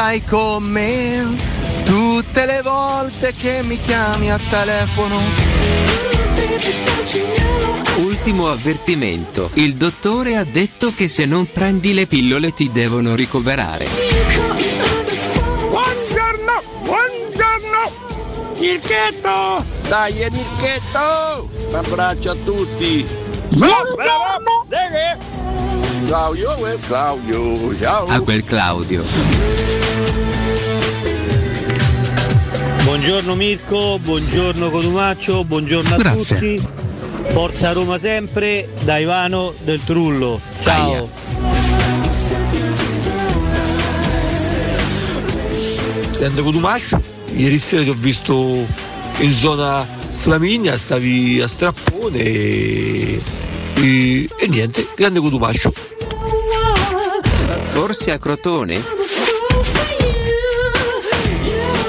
Stai con me tutte le volte che mi chiami a telefono. Ultimo avvertimento. Il dottore ha detto che se non prendi le pillole ti devono ricoverare. Buongiorno, buongiorno. Mirchetto. Dai, Mirchetto! Un abbraccio a tutti! Buongiorno. Claudio, eh, Claudio, ciao! A quel Claudio. Buongiorno Mirko, buongiorno Cotumaccio, buongiorno a Grazie. tutti. Forza Roma sempre da Ivano del Trullo. Ciao. Aia. Grande Cotumaccio, ieri sera ti ho visto in zona Flaminia, stavi a strappone e, e- e niente, grande Cotumaccio. Forse a Crotone?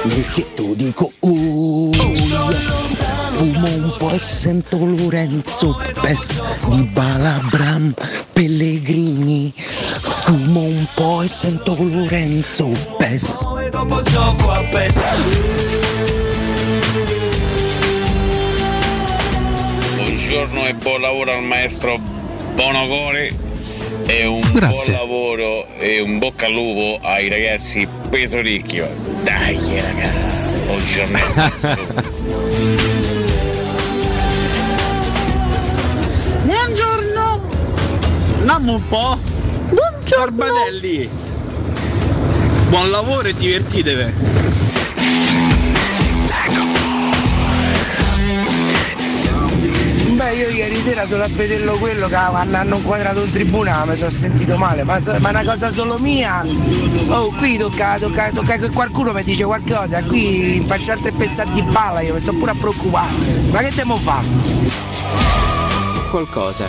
Mirchetto dico oh yes. Fumo un po' e sento Lorenzo Pes di Balabram Pellegrini Fumo un po' e sento Lorenzo Pes Buongiorno e buon lavoro al maestro Bonocore e un Grazie. buon lavoro e un bocca al lupo ai ragazzi peso ricchio. Dai ragazzi, buongiorno. maestro. Buongiorno! Nammo un po'! Scorbatelli! Buon lavoro e divertitevi! Io ieri sera solo a vederlo quello che hanno inquadrato in tribunale mi sono sentito male Ma, so- ma è una cosa solo mia Oh qui tocca, tocca, tocca che qualcuno mi dice qualcosa Qui infasciarte e pensare di balla io mi sto pure a preoccupare Ma che devo fare? Qualcosa.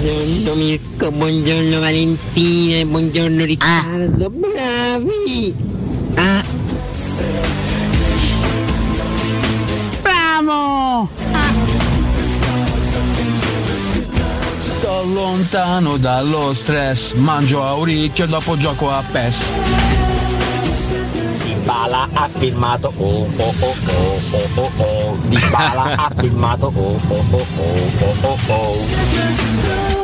Buongiorno Mirko, buongiorno Valentina, buongiorno Riccardo, bravi! Ah. Bravo! Sto lontano dallo stress, mangio auricchio e dopo gioco a PES. Dybala ha firmato oh oh oh oh oh oh oh Dybala ha firmato oh oh oh oh oh oh oh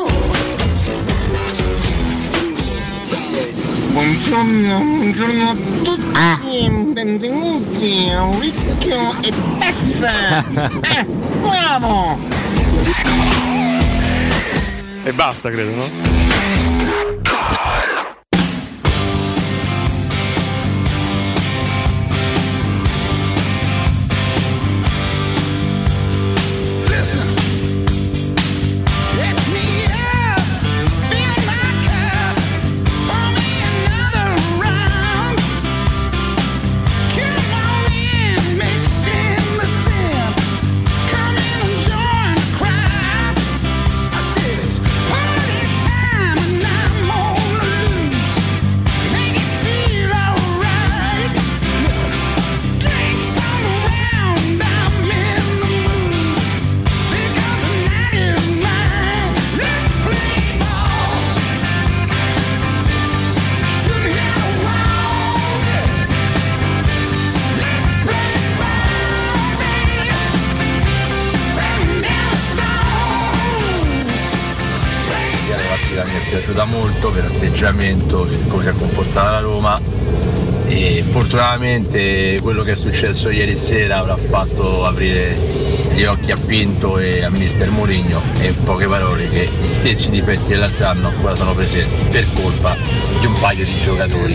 Buongiorno, buongiorno a tutti. Benvenuti a Ricchio e Pessa. Eh, bravo. E basta, credo, no? Come si è comportata la Roma e fortunatamente quello che è successo ieri sera avrà fatto aprire gli occhi a Pinto e a mister Mourinho e in poche parole che gli stessi difetti dell'altro anno ancora sono presenti per colpa di un paio di giocatori.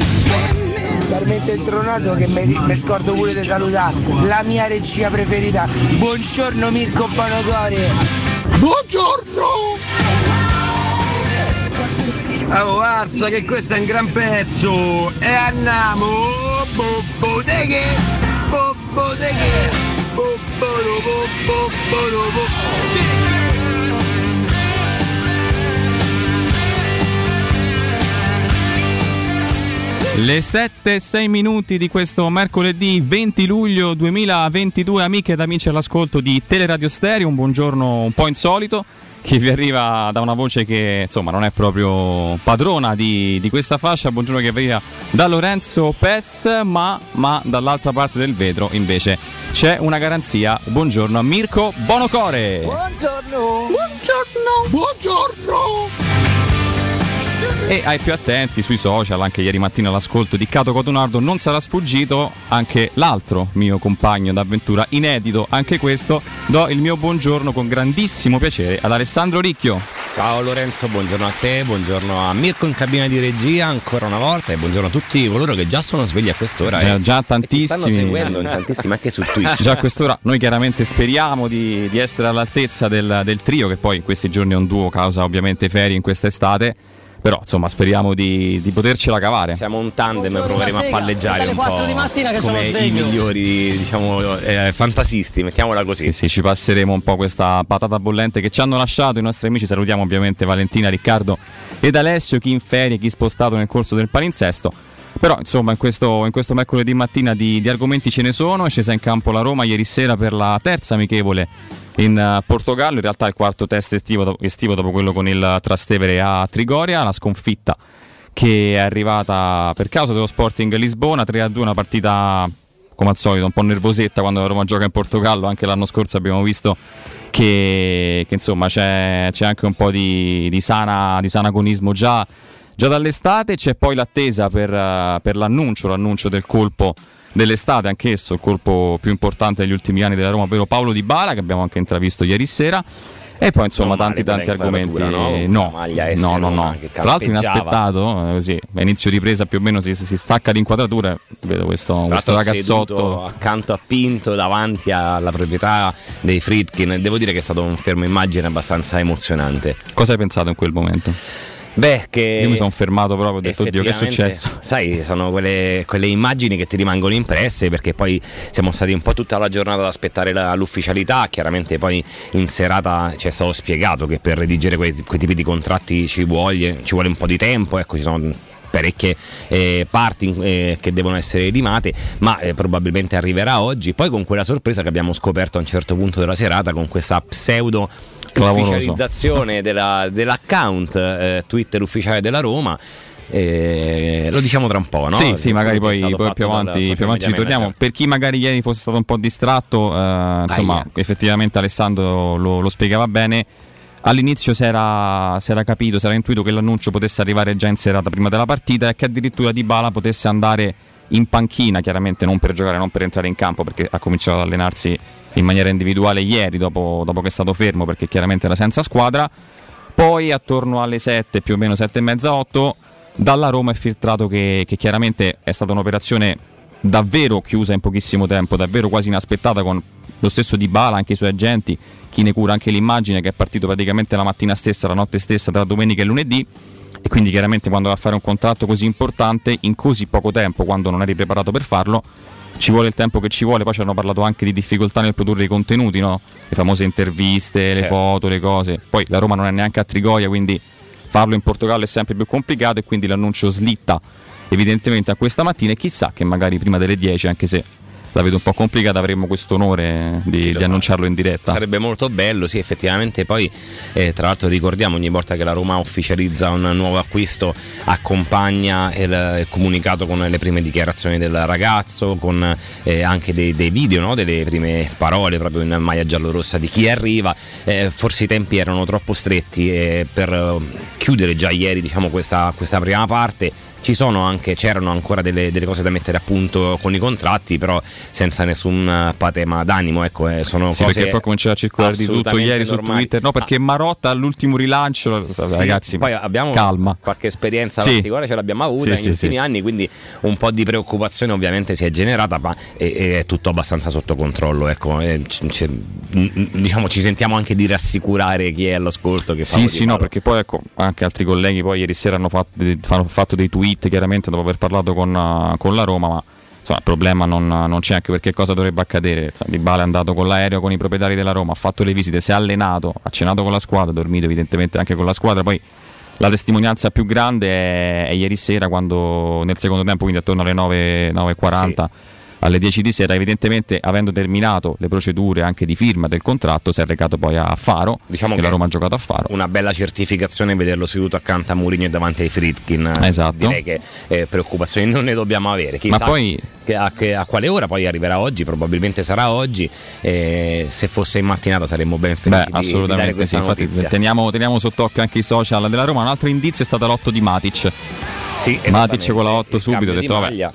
talmente intronato che mi, scordo pure di salutare la mia regia preferita. Buongiorno Mirko Bonocore. Buongiorno! Oh, alza che questo è un gran pezzo. E andiamo. Bo botteghe bo botteghe bo bo bo bo bo bo. Le 7 e 6 minuti di questo mercoledì 20 luglio 2022, amiche ed amici all'ascolto di Teleradio Stereo, un buongiorno un po' insolito che vi arriva da una voce che insomma non è proprio padrona di, di questa fascia, buongiorno che arriva da Lorenzo Pes, ma, ma dall'altra parte del vetro invece c'è una garanzia, buongiorno a Mirko Bonocore. Buongiorno. Buongiorno. Buongiorno. E ai più attenti sui social, anche ieri mattina all'ascolto di Cato Cotonardo non sarà sfuggito anche l'altro mio compagno d'avventura, inedito anche questo. Do il mio buongiorno con grandissimo piacere ad Alessandro Ricchio. Ciao Lorenzo, buongiorno a te, buongiorno a Mirko in cabina di regia ancora una volta e buongiorno a tutti coloro che già sono svegli a quest'ora. Eh, già e ci tantissimi. stanno seguendo, tantissimi anche su Twitch. Già a quest'ora noi chiaramente speriamo di, di essere all'altezza del, del trio, che poi in questi giorni è un duo causa ovviamente ferie in quest'estate. Però insomma speriamo di, di potercela cavare. Siamo un tandem, proveremo a sega, palleggiare un 4 po' di mattina che sono come i sveglio. migliori, diciamo, eh, fantasisti, mettiamola così. Sì, sì, ci passeremo un po' questa patata bollente che ci hanno lasciato i nostri amici. Salutiamo ovviamente Valentina, Riccardo ed Alessio, chi in ferie, chi spostato nel corso del palinsesto. Però insomma in questo, in questo mercoledì mattina di, di argomenti ce ne sono, è scesa in campo la Roma ieri sera per la terza amichevole in eh, Portogallo, in realtà il quarto test estivo, estivo dopo quello con il Trastevere a Trigoria, la sconfitta che è arrivata per causa dello Sporting Lisbona 3-2, una partita come al solito un po' nervosetta quando la Roma gioca in Portogallo, anche l'anno scorso abbiamo visto che, che, insomma c'è, c'è anche un po' di, di sana, di sana agonismo già, già dall'estate, c'è poi l'attesa per, eh, per l'annuncio, l'annuncio del colpo dell'estate, anch'esso il colpo più importante degli ultimi anni della Roma, ovvero Paolo Di Bala, che abbiamo anche intravisto ieri sera. E poi insomma Non tanti tanti argomenti. no? No, no, no, Tra l'altro inaspettato, eh, così, a inizio ripresa più o meno si, si stacca l'inquadratura. Vedo questo, questo ragazzotto. accanto a Pinto davanti alla proprietà dei Fritkin devo dire che è stato un fermo immagine abbastanza emozionante Cosa hai pensato in quel momento? Beh che Io mi sono fermato proprio, ho detto oddio che è successo? sai sono quelle, quelle immagini che ti rimangono impresse perché poi siamo stati un po' tutta la giornata ad aspettare la- l'ufficialità chiaramente poi in serata ci è stato spiegato che per redigere quei, quei tipi di contratti ci vuole, ci vuole un po' di tempo ecco ci sono parecchie eh, parti eh, che devono essere rimate, ma eh, probabilmente arriverà oggi. Poi con quella sorpresa che abbiamo scoperto a un certo punto della serata, con questa pseudo. Ufficializzazione della- dell'account eh, Twitter ufficiale della Roma. eh, lo diciamo tra un po', no? Sì, sì, magari poi, poi più avanti, più avanti ci torniamo. Per chi magari ieri fosse stato un po' distratto, eh, insomma, effettivamente Alessandro lo, lo spiegava bene. All'inizio si era, si era capito, si era intuito che l'annuncio potesse arrivare già in serata prima della partita e che addirittura Di Bala potesse andare in panchina, chiaramente non per giocare, non per entrare in campo, perché ha cominciato ad allenarsi in maniera individuale ieri dopo, dopo che è stato fermo, perché chiaramente era senza squadra. Poi attorno alle 7, più o meno 7 e mezza, 8, dalla Roma è filtrato che, che chiaramente è stata un'operazione davvero chiusa in pochissimo tempo, davvero quasi inaspettata con lo stesso Di Bala, anche i suoi agenti, chi ne cura anche l'immagine che è partito praticamente la mattina stessa, la notte stessa tra domenica e lunedì e quindi chiaramente quando va a fare un contratto così importante in così poco tempo, quando non eri preparato per farlo, ci vuole il tempo che ci vuole, poi ci hanno parlato anche di difficoltà nel produrre i contenuti, no? le famose interviste, le Certo. foto, le cose. Poi la Roma non è neanche a Trigoria, quindi farlo in Portogallo è sempre più complicato e quindi l'annuncio slitta evidentemente a questa mattina e chissà che magari prima delle 10, anche se la vedo un po' complicata, avremmo questo onore di, di annunciarlo in diretta. Sarebbe molto bello, sì, effettivamente. Poi, eh, tra l'altro, ricordiamo ogni volta che la Roma ufficializza un nuovo acquisto, accompagna il, il comunicato con le prime dichiarazioni del ragazzo, con eh, anche dei, dei video, no? delle prime parole proprio in maglia giallorossa di chi arriva. Eh, forse i tempi erano troppo stretti eh, per eh, chiudere già ieri diciamo, questa, questa prima parte ci sono anche, c'erano ancora delle, delle cose da mettere a punto con i contratti, però senza nessun eh, patema d'animo. Ecco, eh, sono Sì, cose perché poi cominciava a circolare di tutto ieri su normali. Twitter. No, perché Marotta all'ultimo rilancio, Sì, ragazzi, poi abbiamo calma. qualche esperienza Sì. particolare ce l'abbiamo avuta Sì, negli ultimi anni, quindi un po' di preoccupazione ovviamente si è generata, ma è, è tutto abbastanza sotto controllo. Ecco, E c- n- diciamo, ci sentiamo anche di rassicurare chi è all'ascolto. Che Sì, sì, no, perché poi ecco, anche altri colleghi poi ieri sera hanno fatto, hanno fatto dei tweet chiaramente dopo aver parlato con, uh, con la Roma, ma insomma il problema non, non c'è anche perché cosa dovrebbe accadere. Di Bale è andato con l'aereo con i proprietari della Roma, ha fatto le visite, si è allenato, ha cenato con la squadra, ha dormito evidentemente anche con la squadra, poi la testimonianza più grande è, è ieri sera quando nel secondo tempo, quindi attorno alle 9, 9.40 alle 10 di sera, evidentemente avendo terminato le procedure anche di firma del contratto, si è recato poi a Faro, Diciamo che, che la Roma ha giocato a Faro. una bella certificazione vederlo seduto accanto a Mourinho e davanti ai Fritkin. Esatto. Direi che eh, preoccupazioni non ne dobbiamo avere. Chissà Ma poi- a, che- a quale ora poi arriverà oggi, probabilmente sarà oggi. eh, se fosse in mattinata saremmo ben felici Beh, di, di assolutamente sì. questa Infatti, teniamo, teniamo sott'occhio anche i social della Roma. Un altro indizio è stata l'otto di Matic. Sì, Matic con la 8 il subito. Ho di detto, vabbè.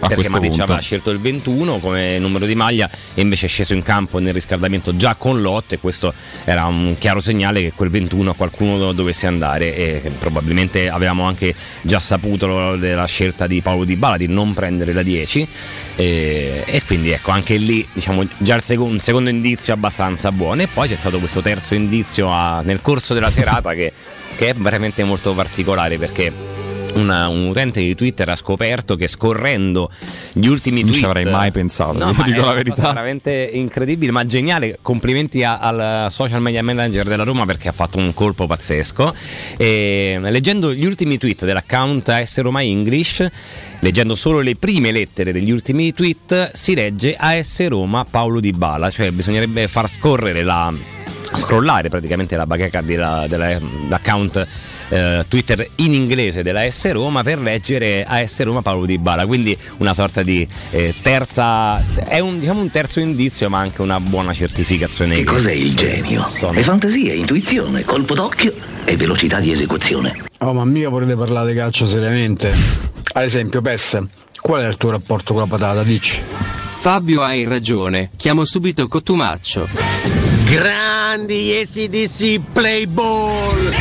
A perché Matic punto. aveva scelto il 21 come numero di maglia e invece è sceso in campo nel riscaldamento già con l'8 e questo era un chiaro segnale che quel 21 a qualcuno dovesse andare e probabilmente avevamo anche già saputo della scelta di Paolo Di Bala di non prendere la 10 e, e quindi ecco anche lì diciamo già il secondo, un secondo indizio abbastanza buono. E poi c'è stato questo terzo indizio a- nel corso della serata che, che è veramente molto particolare perché una- un utente di Twitter ha scoperto che scorrendo gli ultimi Non tweet ci avrei mai pensato, No, ma dico è la verità. veramente incredibile ma geniale complimenti a- al social media manager della Roma perché ha fatto un colpo pazzesco e, leggendo gli ultimi tweet dell'account AS Roma English leggendo solo le prime lettere degli ultimi tweet si legge AS Roma Paolo Di Bala cioè bisognerebbe far scorrere la scrollare praticamente la bacheca della- della- dell'account eh, Twitter in inglese della S Roma per leggere AS Roma Paolo Di Bala quindi una sorta di eh, terza è un, diciamo un terzo indizio ma anche una buona certificazione Che cos'è il genio? Sono- È fantasia, intuizione, colpo d'occhio e velocità di esecuzione. Oh, ma mica volete parlare di calcio seriamente? Ad esempio, PES, qual è il tuo rapporto con la patata? Dici. Fabio hai ragione, chiamo subito Cotumaccio. Grandi ACDC Play Ball!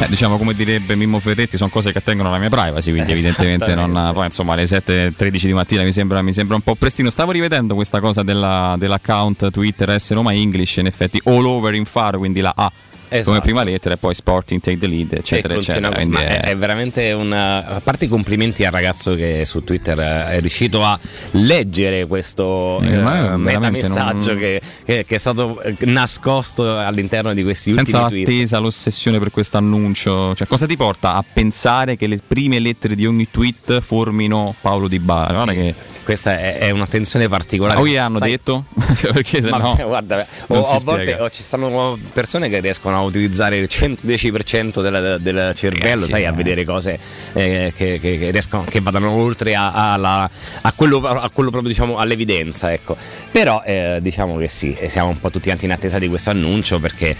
Eh, diciamo come direbbe Mimmo Ferretti, sono cose che attengono alla mia privacy, quindi evidentemente non. Poi insomma alle 7.13 di mattina mi sembra, mi sembra un po' prestino. Stavo rivedendo questa cosa della- dell'account Twitter S Roma English, in effetti all over in faro, quindi la A come Esatto. prima lettera e poi Sporting take the lead, eccetera, eccetera. ma è, è- veramente un a parte i complimenti al ragazzo che su Twitter è riuscito a leggere questo Eh, eh, metamessaggio non- che, che- che è stato eh, nascosto all'interno di questi ultimi Pensa tweet l'attesa, l'ossessione per questo annuncio. Cioè, cosa ti porta a pensare che le prime lettere di ogni tweet formino Paolo Di Bala? Guarda che. Questa è, è un'attenzione particolare gli hanno Sai- detto? Perché se Ma no. guarda, o- a volte o ci stanno persone che riescono a utilizzare il 110% del, del cervello, Ragazzi, sai, a eh. vedere cose eh, che, che- che riescono, che vadano oltre a, alla- a quello, a quello proprio diciamo all'evidenza. Ecco. Però eh, diciamo che sì, siamo un po' tutti quanti in attesa di questo annuncio perché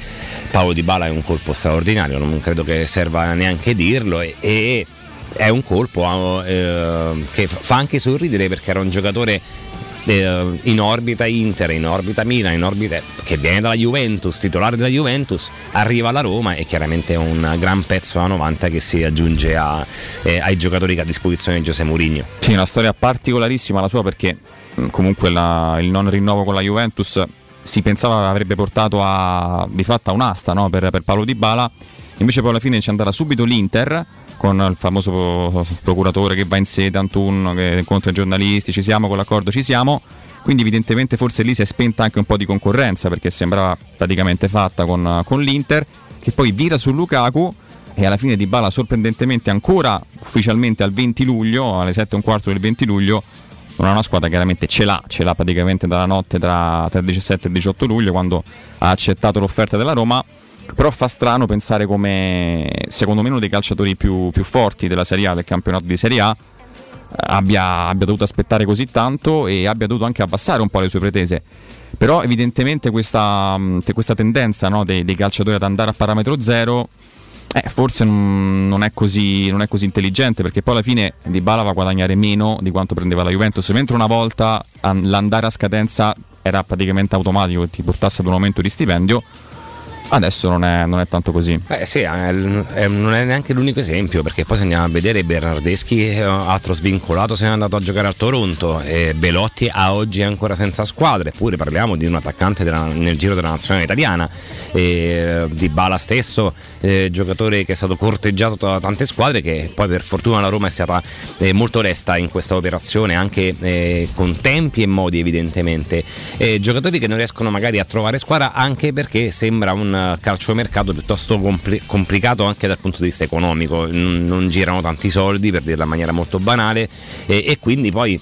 Paolo Di Bala è un colpo straordinario, non credo che serva neanche dirlo. e- e è un colpo eh, che fa anche sorridere perché era un giocatore eh, in orbita Inter, in orbita Milan, in orbita che viene dalla Juventus, titolare della Juventus, arriva alla Roma e chiaramente è un gran pezzo a 90 che si aggiunge a- eh, ai giocatori che ha a disposizione Giuseppe Mourinho. Sì, una storia particolarissima la sua perché mh, comunque la- il non rinnovo con la Juventus si pensava avrebbe portato a di fatto a un'asta no? per, per Paolo Di Bala, invece poi alla fine ci andrà subito l'Inter con il famoso procuratore che va in sede, Antun, che incontra i giornalisti, ci siamo con l'accordo, ci siamo. Quindi evidentemente forse lì si è spenta anche un po' di concorrenza perché sembrava praticamente fatta con, con l'Inter, che poi vira su Lukaku e alla fine Di Bala sorprendentemente ancora ufficialmente al 20 luglio, alle 7 e un quarto del 20 luglio, non ha una squadra chiaramente ce l'ha, ce l'ha praticamente dalla notte tra, tra il 17 e il 18 luglio quando ha accettato l'offerta della Roma, però fa strano pensare come secondo me uno dei calciatori più, più forti della Serie A, del campionato di Serie A, abbia, abbia dovuto aspettare così tanto e abbia dovuto anche abbassare un po' le sue pretese. Però evidentemente questa, questa tendenza no, dei, dei calciatori ad andare a parametro zero Eh, forse non è, così, non è così intelligente perché poi alla fine Di Bala va a guadagnare meno di quanto prendeva la Juventus mentre una volta an- l'andare a scadenza era praticamente automatico che ti portasse ad un aumento di stipendio adesso non è, non è tanto così. Eh sì, è- è- non è neanche l'unico esempio perché poi se andiamo a vedere Bernardeschi eh, altro svincolato se n'è andato a giocare al Toronto e Belotti a oggi è ancora senza squadra eppure parliamo di un attaccante della- nel giro della nazionale italiana e, eh, Di Bala stesso eh, giocatore che è stato corteggiato da tante squadre che poi per fortuna la Roma è stata eh, molto resta in questa operazione anche eh, con tempi e modi evidentemente. Eh, giocatori che non riescono magari a trovare squadra anche perché sembra un calciomercato piuttosto compli- complicato anche dal punto di vista economico. Non, non girano tanti soldi per dirla in maniera molto banale e quindi poi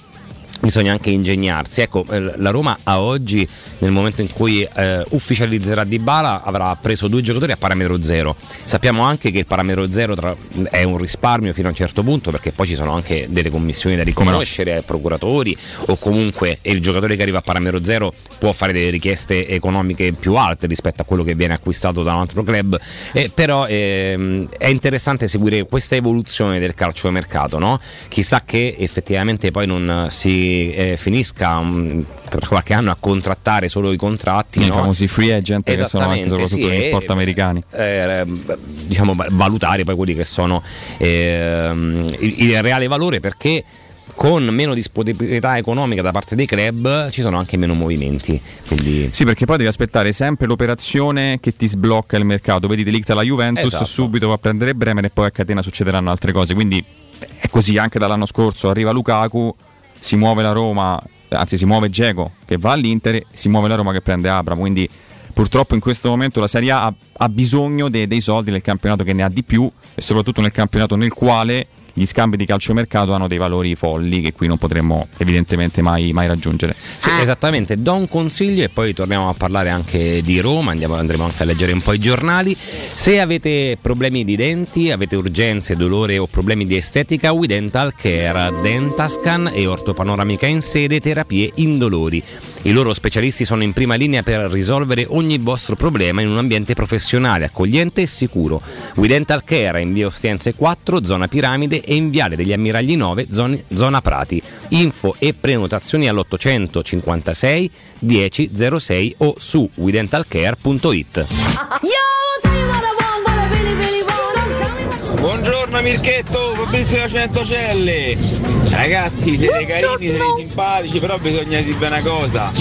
bisogna anche ingegnarsi. Ecco, eh, la Roma a oggi, nel momento in cui eh, ufficializzerà Dybala, avrà preso due giocatori a parametro zero. Sappiamo anche che il parametro zero tra- è un risparmio fino a un certo punto, perché poi ci sono anche delle commissioni da riconoscere ai procuratori, o comunque il giocatore che arriva a parametro zero può fare delle richieste economiche più alte rispetto a quello che viene acquistato da un altro club. Eh, però ehm, è interessante seguire questa evoluzione del calciomercato, no? Chissà che effettivamente poi non si eh, finisca mm, per qualche anno a contrattare solo i contratti. i no? famosi free agent che sono anche soprattutto sì, negli sport americani eh, diciamo valutare poi quelli che sono ehm, il, il reale valore perché con meno disponibilità economica da parte dei club ci sono anche meno movimenti quindi Sì, perché poi devi aspettare sempre l'operazione che ti sblocca il mercato. Vedi Delict alla Juventus, Esatto. subito va a prendere Bremer e poi a catena succederanno altre cose. Quindi è così anche dall'anno scorso. Arriva Lukaku, si muove la Roma, anzi si muove Geco che va all'Inter, si muove la Roma che prende Abram. Quindi purtroppo in questo momento la Serie A ha, ha bisogno de- dei soldi nel campionato che ne ha di più e soprattutto nel campionato nel quale gli scambi di calciomercato hanno dei valori folli che qui non potremmo evidentemente mai, mai raggiungere. Sì, esattamente, do un consiglio e poi torniamo a parlare anche di Roma, andiamo- andremo anche a leggere un po' i giornali. Se avete problemi di denti, avete urgenze, dolore o problemi di estetica, We Dental Care, Dentascan e Ortopanoramica in sede, terapie indolori. I loro specialisti sono in prima linea per risolvere ogni vostro problema in un ambiente professionale, accogliente e sicuro. We Dental Care in via Ostiense 4, zona Piramide e in viale degli Ammiragli 9, zone- zona Prati. Info e prenotazioni all'856 1006 o su widentalcare.it. Buongiorno Mirchetto, Fabrizio da Centocelle. Ragazzi, siete carini, siete simpatici, però bisogna dire una cosa.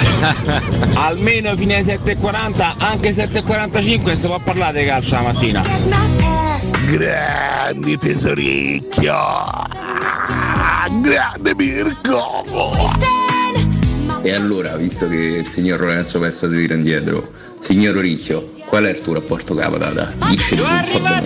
Almeno fino alle 7.40, anche 7.45 si può parlare di calcio la mattina. Grandi pesoricchio! Grande Mirko! E allora, visto che il signor Lorenzo pensa di dire indietro, signor Oricchio, qual è il tuo rapporto con la patata? Dici un po' da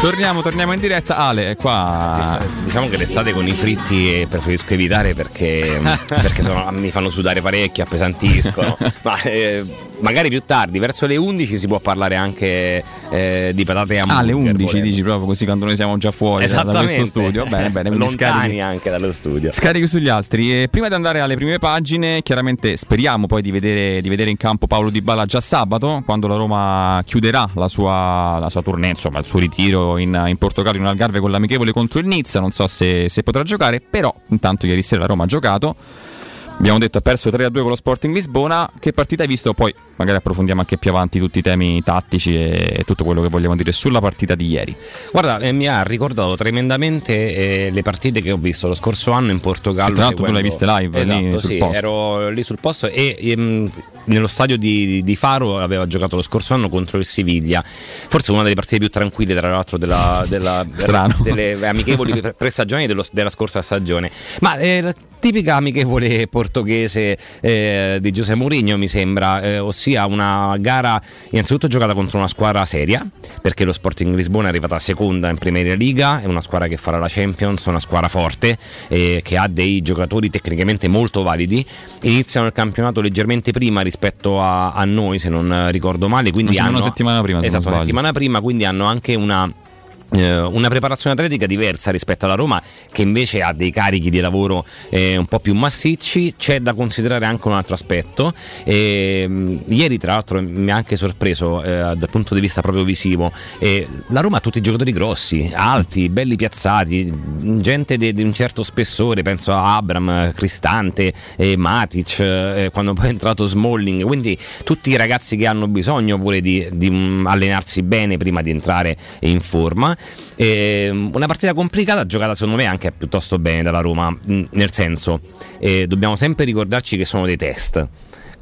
Torniamo, torniamo in diretta. Ale, qua. Diciamo che l'estate con i fritti eh, preferisco evitare perché, perché sono- mi fanno sudare parecchio, appesantiscono. Ma eh, magari più tardi, verso le 11 si può parlare anche eh, di patate e Ah, alle 11 volendo. dici proprio così quando noi siamo già fuori da, da Esattamente. questo studio. Bene, bene. Lontani scarichi- anche dallo studio. Scarichi sugli altri. E prima di andare alle prime pagine, chiaramente speriamo poi di vedere, di vedere in campo Paolo Di Bala già sabato, quando la Roma chiuderà la sua, la sua tournée, insomma, il suo ritiro in, in Portogallo, in Algarve con l'amichevole contro il Nizza. Non so se, se potrà giocare, però intanto ieri sera la Roma ha giocato. Abbiamo detto ha perso 3-2 con lo Sporting Lisbona. Che partita hai visto? Poi magari approfondiamo anche più avanti tutti i temi tattici e, e tutto quello che vogliamo dire sulla partita di ieri. Guarda, eh, mi ha ricordato tremendamente eh, le partite che ho visto lo scorso anno in Portogallo. Tra l'altro tu l'hai seguendo- viste live, lì Esatto, sul sì, ero lì sul posto e ehm, nello stadio di, di Faro aveva giocato lo scorso anno contro il Siviglia. Forse una delle partite più tranquille, tra l'altro, della, della- delle amichevoli pre- prestagioni dello- della scorsa stagione. Ma eh, la tipica amichevole portoghese eh, di Giuseppe Mourinho, mi sembra, eh, ossia una gara innanzitutto giocata contro una squadra seria, perché lo Sporting Lisbona è arrivata seconda in Premier Liga, è una squadra che farà la Champions, una squadra forte, eh, che ha dei giocatori tecnicamente molto validi. Iniziano il campionato leggermente prima rispetto a, a noi, se non ricordo male, quindi Una hanno settimana prima, Esatto, una settimana prima, quindi hanno anche una eh, una preparazione atletica diversa rispetto alla Roma che invece ha dei carichi di lavoro eh, un po' più massicci. C'è da considerare anche un altro aspetto. E, mh, ieri tra l'altro mi ha anche sorpreso eh, dal punto di vista proprio visivo. Eh, la Roma ha tutti i giocatori grossi alti, belli piazzati gente di, di un certo spessore penso a Abram, Cristante eh, Matic eh, quando poi è entrato Smalling. Quindi tutti i ragazzi che hanno bisogno pure di, di mm, allenarsi bene prima di entrare in forma eh, una partita complicata giocata secondo me anche piuttosto bene dalla Roma, nel senso eh, dobbiamo sempre ricordarci che sono dei test.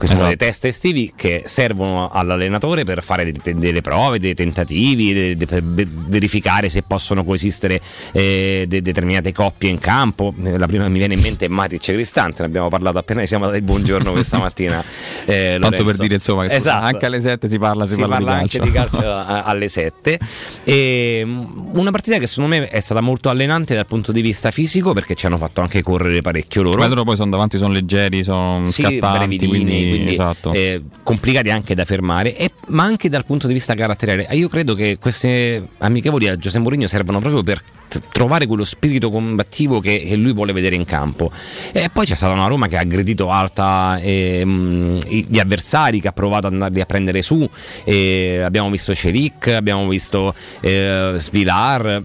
Questi sono Esatto. dei test estivi che servono all'allenatore per fare de- delle prove, dei tentativi, de- de- per ve- verificare se possono coesistere eh, de- determinate coppie in campo. Eh, La prima che mi viene in mente è Matic e Cristante, ne abbiamo parlato appena siamo dati buongiorno questa mattina. eh, Tanto per dire insomma che Esatto. anche alle 7 si parla, si Si parla, parla di anche calcio. di calcio a- alle 7. E, mm, una partita che secondo me è stata molto allenante dal punto di vista fisico perché ci hanno fatto anche correre parecchio loro. Ma loro poi sono davanti, sono leggeri, sono Sì, scattanti, brevidini, quindi, quindi, esatto. eh, complicati anche da fermare, e- ma anche dal punto di vista caratteriale. Io credo che queste amichevoli a Giuseppe Mourinho servono proprio per t- trovare quello spirito combattivo che, che lui vuole vedere in campo. E poi c'è stata una Roma che ha aggredito alta i- gli avversari, che ha provato ad andarli a prendere su. E abbiamo visto Celic, abbiamo visto eh, Svilar.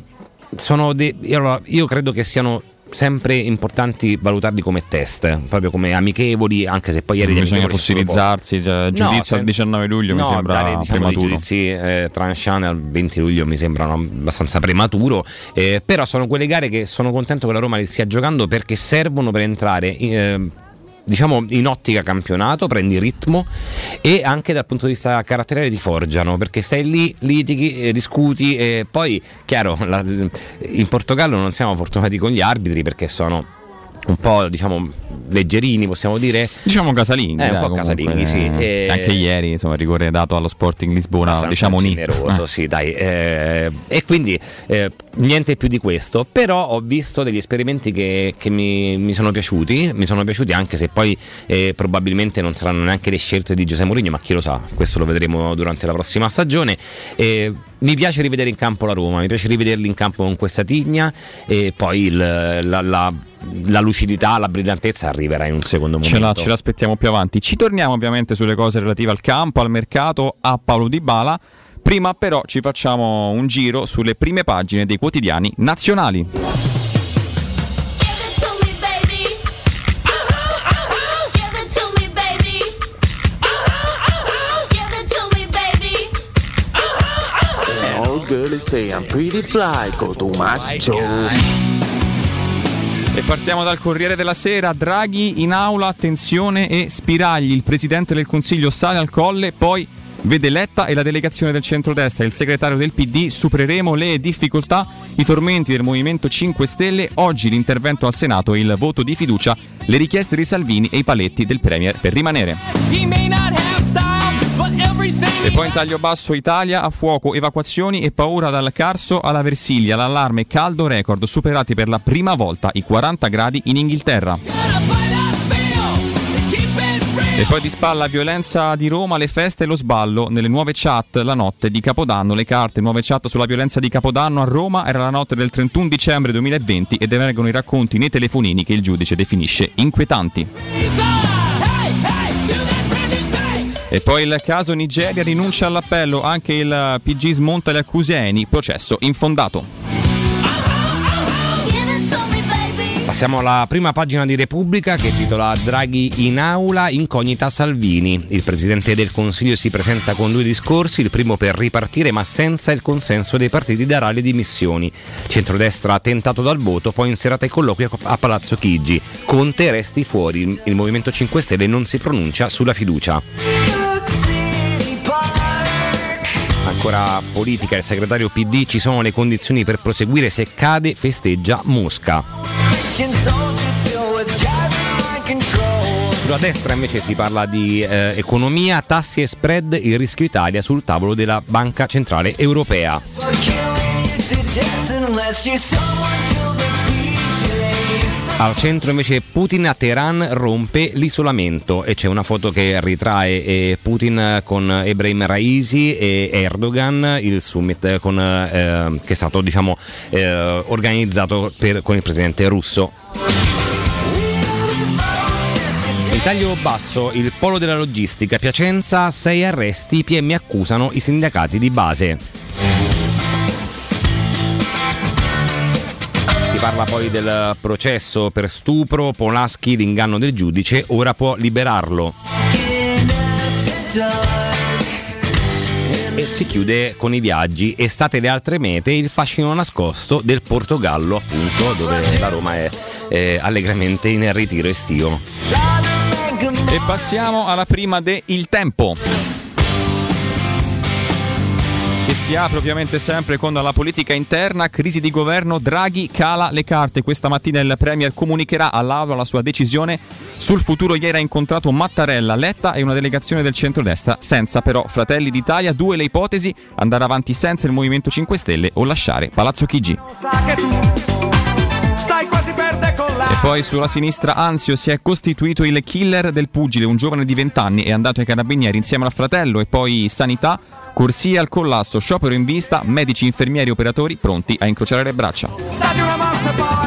Sono allora, io credo che siano sempre importanti valutarli come test, proprio come amichevoli, anche se poi ieri Non bisogna fossilizzarsi, cioè, giudizio se- al 19 luglio mi no, sembra dare, diciamo, prematuro. giudizi eh, tranchant al 20 luglio mi sembrano abbastanza prematuro, eh, però sono quelle gare che sono contento che la Roma li stia giocando perché servono per entrare eh, diciamo in ottica campionato, prendi ritmo e anche dal punto di vista caratteriale ti forgiano perché stai lì, litighi, eh, discuti e poi chiaro la- in Portogallo non siamo fortunati con gli arbitri perché sono un po' diciamo leggerini possiamo dire Diciamo casalinghi, Eh, un po' casalinghi, sì. eh, E- Anche ieri, insomma, il rigore dato allo Sporting Lisbona, diciamo generoso, Eh. sì, dai. eh, e quindi eh, niente più di questo. Però ho visto degli esperimenti che, che mi, mi sono piaciuti. Mi sono piaciuti anche se poi eh, probabilmente non saranno neanche le scelte di Giuseppe Mourinho, ma chi lo sa, questo lo vedremo durante la prossima stagione. Mi piace rivedere in campo la Roma, mi piace rivederli in campo con questa tigna e poi il- la, la- la lucidità, la brillantezza arriverà in un secondo momento. Ce, la, ce l'aspettiamo più avanti. Ci torniamo ovviamente sulle cose relative al campo, al mercato, a Paolo Di Bala. Prima però ci facciamo un giro sulle prime pagine dei quotidiani nazionali. All girls say I'm pretty fly, macho. E partiamo dal Corriere della Sera, Draghi in aula, attenzione e spiragli. Il Presidente del Consiglio sale al colle, poi vede Letta e la delegazione del centrodestra, il segretario del PD, supereremo le difficoltà, i tormenti del Movimento 5 Stelle, oggi l'intervento al Senato e il voto di fiducia, le richieste di Salvini e i paletti del Premier per rimanere. E poi in taglio basso Italia a fuoco, evacuazioni e paura dal Carso alla Versilia, l'allarme caldo record superati per la prima volta i 40 gradi in Inghilterra. E poi di spalla violenza di Roma, le feste e lo sballo. Nelle nuove chat la notte di Capodanno, le carte, nuove chat sulla violenza di Capodanno a Roma era la notte del 31 dicembre 2020 ed emergono i racconti nei telefonini che il giudice definisce inquietanti. E poi il caso Nigeria rinuncia all'appello, anche il PG smonta le accuse Eni, processo infondato. Passiamo alla prima pagina di Repubblica che titola Draghi in aula, incognita Salvini. Il Presidente del Consiglio si presenta con due discorsi, il primo per ripartire ma senza il consenso dei partiti darà le dimissioni. Centrodestra tentato dal voto, poi in serata i colloqui a Palazzo Chigi. Conte resti fuori, il Movimento 5 Stelle non si pronuncia sulla fiducia. Ancora politica, il segretario PD ci sono le condizioni per proseguire se cade festeggia Mosca. Sulla destra invece si parla di eh, economia, tassi e spread, il rischio Italia sul tavolo della Banca Centrale Europea. Al centro invece Putin a Teheran rompe l'isolamento e c'è una foto che ritrae eh, Putin con Ebrahim Raisi e Erdogan, il summit con, eh, che è stato diciamo, eh, organizzato per, con il presidente russo. In taglio basso, il polo della logistica, Piacenza, 6 arresti, PM accusano i sindacati di base. Si parla poi del processo per stupro, Polaschi, l'inganno del giudice, ora può liberarlo. E si chiude con i viaggi, estate le altre mete, il fascino nascosto del Portogallo, appunto, dove la Roma è eh, allegramente in ritiro estivo. E passiamo alla prima de Il Tempo che si apre ovviamente sempre con la politica interna, crisi di governo, Draghi cala le carte. Questa mattina il Premier comunicherà all'Aula la sua decisione sul futuro. Ieri ha incontrato Mattarella, Letta e una delegazione del centrodestra, senza però Fratelli d'Italia. Due le ipotesi, andare avanti senza il Movimento 5 Stelle o lasciare Palazzo Chigi. E poi sulla sinistra Anzio si è costituito il killer del pugile, un giovane di 20 anni, è andato ai carabinieri insieme al fratello e poi sanità. Corsia al collasso, sciopero in vista, medici, infermieri, operatori pronti a incrociare le braccia.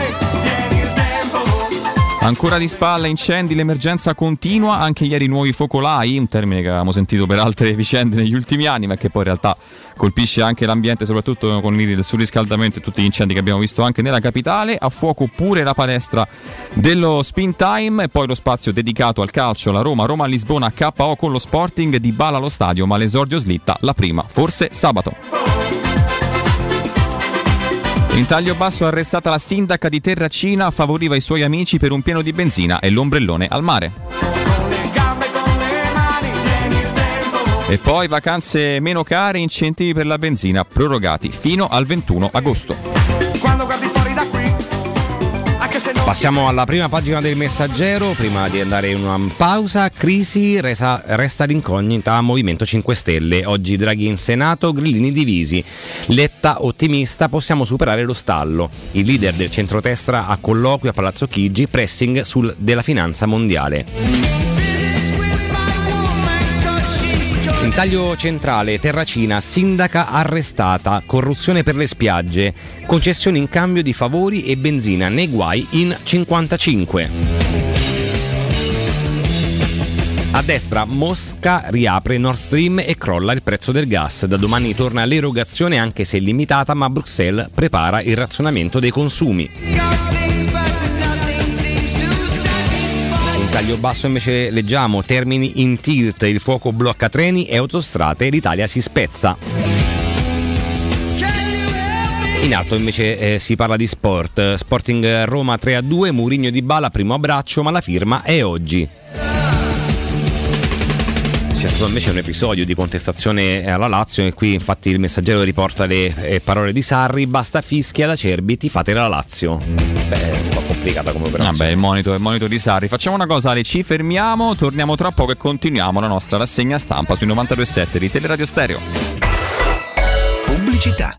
Ancora di spalla, incendi, l'emergenza continua, anche ieri nuovi focolai, un termine che avevamo sentito per altre vicende negli ultimi anni, ma che poi in realtà colpisce anche l'ambiente, soprattutto con il surriscaldamento e tutti gli incendi che abbiamo visto anche nella capitale. A fuoco pure la palestra dello Spin Time e poi lo spazio dedicato al calcio, la Roma, Roma-Lisbona, KO con lo Sporting di Bala allo stadio, ma l'esordio slitta la prima, forse sabato. In taglio basso arrestata la sindaca di Terracina, favoriva i suoi amici per un pieno di benzina e l'ombrellone al mare. E poi vacanze meno care, incentivi per la benzina prorogati fino al 21 agosto. Passiamo alla prima pagina del messaggero, prima di andare in una pausa, crisi resa, resta l'incognita Movimento 5 Stelle, oggi Draghi in Senato, grillini divisi, Letta ottimista, possiamo superare lo stallo, il leader del centrodestra a colloquio a Palazzo Chigi, pressing sul, della finanza mondiale. Taglio centrale, Terracina, sindaca arrestata, corruzione per le spiagge, concessioni in cambio di favori e benzina nei guai in 55. A destra Mosca riapre Nord Stream e crolla il prezzo del gas. Da domani torna l'erogazione anche se limitata, ma Bruxelles prepara il razionamento dei consumi. Taglio basso invece leggiamo termini in tilt, il fuoco blocca treni e autostrade l'Italia si spezza. In alto invece eh, si parla di sport, Sporting Roma 3-2, Murigno di Bala primo abbraccio ma la firma è oggi. C'è stato invece un episodio di contestazione alla Lazio e qui infatti il messaggero riporta le eh, parole di Sarri, basta fischi alla Cerbi, ti fate la Lazio. Beh, complicata come operazione. Vabbè, il monito, il monito di Sarri. Facciamo una cosa, Ale, ci fermiamo, torniamo tra poco e continuiamo la nostra rassegna stampa sui 92.7 di Teleradio Stereo. Pubblicità.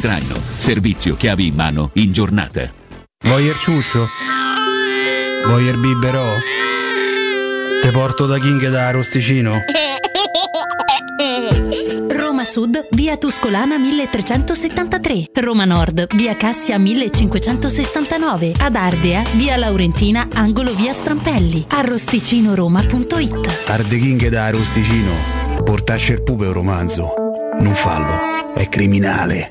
traino. Servizio chiavi in mano in giornata. Voyer ciuscio? Voyer biberò? Te porto da King da Arosticino? Roma Sud, via Tuscolana 1373. Roma Nord, via Cassia 1569. Ad Ardea, via Laurentina, angolo via Strampelli. Arrosticinoroma.it Arde King da Arosticino. Portasce il pupe un romanzo. Non fallo, è criminale.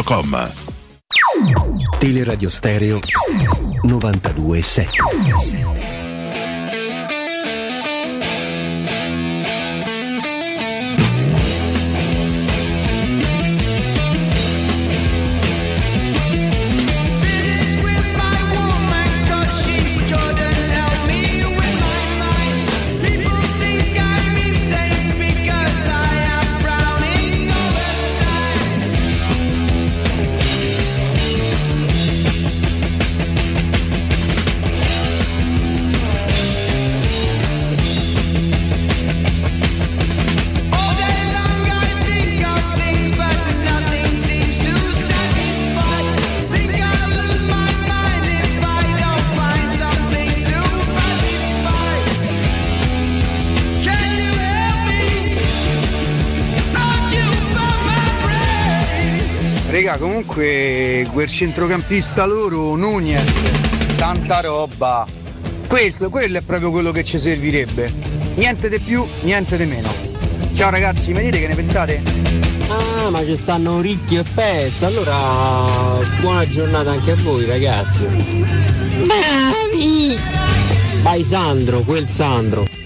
Teleradio Stereo 92.7 comunque quel centrocampista loro, Nunez, tanta roba. Questo, quello è proprio quello che ci servirebbe. Niente di più, niente di meno. Ciao ragazzi, mi dite che ne pensate? Ah, ma ci stanno ricchi e pes, allora buona giornata anche a voi ragazzi. Bravi! Vai Sandro, quel Sandro.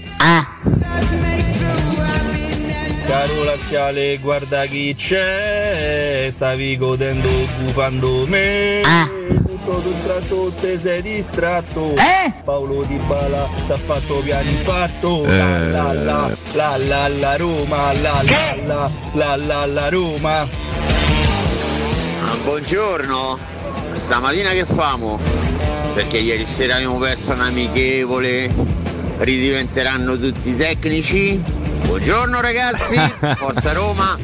Laziale, guarda chi c'è, stavi godendo gufando me. fatto tutto tutte sei distratto. Eh? Paolo Di Bala t'ha fatto piano infarto. Eh. La la la la la Roma, la la la la la la Roma. Ah, buongiorno, stamattina che famo? Perché ieri sera abbiamo perso un amichevole, ridiventeranno tutti tecnici. Buongiorno ragazzi, forza Roma.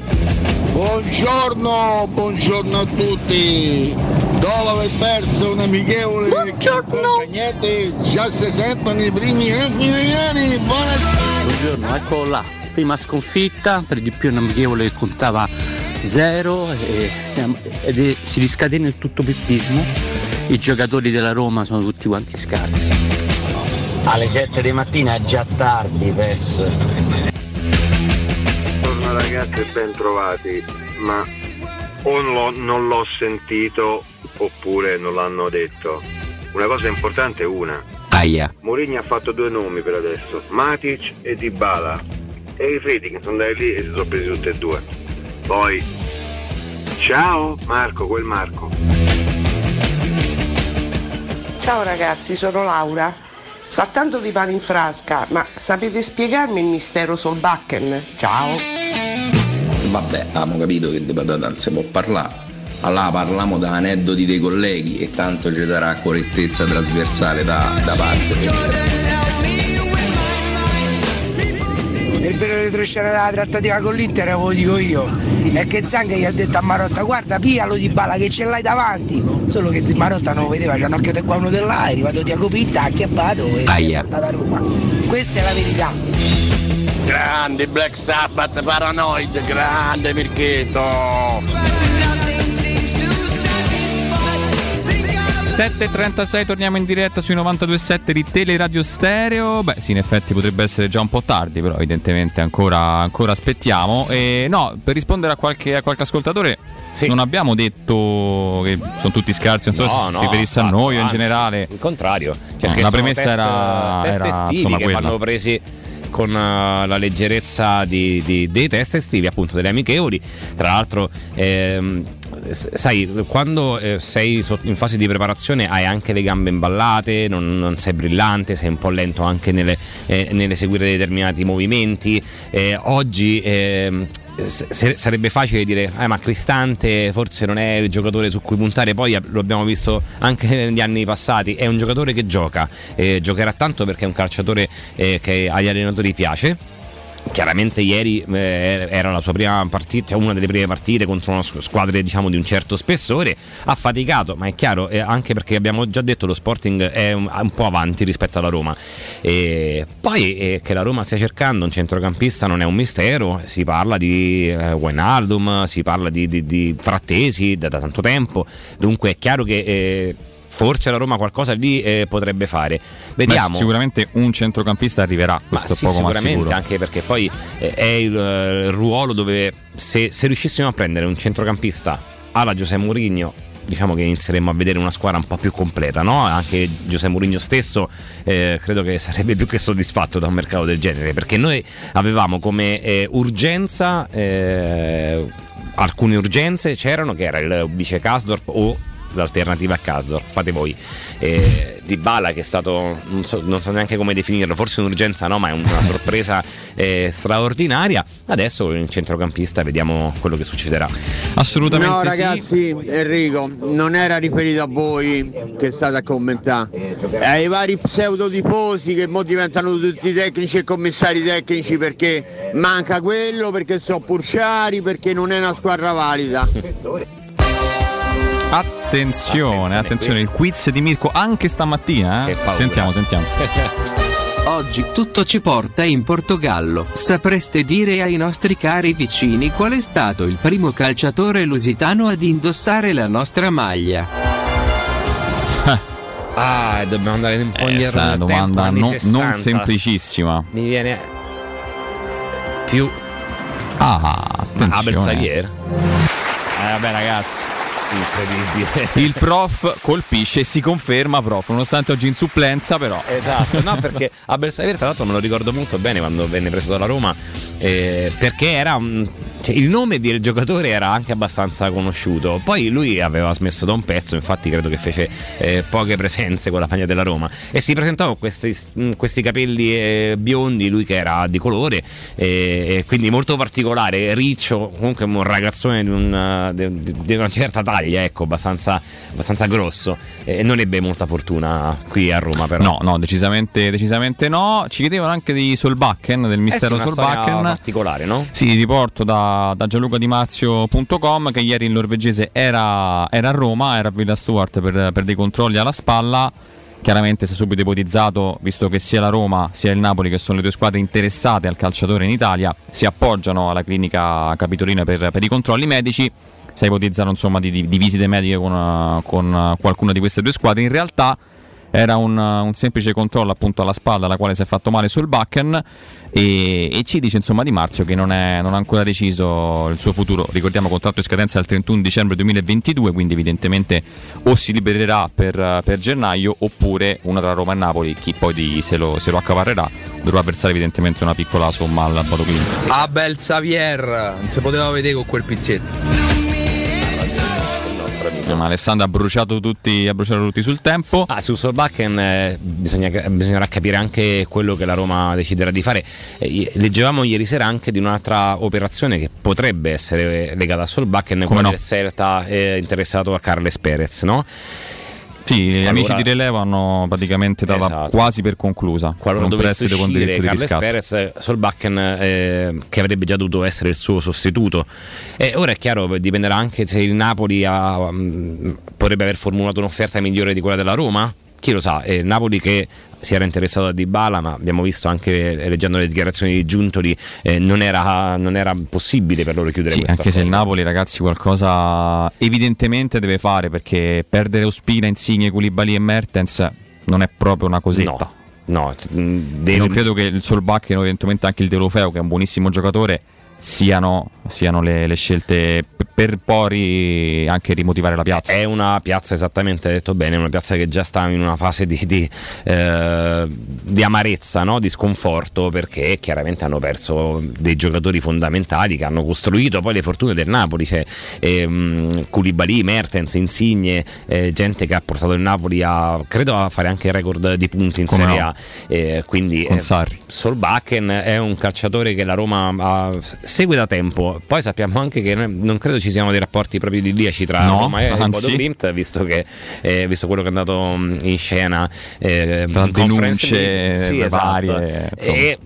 Buongiorno, buongiorno a tutti. Dopo aver perso un amichevole buongiorno. niente, già si sentono i primi italiani. Buonasera. Buongiorno, eccolo là. Prima sconfitta, per di più un amichevole che contava zero e siamo- ed è- si riscatena il tutto pippismo. I giocatori della Roma sono tutti quanti scarsi. Alle 7 di mattina è già tardi, PES. Ragazzi e ben trovati, ma o non l'ho, non l'ho sentito oppure non l'hanno detto. Una cosa importante è una. Aia. Mourinho ha fatto due nomi per adesso, Matic e Dybala. E i che sono andati lì e si sono presi tutti e due. Poi, ciao Marco, quel Marco. Ciao ragazzi, sono Laura. Saltando di pane in frasca, ma sapete spiegarmi il mistero Solbakken? Ciao. Vabbè, abbiamo capito che di patata non si può parlare. Allora parliamo da aneddoti dei colleghi e tanto ci darà correttezza trasversale da, da parte. Il vero retroscena della trattativa con l'Inter ve lo dico io. È che Zanga gli ha detto a Marotta guarda piglialo di bala che ce l'hai davanti. Solo che Marotta non lo vedeva, c'è un occhio di qua uno di là, è arrivato Tiago Pinta, ha acchiappato e si è Aia. portato a Roma. Questa è la verità. Grande Black Sabbath Paranoid, grande Mirchetto. 7.36 torniamo in diretta sui 92.7 di Teleradio Stereo. Beh, sì, in effetti potrebbe essere già un po' tardi, però evidentemente ancora, ancora aspettiamo. E no, per rispondere a qualche, a qualche ascoltatore, non abbiamo detto che sono tutti scarsi, non so No, se no, si riferisse a noi o in generale. Il contrario. Cioè, No, che la premessa test- era- test era, estivi insomma, che quella. vanno presi con eh, la leggerezza di- di- dei test estivi, appunto delle amichevoli. Tra l'altro, ehm, sai, quando eh, sei in fase di preparazione hai anche le gambe imballate, non, non sei brillante, sei un po' lento anche nelle, eh, nell'eseguire determinati movimenti. Eh, oggi ehm, sarebbe facile dire eh, ma Cristante forse non è il giocatore su cui puntare. Poi ab- lo abbiamo visto anche negli anni passati è un giocatore che gioca eh, giocherà tanto perché è un calciatore eh, che agli allenatori piace Chiaramente ieri eh, era la sua prima partita, cioè una delle prime partite contro una squ- squadra diciamo, di un certo spessore, ha faticato, ma è chiaro, eh, anche perché abbiamo già detto lo Sporting è un, un po' avanti rispetto alla Roma. E poi eh, che la Roma stia cercando un centrocampista non è un mistero, si parla di eh, Wijnaldum, si parla di, di- di Frattesi da, da tanto tempo, dunque è chiaro che... Forse la Roma qualcosa lì eh, potrebbe fare. Vediamo. Beh, sicuramente un centrocampista arriverà, Ma questo sì, è poco ma sicuramente, anche perché poi eh, è il, eh, ruolo dove se, se riuscissimo a prendere un centrocampista alla Giuseppe Mourinho diciamo che inizieremmo a vedere una squadra un po' più completa, no? Anche Giuseppe Mourinho stesso eh, credo che sarebbe più che soddisfatto da un mercato del genere, perché noi avevamo come eh, urgenza eh, alcune urgenze c'erano che era il vice Kasdorp o l'alternativa a Kasdorp, fate voi. Eh, di Bala che è stato, non so, non so neanche come definirlo, forse un'urgenza no, ma è una sorpresa eh, straordinaria. Adesso con il centrocampista vediamo quello che succederà. Assolutamente No ragazzi, Enrico, non era riferito a voi che state a commentare, è ai vari pseudotifosi che mo diventano tutti tecnici e commissari tecnici perché manca quello, perché sono purciari, perché non è una squadra valida. Attenzione, attenzione, il quiz di Mirko anche stamattina. eh? Sentiamo, sentiamo. Oggi tutto ci porta in Portogallo. Sapreste dire ai nostri cari vicini qual è stato il primo calciatore lusitano ad indossare la nostra maglia? Ah, dobbiamo andare un po' Questa indietro è una domanda non, 60. non semplicissima. Mi viene più Ah, attenzione. Abel Xavier. Eh vabbè ragazzi. Incredibile. Il prof colpisce e si conferma prof, nonostante oggi in supplenza però. Esatto, no perché a Bersagliere tra l'altro me lo ricordo molto bene quando venne preso dalla Roma, eh, perché era un- cioè, il nome del giocatore era anche abbastanza conosciuto, poi lui aveva smesso da un pezzo, infatti credo che fece eh, poche presenze con la maglia della Roma e si presentò con questi, mh, questi capelli eh, biondi, lui che era di colore, eh, quindi molto particolare, riccio, comunque un ragazzone di una, di- di una certa taglia, ecco, abbastanza, abbastanza grosso e non ebbe molta fortuna qui a Roma però. No, no, decisamente, decisamente no. Ci chiedevano anche di Solbakken, del mistero Eh sì, Solbakken. particolare, no? Sì, riporto da, da gianlucadimazio.com che ieri il norvegese era, era a Roma, era a Villa Stuart per, per dei controlli alla spalla. Chiaramente si è subito ipotizzato, visto che sia la Roma sia il Napoli, che sono le due squadre interessate al calciatore in Italia, si appoggiano alla clinica capitolina per, per i controlli medici. Si è ipotizzato insomma di, di- di visite mediche con, con qualcuna di queste due squadre. In realtà era un, un semplice controllo appunto alla spalla alla quale si è fatto male sul Bakken e, e ci dice insomma Di Marzio che non, è, non ha ancora deciso il suo futuro ricordiamo contratto in scadenza al 31 dicembre 2022 quindi evidentemente o si libererà per, per gennaio oppure una tra Roma e Napoli chi poi di- se, lo, se lo accaparrerà dovrà versare evidentemente una piccola somma al Bodo Clint Ah bel Xavier, non si poteva vedere con quel pizzetto. Ma Alessandro ha bruciato tutti, ha bruciato tutti sul tempo Ah, su Solbakken eh, bisognerà capire anche quello che la Roma deciderà di fare. Eh, leggevamo ieri sera anche di un'altra operazione che potrebbe essere legata a Solbakken, Come no? del Celta eh, interessato a Carles Perez, no? Sì, gli amici di rilievo hanno praticamente data Esatto. quasi per conclusa. Qualora con dovesse con uscire di Carles riscatto. Perez, Solbakken eh, che avrebbe già dovuto essere il suo sostituto. E ora è chiaro, dipenderà anche se il Napoli ha, mh, potrebbe aver formulato un'offerta migliore di quella della Roma. Chi lo sa, eh, Napoli che si era interessato a Dybala, ma abbiamo visto anche eh, leggendo le dichiarazioni di Giuntoli, eh, non, era, non era possibile per loro chiudere Sì, questo anche se il accordo. Napoli, ragazzi, qualcosa evidentemente deve fare perché perdere Ospina, Insigne, Koulibaly e Mertens non è proprio una cosetta. No, E non credo che il Solbakken o eventualmente anche il Delofeo, che è un buonissimo giocatore, siano, siano le, le scelte per poi anche rimotivare la piazza. È una piazza, esattamente hai detto bene, una piazza che già sta in una fase di, di, eh, di amarezza, no? di sconforto, perché chiaramente hanno perso dei giocatori fondamentali che hanno costruito poi le fortune del Napoli, cioè ehm, Koulibaly, Mertens, Insigne, eh, gente che ha portato il Napoli a, credo, a fare anche il record di punti in Come Serie no. A. Eh, quindi eh. Solbakken è un calciatore che la Roma ha- segue da tempo. Poi sappiamo anche che non credo ci siano dei rapporti proprio idilliaci tra No, Roma e. Bodo Glimt, visto, che, eh, visto quello che è andato in scena eh, Tra denunce. Sì, esatto. varie, insomma. E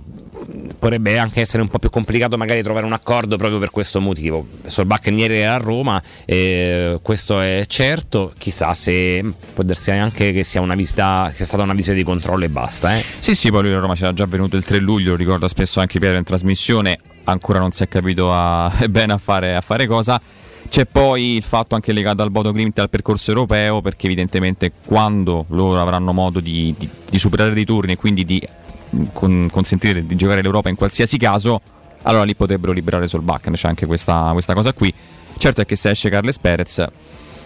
potrebbe anche essere un po' più complicato magari trovare un accordo proprio per questo motivo. Solbakken ieri era a Roma, eh, questo è certo, chissà se può darsi anche che sia una visita, sia stata una visita di controllo e basta. Eh. Sì, sì, poi lui a Roma c'era già venuto il 3 luglio, lo ricorda spesso anche Piero in trasmissione, ancora non si è capito a- bene a fare, a fare cosa. C'è poi il fatto anche legato al Bodo Glimt e al percorso europeo, perché evidentemente quando loro avranno modo di, di- di superare dei turni e quindi di mh, con- consentire di giocare l'Europa in qualsiasi caso, allora lì potrebbero liberare Solbakken, c'è anche questa, questa cosa qui. Certo è che se esce Carles Perez,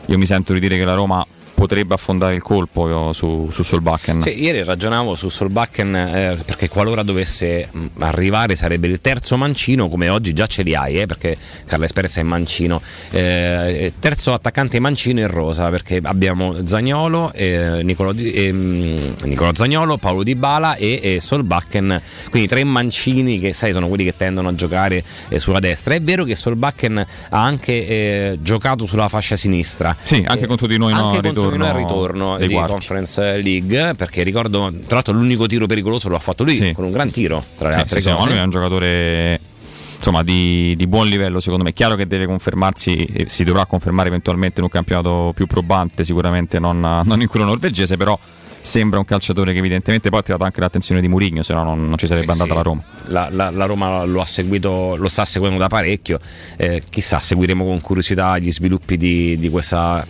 io mi sento di dire che la Roma potrebbe affondare il colpo io, su, su Solbakken. Sì, ieri ragionavo su Solbakken eh, perché qualora dovesse mh, arrivare sarebbe il terzo mancino, come oggi già ce li hai, eh, perché Carles Perez è mancino. Eh, terzo attaccante mancino in rosa, perché abbiamo Zagnolo, eh, ehm, Nicolo Zagnolo, Paolo Di Bala e, e Solbakken, quindi tre mancini che sai sono quelli che tendono a giocare eh, sulla destra. È vero che Solbakken ha anche eh, giocato sulla fascia sinistra. Sì, anche Eh, contro di noi no, anche contro noi al ritorno ritorno di quarti. Conference League perché ricordo tra l'altro l'unico tiro pericoloso lo ha fatto lui Sì. con un gran tiro tra le Sì, altre sì, cose lui è un giocatore insomma, di, di buon livello secondo me. È chiaro che deve confermarsi, e si dovrà confermare eventualmente in un campionato più probante, sicuramente non, non in quello norvegese, però sembra un calciatore che evidentemente poi ha attirato anche l'attenzione di Mourinho, se no non, non ci sarebbe Sì, andata sì. la Roma. La, la- la Roma lo ha seguito, lo sta seguendo da parecchio. Eh, chissà, seguiremo con curiosità gli sviluppi di, di questa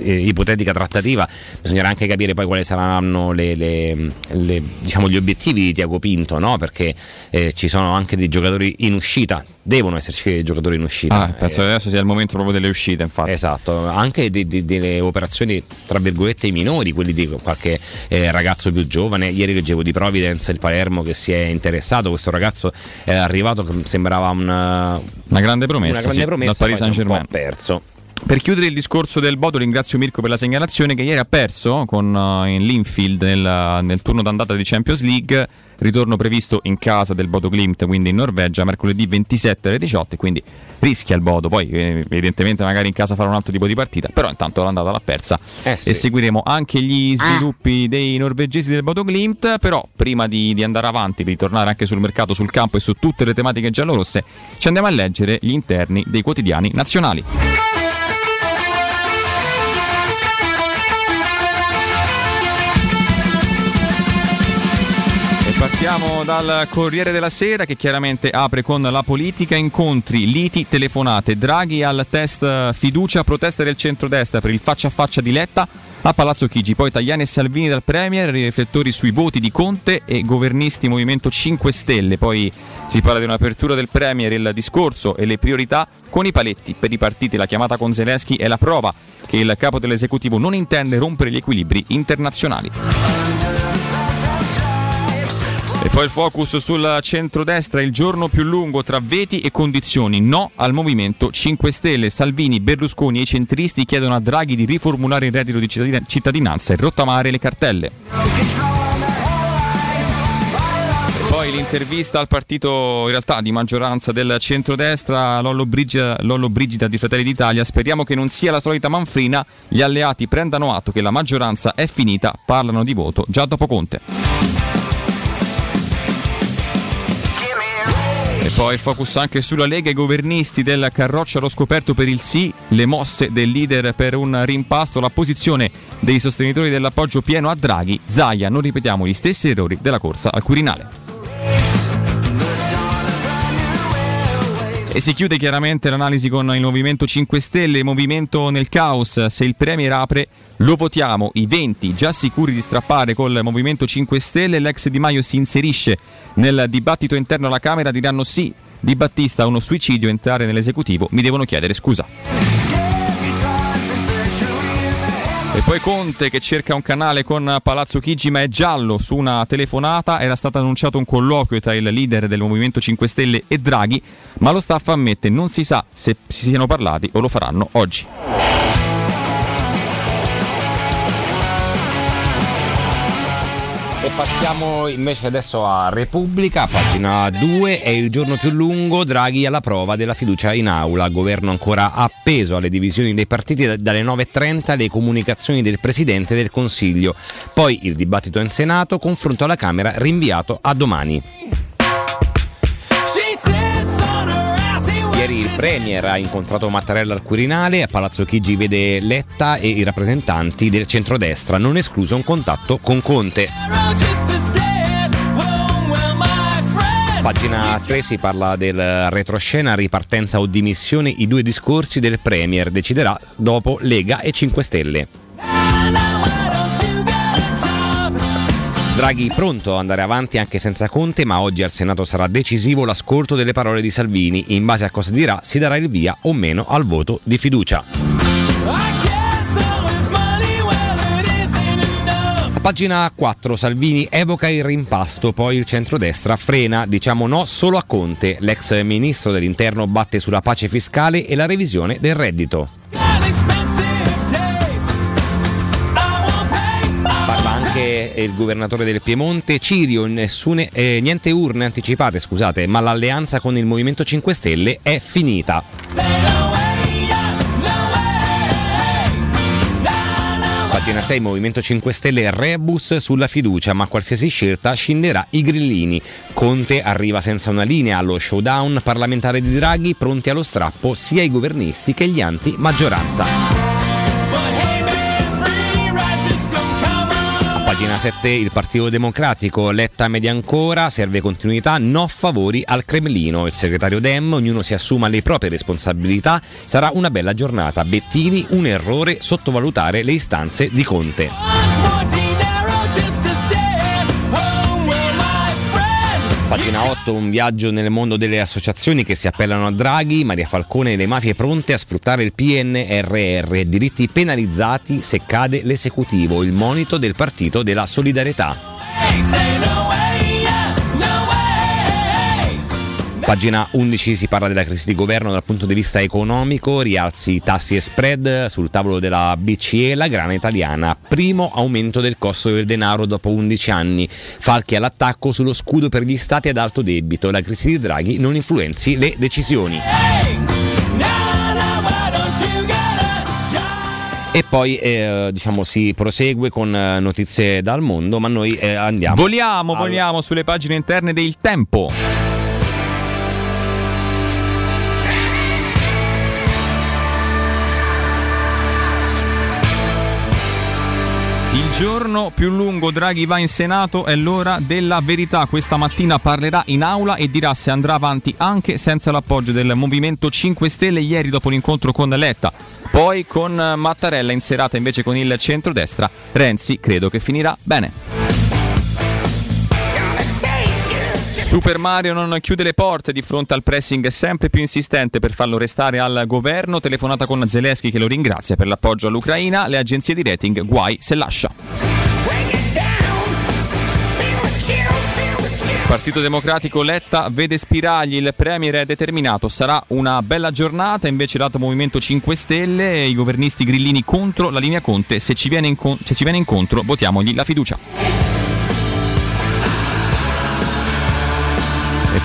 eh, ipotetica trattativa, bisognerà anche capire poi quali saranno le, le- le- diciamo, gli obiettivi di Tiago Pinto, no? perché eh, ci sono anche dei giocatori in uscita, devono esserci dei giocatori in uscita. Ah, penso che adesso sia il momento proprio delle uscite, infatti. Esatto, anche de- de- delle operazioni tra virgolette minori, quelli di qualche eh, ragazzo più giovane. Ieri leggevo di Providence il Palermo che si è interessato. Questo ragazzo è arrivato sembrava una, Una grande promessa, una grande sì, promessa dal Paris po' Saint-Germain. perso. Per chiudere il discorso del Bodo, ringrazio Mirko per la segnalazione che ieri ha perso con, eh, in Linfield nel, nel turno d'andata di Champions League. Ritorno previsto in casa del Bodo Glimt, quindi in Norvegia, mercoledì 27 alle 18. Quindi rischia il Bodo. Poi, eh, evidentemente, magari in casa farà un altro tipo di partita. Però intanto l'andata l'ha persa. Eh sì. E seguiremo anche gli sviluppi dei norvegesi del Bodo Glimt. Però, prima di, di andare avanti, di tornare anche sul mercato, sul campo e su tutte le tematiche giallorosse, ci andiamo a leggere gli interni dei quotidiani nazionali. Partiamo dal Corriere della Sera che chiaramente apre con la politica, incontri, liti, telefonate, Draghi al test fiducia, proteste del centrodestra per il faccia a faccia di Letta a Palazzo Chigi, poi Tajani e Salvini dal Premier, riflettori sui voti di Conte e governisti Movimento 5 Stelle, poi si parla di un'apertura del Premier, il discorso e le priorità con i paletti. Per i partiti, la chiamata con Zelensky è la prova che il capo dell'esecutivo non intende rompere gli equilibri internazionali. E poi il focus sul centrodestra, il giorno più lungo tra veti e condizioni. No al Movimento 5 Stelle. Salvini, Berlusconi e i centristi chiedono a Draghi di riformulare il reddito di cittadin- cittadinanza e rottamare le cartelle. Poi l'intervista al partito in realtà di maggioranza del centrodestra, Lollo Brigida, Lollo Brigida di Fratelli d'Italia. Speriamo che non sia la solita manfrina, gli alleati prendano atto che la maggioranza è finita, parlano di voto già dopo Conte. E poi focus anche sulla Lega, i governisti del Carroccia allo scoperto per il sì, le mosse del leader per un rimpasto, la posizione dei sostenitori dell'appoggio pieno a Draghi, Zaia, non ripetiamo gli stessi errori della corsa al Quirinale. E si chiude chiaramente l'analisi con il Movimento 5 Stelle, movimento nel caos, se il Premier apre lo votiamo, i 20 già sicuri di strappare col Movimento 5 Stelle, l'ex Di Maio si inserisce nel dibattito interno alla Camera, diranno sì, Di Battista uno suicidio, entrare nell'esecutivo, mi devono chiedere scusa. E poi Conte che cerca un canale con Palazzo Chigi ma è giallo su una telefonata, era stato annunciato un colloquio tra il leader del Movimento 5 Stelle e Draghi, ma lo staff ammette non si sa se si siano parlati o lo faranno oggi. E passiamo invece adesso a Repubblica, pagina 2, è il giorno più lungo, Draghi alla prova della fiducia in aula, governo ancora appeso alle divisioni dei partiti da- dalle 9.30 le comunicazioni del Presidente del Consiglio, poi il dibattito in Senato, confronto alla Camera rinviato a domani. Ieri il Premier ha incontrato Mattarella al Quirinale, a Palazzo Chigi vede Letta e i rappresentanti del centrodestra, non escluso un contatto con Conte. Pagina 3 si parla del retroscena, ripartenza o dimissione, i due discorsi del Premier deciderà dopo Lega e 5 Stelle. Draghi pronto ad andare avanti anche senza Conte, ma oggi al Senato sarà decisivo l'ascolto delle parole di Salvini. In base a cosa dirà si darà il via o meno al voto di fiducia. Pagina 4 Salvini evoca il rimpasto, poi il centrodestra frena, diciamo no solo a Conte. L'ex ministro dell'interno batte sulla pace fiscale e la revisione del reddito. Anche il governatore del Piemonte, Cirio, nessune, eh, niente urne anticipate, scusate, ma l'alleanza con il Movimento 5 Stelle è finita. Pagina 6, Movimento 5 Stelle, rebus sulla fiducia, ma qualsiasi scelta scenderà i grillini. Conte arriva senza una linea allo showdown parlamentare di Draghi, pronti allo strappo sia i governisti che gli anti-maggioranza. A pagina Pagina 7 il Partito Democratico, Letta media ancora, serve continuità, no favori al Cremlino. Il segretario Dem, ognuno si assuma le proprie responsabilità, sarà una bella giornata. Bettini, un errore sottovalutare le istanze di Conte. Pagina 8, un viaggio nel mondo delle associazioni che si appellano a Draghi, Maria Falcone e le mafie pronte a sfruttare il PNRR, diritti penalizzati se cade l'esecutivo, il monito del partito della solidarietà. Pagina 11 si parla della crisi di governo dal punto di vista economico, rialzi tassi e spread sul tavolo della BCE, la grana italiana, primo aumento del costo del denaro dopo 11 anni, falchi all'attacco sullo scudo per gli stati ad alto debito, la crisi di Draghi non influenzi le decisioni. E poi eh, diciamo si prosegue con eh, notizie dal mondo, ma noi eh, andiamo. Voliamo, al- voliamo sulle pagine interne del Tempo. Il giorno più lungo Draghi va in Senato è l'ora della verità. Questa mattina parlerà in aula e dirà se andrà avanti anche senza l'appoggio del Movimento 5 Stelle ieri dopo l'incontro con Letta. Poi con Mattarella in serata invece con il centrodestra. Renzi credo che finirà bene. Super Mario non chiude le porte di fronte al pressing sempre più insistente per farlo restare al governo. Telefonata con Zelensky che lo ringrazia per l'appoggio all'Ucraina. Le agenzie di rating guai se lascia. Partito Democratico Letta vede spiragli, il Premier è determinato, sarà una bella giornata, invece lato Movimento 5 Stelle, i governisti grillini contro la linea Conte, se ci viene, incon- se ci viene incontro votiamogli la fiducia.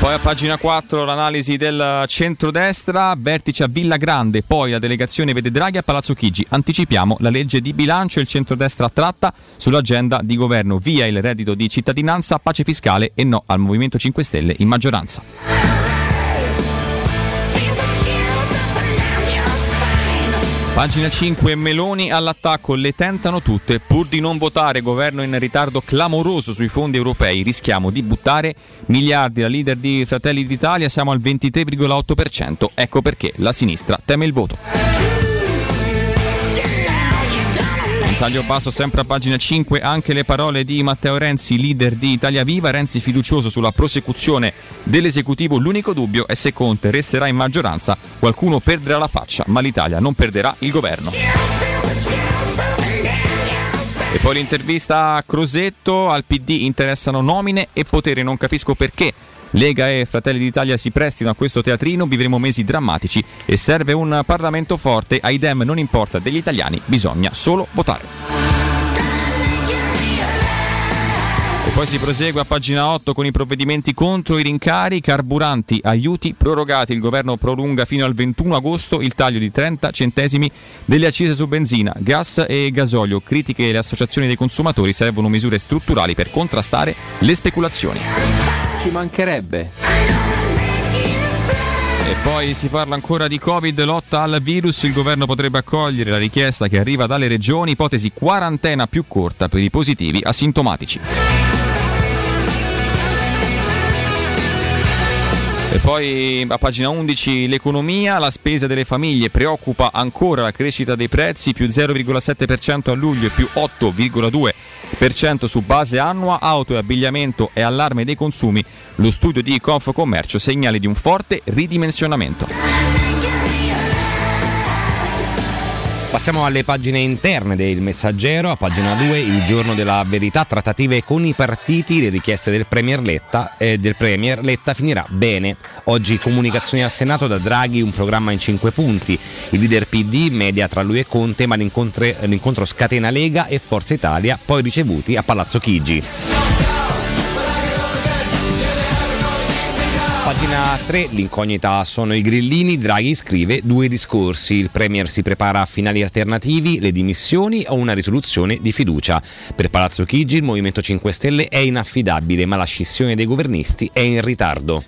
Poi a pagina 4 l'analisi del centrodestra, vertice a Villa Grande, poi la delegazione vede Draghi a Palazzo Chigi. Anticipiamo la legge di bilancio, il centrodestra tratta sull'agenda di governo, via il reddito di cittadinanza, pace fiscale e no al Movimento 5 Stelle in maggioranza. Pagina 5 Meloni all'attacco, le tentano tutte, pur di non votare governo in ritardo clamoroso sui fondi europei, rischiamo di buttare miliardi, la leader di Fratelli d'Italia siamo al 23,8%, ecco perché la sinistra teme il voto. Taglio basso sempre a pagina 5 anche le parole di Matteo Renzi, leader di Italia Viva, Renzi fiducioso sulla prosecuzione dell'esecutivo, l'unico dubbio è se Conte resterà in maggioranza, qualcuno perderà la faccia, ma l'Italia non perderà il governo. E poi l'intervista a Crosetto, al PD interessano nomine e potere, non capisco perché. Lega e Fratelli d'Italia si prestino a questo teatrino, vivremo mesi drammatici e serve un Parlamento forte, ai Dem non importa degli italiani, bisogna solo votare. Poi si prosegue a pagina 8 con i provvedimenti contro i rincari, carburanti, aiuti prorogati. Il governo prolunga fino al 21 agosto il taglio di 30 centesimi delle accise su benzina, gas e gasolio. Critiche le associazioni dei consumatori servono misure strutturali per contrastare le speculazioni. Ci mancherebbe. E poi si parla ancora di Covid, lotta al virus, il governo potrebbe accogliere la richiesta che arriva dalle regioni, ipotesi quarantena più corta per i positivi asintomatici. E poi a pagina 11 l'economia, la spesa delle famiglie preoccupa ancora la crescita dei prezzi, più 0,7% a luglio e più 8,2% su base annua, auto e abbigliamento e allarme dei consumi. Lo studio di Confcommercio segnali di un forte ridimensionamento. Passiamo alle pagine interne del Messaggero, a pagina 2 il giorno della verità, trattative con i partiti, le richieste del Premier Letta, eh, del Premier Letta finirà bene. Oggi comunicazioni al Senato da Draghi, un programma in 5 punti. Il leader PD media tra lui e Conte, ma l'incontro scatena Lega e Forza Italia, poi ricevuti a Palazzo Chigi. Pagina 3, l'incognita sono i grillini, Draghi scrive due discorsi, il Premier si prepara a finali alternativi, le dimissioni o una risoluzione di fiducia. Per Palazzo Chigi il Movimento 5 Stelle è inaffidabile, ma la scissione dei governisti è in ritardo.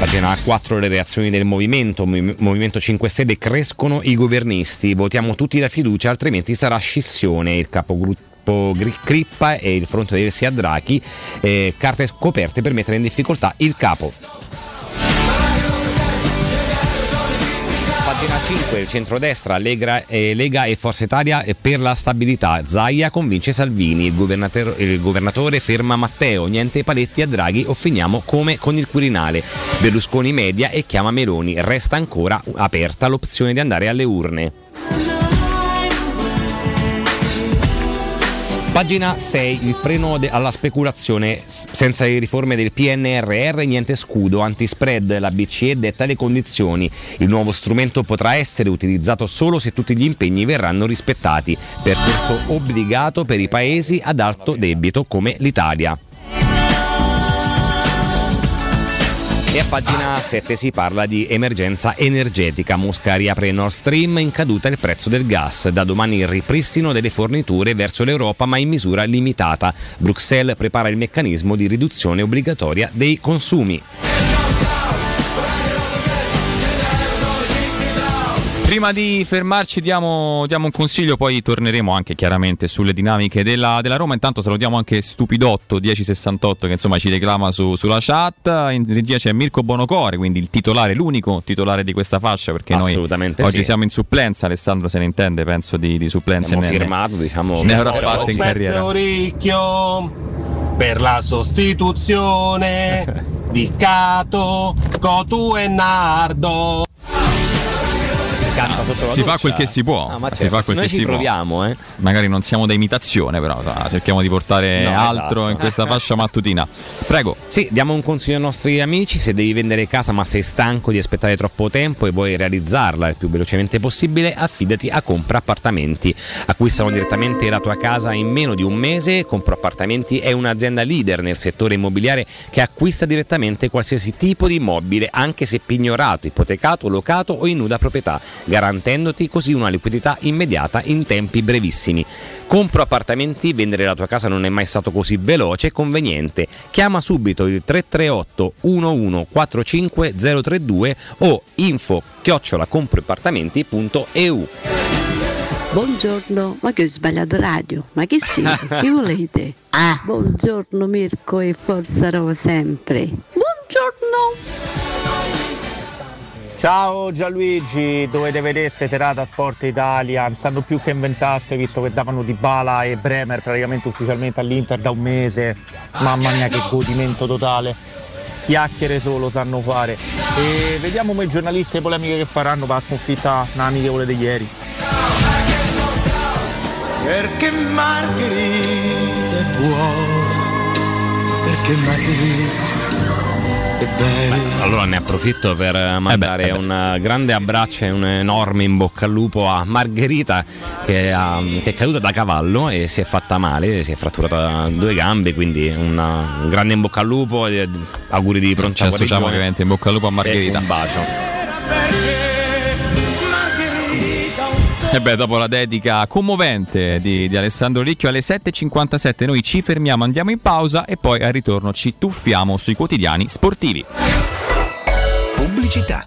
Pagina 4 le reazioni del movimento, Movi- Movimento 5 Stelle crescono i governisti, votiamo tutti la fiducia altrimenti sarà scissione, il capogruppo Gri- Crippa e il fronte dei Sia Draghi, eh, carte scoperte per mettere in difficoltà il capo. Pagina 5, il centrodestra, Lega, eh, Lega e Forza Italia eh, per la stabilità. Zaia convince Salvini, il il governatore ferma Matteo, niente paletti a Draghi o finiamo come con il Quirinale. Berlusconi media e chiama Meloni, resta ancora aperta l'opzione di andare alle urne. Pagina 6, il freno de- alla speculazione. Senza le riforme del PNRR niente scudo, antispread, la BCE detta le condizioni. Il nuovo strumento potrà essere utilizzato solo se tutti gli impegni verranno rispettati. Percorso obbligato per i paesi ad alto debito come l'Italia. E a pagina 7 si parla di emergenza energetica. Mosca riapre Nord Stream, in caduta il prezzo del gas. Da domani il ripristino delle forniture verso l'Europa ma in misura limitata. Bruxelles prepara il meccanismo di riduzione obbligatoria dei consumi. Prima di fermarci diamo, diamo un consiglio, poi torneremo anche chiaramente sulle dinamiche della, della Roma. Intanto salutiamo anche Stupidotto 1068 che insomma ci reclama su- sulla chat. In regia c'è Mirko Bonocore, quindi il titolare, l'unico titolare di questa fascia perché noi oggi sì. siamo in supplenza. Alessandro se ne intende, penso di, di supplenza. Abbiamo firmato, diciamo, Ne avrà fatte in carriera. Ricchio per la sostituzione di Cato, Cotu e Nardo. Canta sotto la Si fa doccia. quel che si può. Ah, ma si fa quel noi che ci si proviamo, può. eh. Magari non siamo da imitazione, però ah, cerchiamo di portare No, altro esatto. in questa fascia mattutina. Prego. Sì, diamo un consiglio ai nostri amici, se devi vendere casa ma sei stanco di aspettare troppo tempo e vuoi realizzarla il più velocemente possibile, affidati a Compra Appartamenti. Acquistano direttamente la tua casa in meno di un mese. Compra Appartamenti è un'azienda leader nel settore immobiliare che acquista direttamente qualsiasi tipo di immobile, anche se pignorato, ipotecato, locato o in nuda proprietà, garantendoti così una liquidità immediata in tempi brevissimi. Compro appartamenti, vendere la tua casa non è mai stato così veloce e conveniente. Chiama subito il 338 1145 032 o info chiocciolacomproappartamenti.eu. Buongiorno, ma che ho sbagliato radio? Ma che siete? Che volete? Buongiorno Mirko e forza Roma sempre. Buongiorno! Ciao Gianluigi, dovete vedere queste serata Sport Italia, non sanno più che inventasse visto che davano Di Bala e Bremer praticamente ufficialmente all'Inter da un mese. Mamma mia che godimento totale. Chiacchiere solo sanno fare. E vediamo come i giornalisti le polemiche che faranno per la sconfitta amichevole di ieri. Perché Margherita è buona, perché Margherita bella. Allora ne approfitto per eh, mandare un eh, grande abbraccio e un enorme in bocca al lupo a Margherita che, ha- che è caduta da cavallo e si è fatta male, si è fratturata due gambe, quindi una- un grande in bocca al lupo e auguri di pronta Ci associamo guarigione. ovviamente in bocca al lupo a Margherita. E un bacio. E beh, dopo la dedica commovente di, di Alessandro Ricchio alle 7.57 noi ci fermiamo, andiamo in pausa e poi al ritorno ci tuffiamo sui quotidiani sportivi. Pubblicità.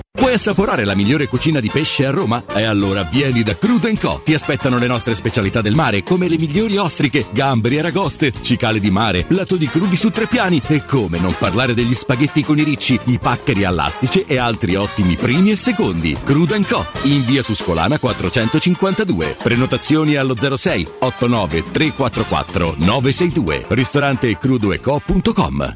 Vuoi assaporare la migliore cucina di pesce a Roma? E allora vieni da Crudo Co. Ti aspettano le nostre specialità del mare, come le migliori ostriche, gamberi e aragoste, cicale di mare, lato di crudi su tre piani e come non parlare degli spaghetti con i ricci, i paccheri all'astice e altri ottimi primi e secondi. Crudo Co. In via Tuscolana 452. Prenotazioni allo 06 89 344 962. Ristorante crudoeco.com.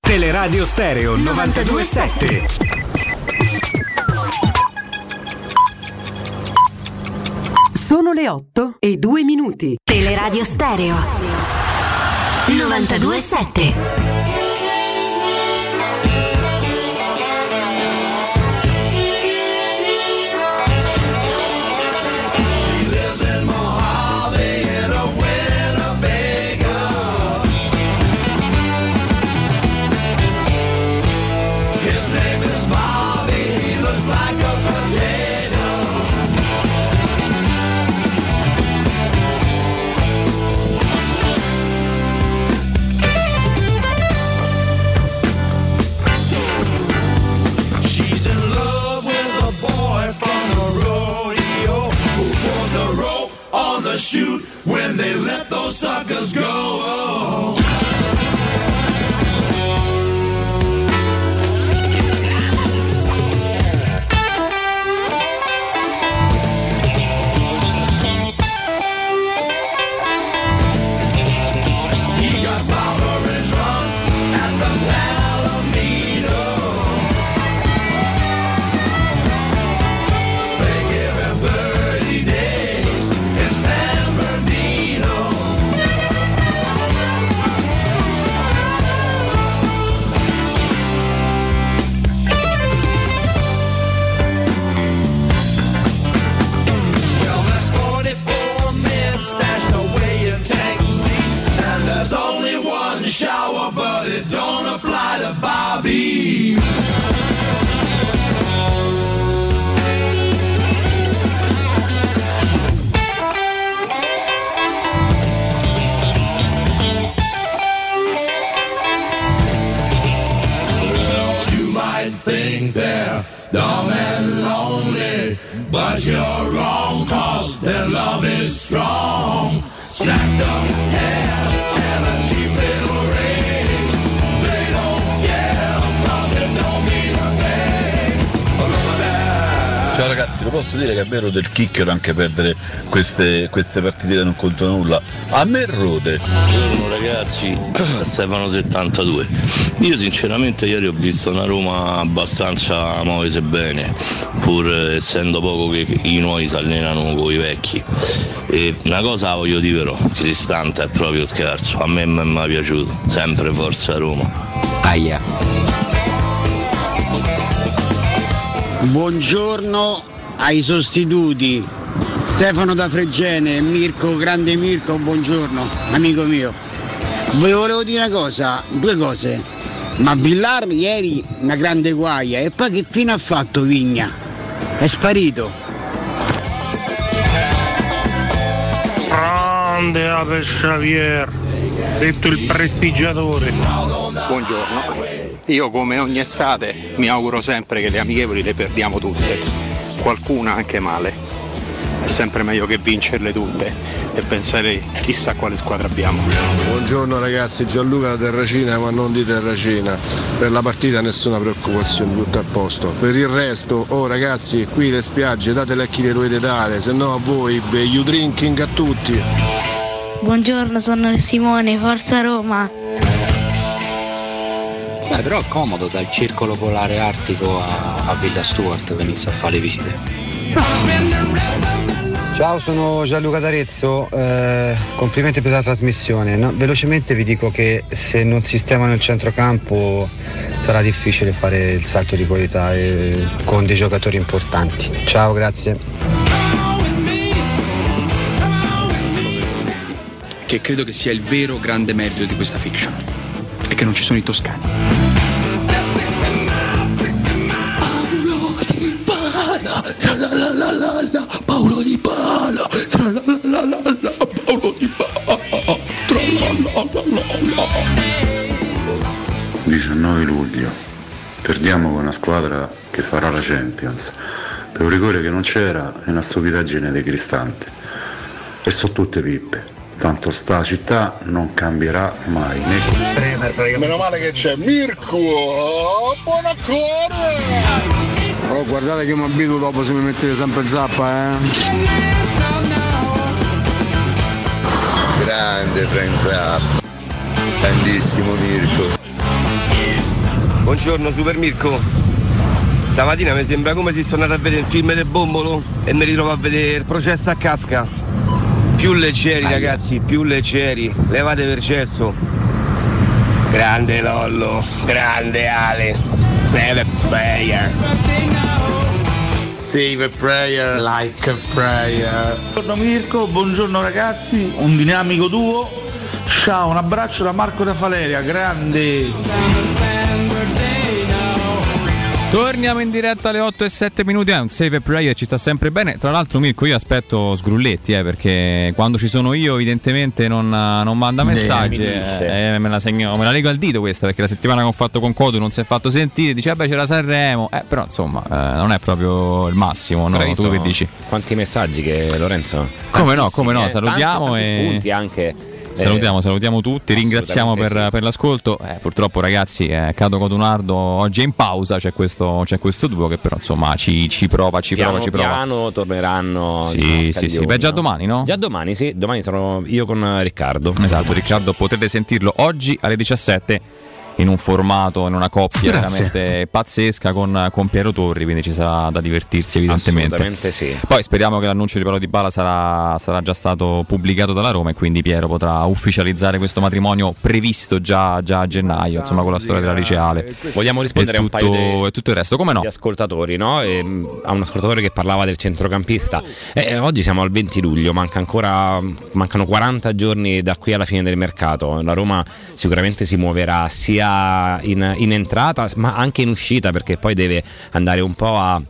Teleradio Stereo 927. Sono le 8 e 2 minuti. Teleradio Stereo 927. when they let those suckers go. A rode il kicker anche perdere queste, queste partite che non contano nulla. A me rode. Buongiorno ragazzi, Stefano 72. Io sinceramente ieri ho visto una Roma abbastanza muoversi bene, pur essendo poco che i nuovi si allenano con i vecchi. E una cosa voglio dire però, Cristante è proprio scherzo, a me mi è piaciuto, sempre forza Roma. Aia. Buongiorno ai sostituti. Stefano da Fregene, Mirko, grande Mirko, buongiorno, amico mio. Vi volevo dire una cosa, due cose. Ma Villar ieri una grande guaia e poi che fine ha fatto Vigna? È sparito. Grande Ape Xavier, detto il prestigiatore. Buongiorno. Io come ogni estate mi auguro sempre che le amichevoli le perdiamo tutte, qualcuna anche male. È sempre meglio che vincerle tutte e pensare chissà quale squadra abbiamo. Buongiorno ragazzi, Gianluca da Terracina ma non di Terracina. Per la partita nessuna preoccupazione, tutto a posto. Per il resto, oh ragazzi, qui le spiagge datele a chi le dovete dare, se no a voi, you drinking a tutti. Buongiorno, sono Simone, Forza Roma. Beh, però è comodo dal circolo polare artico a, a Villa Stuart venisse a fare le visite. Ciao, sono Gianluca D'Arezzo, eh, complimenti per la trasmissione. No, velocemente vi dico che se non sistemano il centrocampo sarà difficile fare il salto di qualità eh, con dei giocatori importanti. Ciao, grazie. Che credo che sia il vero grande merito di questa fiction. E che non ci sono i toscani. Paolo Di Bala, tralalala, Paolo Di Bala, tralalala. 19 luglio. Perdiamo con una squadra che farà la Champions. Per un rigore che non c'era e una stupidaggine dei Cristante. E sono tutte pippe. Tanto sta città non cambierà mai. Né... Meno male che c'è Mirko, buona Oh, guardate che mi abituo dopo se mi mettete sempre zappa, eh. Grande Frank Zappa, grandissimo Mirko. Buongiorno Super Mirko. Stamattina mi sembra come se sono andato a vedere il film del bombolo e mi ritrovo a vedere il processo a Kafka. Più leggeri ragazzi, più leggeri, levate per cesso. Grande Lollo, grande Ale, save a prayer. Save a prayer like a prayer. Buongiorno Mirko, buongiorno ragazzi, un dinamico duo. Ciao, un abbraccio da Marco da Valeria, grande. Torniamo in diretta alle 8 e 7 minuti. È un save e prayer, ci sta sempre bene. Tra l'altro, Mirko, io aspetto sgrulletti eh, perché quando ci sono io, evidentemente non, non manda messaggi. Eh, eh, me, la segno, me la leggo al dito questa perché la settimana che ho fatto con Codu non si è fatto sentire. Dice, vabbè, c'era Sanremo. Eh, però insomma, eh, non è proprio il massimo. No? Tu che dici? Quanti messaggi che Lorenzo? Come no, come no, eh, salutiamo tanti, tanti e- spunti anche. Eh, Salutiamo, salutiamo tutti, ringraziamo per, assolutamente per l'ascolto. Eh, purtroppo ragazzi, eh, Cado Codunardo oggi è in pausa, c'è questo, c'è questo duo che però insomma ci, ci prova, ci piano prova, ci prova. piano torneranno. Sì, sì, sì. Beh, già domani, no? Già domani, sì. Domani sarò io con Riccardo. Esatto, Riccardo, potrete sentirlo oggi alle 17 in un formato, in una coppia Grazie. veramente pazzesca con, con Piero Torri, quindi ci sarà da divertirsi evidentemente. Assolutamente sì. Poi speriamo che l'annuncio di Paolo Di Bala sarà, sarà già stato pubblicato dalla Roma e quindi Piero potrà ufficializzare questo matrimonio previsto già, già a gennaio, insomma con la storia della liceale. Vogliamo rispondere e a un tutto, paio di, e tutto il resto, come no? ascoltatori, no? E, mh, a un ascoltatore che parlava del centrocampista. Eh, oggi siamo al 20 luglio, manca ancora, mancano 40 giorni da qui alla fine del mercato. La Roma sicuramente si muoverà sia in, in entrata ma anche in uscita perché poi deve andare un po' a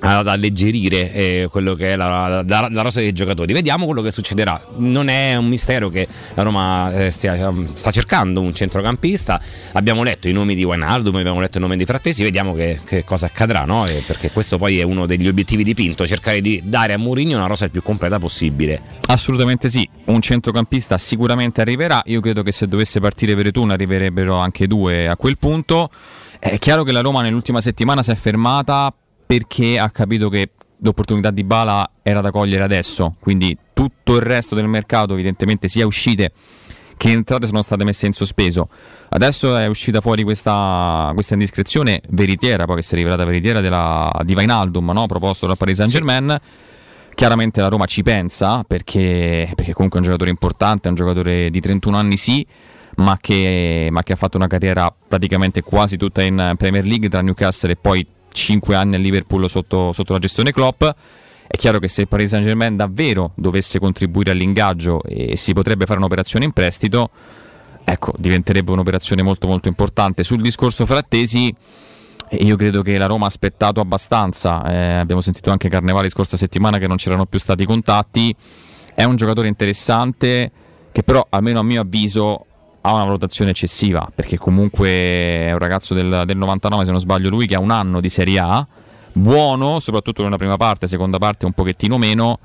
ad alleggerire eh, quello che è la, la- la rosa dei giocatori. Vediamo quello che succederà. Non è un mistero che la Roma eh, stia- sta cercando un centrocampista. Abbiamo letto i nomi di Wijnaldum, abbiamo letto il nome di Frattesi, vediamo che, che cosa accadrà, no? Eh, perché questo poi è uno degli obiettivi di Pinto, cercare di dare a Mourinho una rosa il più completa possibile. Assolutamente sì, un centrocampista sicuramente arriverà, io credo che se dovesse partire Veretun arriverebbero anche due a quel punto. È chiaro che la Roma nell'ultima settimana si è fermata perché ha capito che l'opportunità di Bala era da cogliere adesso, quindi tutto il resto del mercato evidentemente sia uscite che entrate sono state messe in sospeso. Adesso è uscita fuori questa, questa indiscrezione veritiera, poi che si è rivelata veritiera della, di Vainaldum, no? proposto dal Paris Saint Germain. Chiaramente la Roma ci pensa perché, perché comunque è un giocatore importante, è un giocatore di 31 anni sì, ma che, ma che ha fatto una carriera praticamente quasi tutta in Premier League tra Newcastle e poi 5 anni a Liverpool sotto, sotto la gestione Klopp. È chiaro che se il Paris Saint Germain davvero dovesse contribuire all'ingaggio e si potrebbe fare un'operazione in prestito, ecco, diventerebbe un'operazione molto molto importante. Sul discorso Frattesi, eh, io credo che la Roma ha aspettato abbastanza. Eh, abbiamo sentito anche Carnevale scorsa settimana che non c'erano più stati contatti. È un giocatore interessante che però, almeno a mio avviso, ha una valutazione eccessiva perché comunque è un ragazzo del, del 99, se non sbaglio lui, che ha un anno di Serie A, buono, soprattutto nella prima parte, seconda parte un pochettino meno.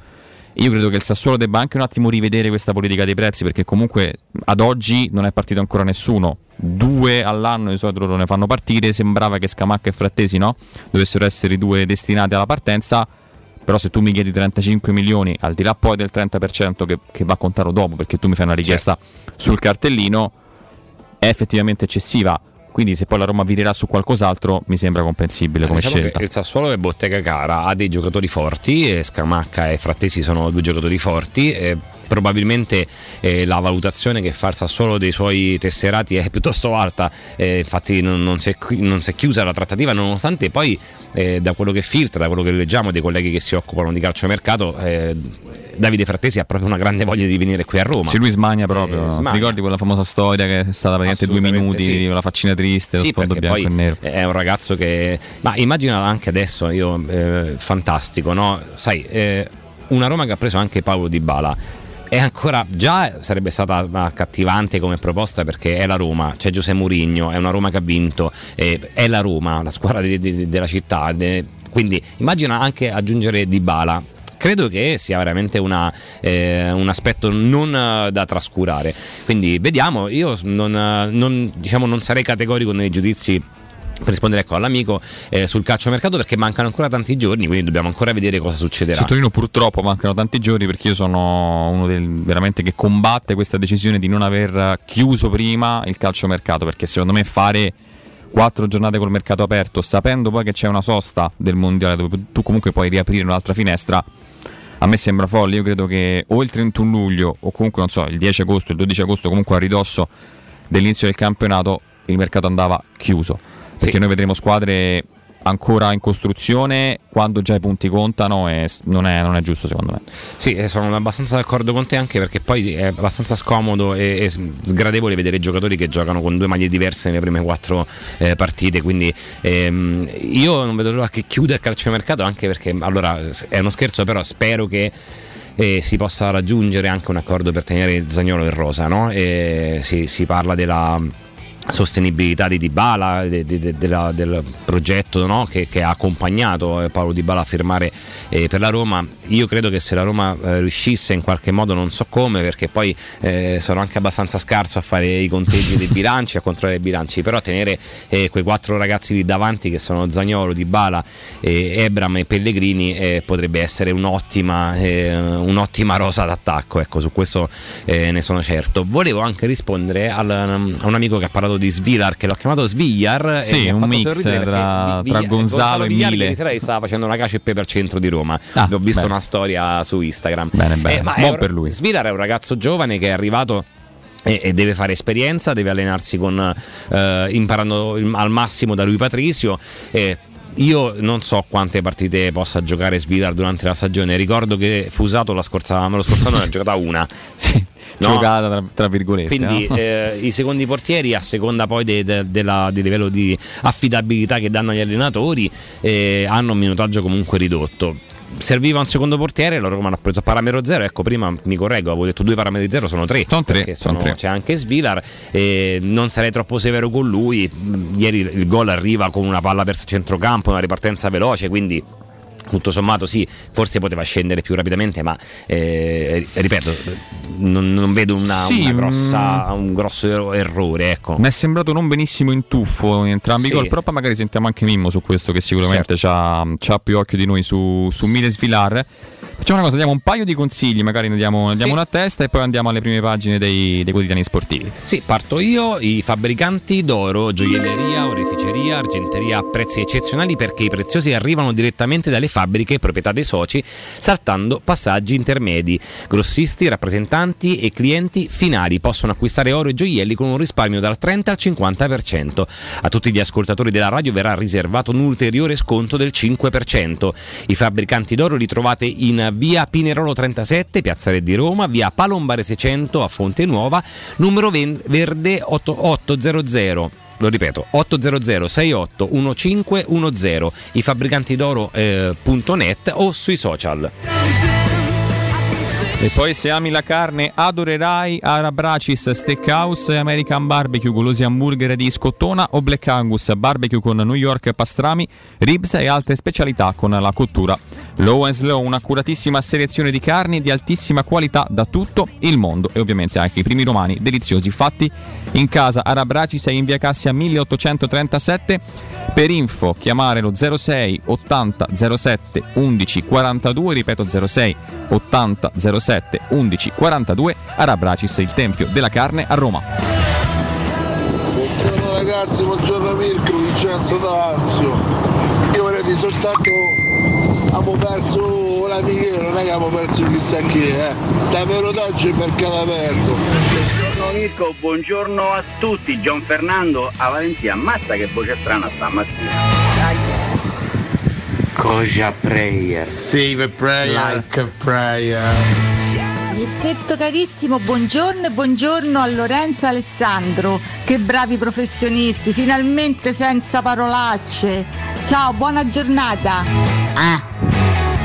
Io credo che il Sassuolo debba anche un attimo rivedere questa politica dei prezzi perché comunque ad oggi non è partito ancora nessuno. Due all'anno di solito loro ne fanno partire. Sembrava che Scamacca e Frattesi no? dovessero essere i due destinati alla partenza. Però se tu mi chiedi 35 milioni, al di là poi del 30% che, che va a contare dopo perché tu mi fai una richiesta sul cartellino, è effettivamente eccessiva. Quindi se poi la Roma virerà su qualcos'altro mi sembra comprensibile come Diciamo scelta. il Sassuolo è bottega cara, ha dei giocatori forti, e Scamacca e Frattesi sono due giocatori forti. e probabilmente eh, la valutazione che fa il Sassuolo dei suoi tesserati è piuttosto alta, eh, infatti non, non si è, non si è chiusa la trattativa nonostante poi eh, da quello che filtra, da quello che leggiamo dei colleghi che si occupano di calciomercato, eh, Davide Frattesi ha proprio una grande voglia di venire qui a Roma. Sì, lui smania proprio. Eh, smania. Ricordi quella famosa storia che è stata praticamente due minuti sì. la faccina triste, lo Sì, sfondo bianco e nero. è un ragazzo che. Ma immagina anche adesso, io, eh, fantastico, no? Sai, eh, una Roma che ha preso anche Paolo Di Bala. È ancora già sarebbe stata accattivante come proposta perché è la Roma, c'è Giuseppe Mourinho, è una Roma che ha vinto, è la Roma, la squadra di- di- della città. quindi immagina anche aggiungere Di Bala. Credo che sia veramente una, eh, un aspetto non eh, da trascurare. Quindi vediamo, io non, eh, non- diciamo, non sarei categorico nei giudizi per rispondere ecco, all'amico eh, sul calciomercato perché mancano ancora tanti giorni, quindi dobbiamo ancora vedere cosa succederà. Sottolineo purtroppo mancano tanti giorni perché io sono uno del, veramente che combatte questa decisione di non aver chiuso prima il calciomercato perché secondo me fare quattro giornate col mercato aperto sapendo poi che c'è una sosta del mondiale dove tu comunque puoi riaprire un'altra finestra a me sembra folle, io credo che o il 31 luglio o comunque non so, il 10 agosto, il 12 agosto comunque a ridosso dell'inizio del campionato il mercato andava chiuso perché noi vedremo squadre ancora in costruzione quando già i punti contano e non è, non è giusto secondo me. Sì, eh, sono abbastanza d'accordo con te anche perché poi è abbastanza scomodo e, e sgradevole vedere giocatori che giocano con due maglie diverse nelle prime quattro eh, partite. Quindi ehm, io non vedo l'ora che chiuda il calciomercato anche perché allora è uno scherzo, però spero che. eh, si possa raggiungere anche un accordo per tenere Zagnolo in rosa, no? E si, si parla della sostenibilità di Dybala, de- de- de- della- del progetto no? che, che ha accompagnato eh, Paolo Dybala a firmare eh, per la Roma. Io credo che se la Roma eh, riuscisse in qualche modo, non so come, perché poi eh, sono anche abbastanza scarso a fare i conteggi dei bilanci, a controllare i bilanci, però tenere eh, quei quattro ragazzi lì davanti che sono Zagnolo, Dybala, eh, Ebram e Pellegrini potrebbe essere un'ottima, un'ottima rosa d'attacco, ecco, su questo ne sono certo. Volevo anche rispondere al- a un amico che ha parlato di Svilar, che l'ho chiamato Svigliar. Sì, e un mix tra- Vi- tra Vi- Gonzalo e Vigliar Mile. ieri sera stava facendo una cacio e pepe al centro di Roma. Ah, Ho visto bene. una storia su Instagram. Bene, bene. Eh, ma Buon per lui. Svilar è un ragazzo giovane che è arrivato e, e deve fare esperienza, deve allenarsi con, eh, imparando al massimo da lui Patrizio. e io non so quante partite possa giocare Svilar durante la stagione. Ricordo che fu usato la scorsa, ma lo scorso anno ne ha giocata una. No. giocata tra, tra virgolette. Quindi no? eh, i secondi portieri, a seconda poi de- de- del livello di affidabilità che danno agli allenatori, eh, hanno un minutaggio comunque ridotto. Serviva un secondo portiere, loro come hanno preso parametro zero. Ecco, prima mi correggo, avevo detto due parametri zero, sono tre. Sono tre, perché sono tre. C'è anche Svilar. eh, non sarei troppo severo con lui. Ieri il gol arriva con una palla verso centrocampo, una ripartenza veloce, quindi tutto sommato sì, forse poteva scendere più rapidamente, ma eh, ripeto, non, non vedo una, Sì, una grossa- mm. un grosso ero- errore. Ecco. Mi è sembrato non benissimo in tuffo in entrambi i Sì. gol, però poi magari sentiamo anche Mimmo su questo che sicuramente c'ha, c'ha più occhio di noi su, su Miles Vilar. Facciamo una cosa, diamo un paio di consigli, magari ne diamo, ne diamo Sì. una testa e poi andiamo alle prime pagine dei, dei quotidiani sportivi. Sì, parto io, i fabbricanti d'oro, gioielleria, oreficeria, argenteria a prezzi eccezionali perché i preziosi arrivano direttamente dalle fabbriche proprietà dei soci, saltando passaggi intermedi. Grossisti, rappresentanti e clienti finali possono acquistare oro e gioielli con un risparmio dal 30 al 50%. A tutti gli ascoltatori della radio verrà riservato un ulteriore sconto del 5%. I fabbricanti d'oro li trovate in via Pinerolo 37, Piazza Re di Roma, via Palombare 600 a Fonte Nuova, numero verde 8800. Lo ripeto, 800 68 1510, i fabbricanti d'oro.net o sui social. E poi se ami la carne adorerai Arabracis Steakhouse American Barbecue, golosi hamburger di scottona o Black Angus, barbecue con New York pastrami, ribs e altre specialità con la cottura. Low and Slow, un'accuratissima selezione di carni di altissima qualità da tutto il mondo e ovviamente anche i primi romani deliziosi fatti in casa. Arabracis è in via Cassia 1837. Per info chiamare lo 06 80 07 11 42, ripeto 06 80 07 11 42, Arabracis, il tempio della carne a Roma. Buongiorno ragazzi, buongiorno Mirko, Vincenzo D'Azio. Io vorrei dire soltanto abbiamo perso l'amichero, non è che abbiamo perso chissà chi, eh. Sta per otaggio e mercato aperto. Buongiorno Mirko, buongiorno a tutti, Gian Fernando a Valentina, ammazza che voce strana stamattina. Cosa prayer? Save a prayer. Like a prayer. Mirchetto carissimo, buongiorno e buongiorno a Lorenzo e Alessandro. Che bravi professionisti, finalmente senza parolacce. Ciao, buona giornata. Ah.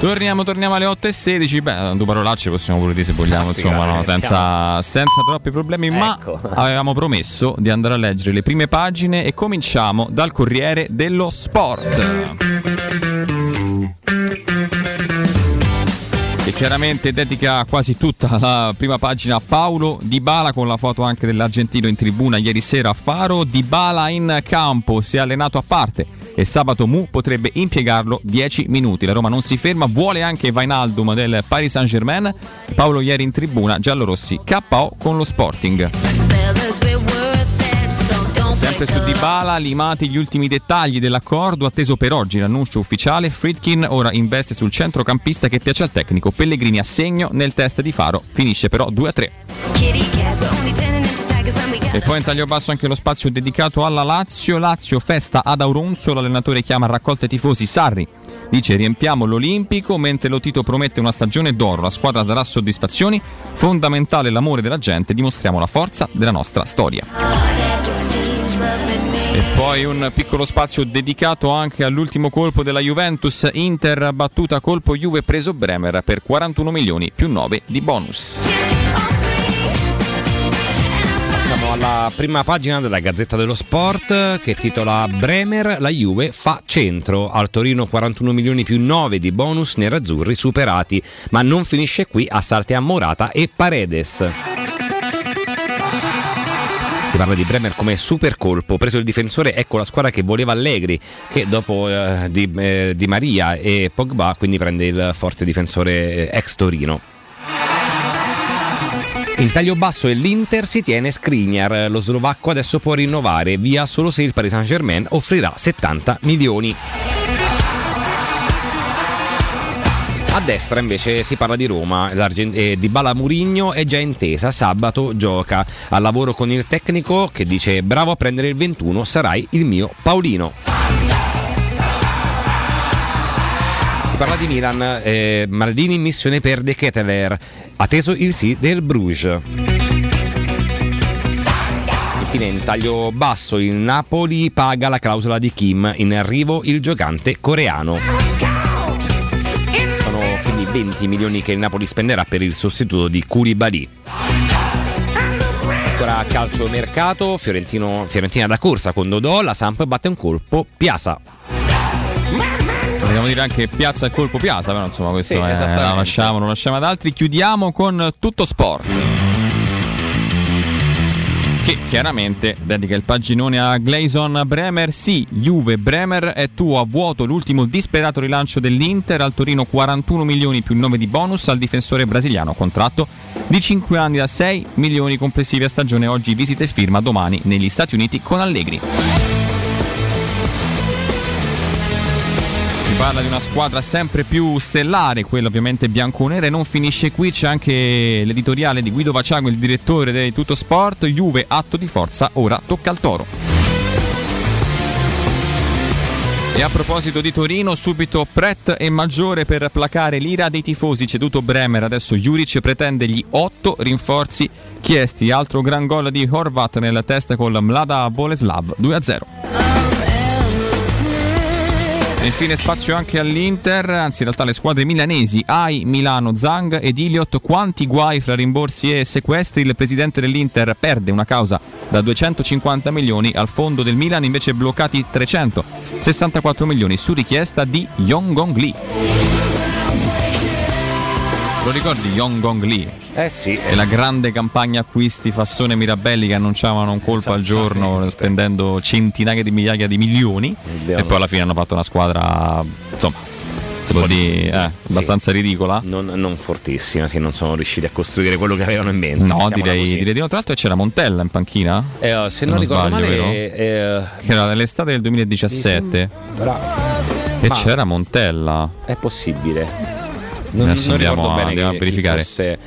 Torniamo, torniamo alle 8 e 16. Beh, due parolacce possiamo pure dire se vogliamo, sì, insomma, no, senza, siamo- senza troppi problemi. Ecco. Ma avevamo promesso di andare a leggere le prime pagine e cominciamo dal Corriere dello Sport. Che chiaramente dedica quasi tutta la prima pagina a Paolo Dybala con la foto anche dell'argentino in tribuna ieri sera a Faro. Dybala in campo, si è allenato a parte e sabato Mu potrebbe impiegarlo 10 minuti. La Roma non si ferma, vuole anche Vainaldum del Paris Saint-Germain. Paolo ieri in tribuna, giallorossi KO con lo Sporting. Sempre su Dybala, limati gli ultimi dettagli dell'accordo, atteso per oggi l'annuncio ufficiale, Friedkin ora investe sul centrocampista che piace al tecnico, Pellegrini a segno nel test di Faro, finisce però 2-3. E poi in taglio basso anche lo spazio dedicato alla Lazio, Lazio festa ad Auronzo, l'allenatore chiama a raccolta tifosi Sarri. Dice riempiamo l'Olimpico mentre Lotito promette una stagione d'oro, la squadra darà soddisfazioni, fondamentale l'amore della gente, dimostriamo la forza della nostra storia. E poi un piccolo spazio dedicato anche all'ultimo colpo della Juventus, Inter battuta colpo Juve preso Bremer per 41 milioni più 9 di bonus. Alla prima pagina della Gazzetta dello Sport che titola Bremer, la Juve fa centro. Al Torino 41 milioni più 9 di bonus nerazzurri superati, ma non finisce qui, a Morata e Paredes. Si parla di Bremer come super colpo, preso il difensore, ecco la squadra che voleva Allegri, che dopo eh, di, eh, Di Maria e Pogba quindi prende il forte difensore eh, ex Torino. In taglio basso e l'Inter si tiene Skriniar, lo slovacco adesso può rinnovare, via solo se il Paris Saint Germain offrirà 70 milioni. A destra invece si parla di Roma, eh, di Bala Murigno è già intesa, sabato gioca. Al lavoro con il tecnico che dice bravo a prendere il 21, sarai il mio Paolino. Si parla di Milan, eh, Maldini in missione per De Ketteler, atteso il sì del Bruges. Infine in taglio basso il Napoli paga la clausola di Kim, in arrivo il giocante coreano. Sono quindi 20 milioni che il Napoli spenderà per il sostituto di Koulibaly. Ancora calcio mercato, Fiorentino- Fiorentina da corsa con Dodò, la Samp batte un colpo, Piazza. Vogliamo dire anche piazza e colpo piazza, però insomma questo Sì, è, lo lasciamo, lo lasciamo ad altri. Chiudiamo con tutto sport. Che chiaramente dedica il paginone a Gleison Bremer. Sì, Juve Bremer è tuo a vuoto l'ultimo disperato rilancio dell'Inter. Al Torino 41 milioni più 9 di bonus al difensore brasiliano. Contratto di 5 anni da 6 milioni complessivi a stagione. Oggi visita e firma domani negli Stati Uniti con Allegri. Parla di una squadra sempre più stellare, quella ovviamente bianconera e non finisce qui, c'è anche l'editoriale di Guido Vaciago, il direttore di Tutto Sport, Juve atto di forza, ora tocca al Toro. E a proposito di Torino, subito Pret e Maggiore per placare l'ira dei tifosi, ceduto Bremer, adesso Juric pretende gli 8 rinforzi chiesti, altro gran gol di Horvat nella testa con Mlada Boleslav 2-0. Infine spazio anche all'Inter, anzi in realtà le squadre milanesi, AI, Milano, Zang ed Iliot, quanti guai fra rimborsi e sequestri, il presidente dell'Inter perde una causa da 250 milioni, al fondo del Milan invece bloccati 364 milioni su richiesta di Yongong Lee. Lo ricordi Yongong Lee? Eh sì. E la grande campagna acquisti Fassone Mirabelli che annunciavano un colpo al giorno spendendo centinaia di migliaia di milioni. E poi alla fine hanno fatto una squadra insomma si può dire eh, abbastanza ridicola. Non, non fortissima, sì, non sono riusciti a costruire quello che avevano in mente. no direi, direi di no. Tra l'altro c'era Montella in panchina? Eh, oh, se non, ricordo sbaglio, male, eh, che era nell'estate del 2017 e c'era Montella. è possibile. Non, Adesso non andiamo ricordo a- bene a verificare. fosse,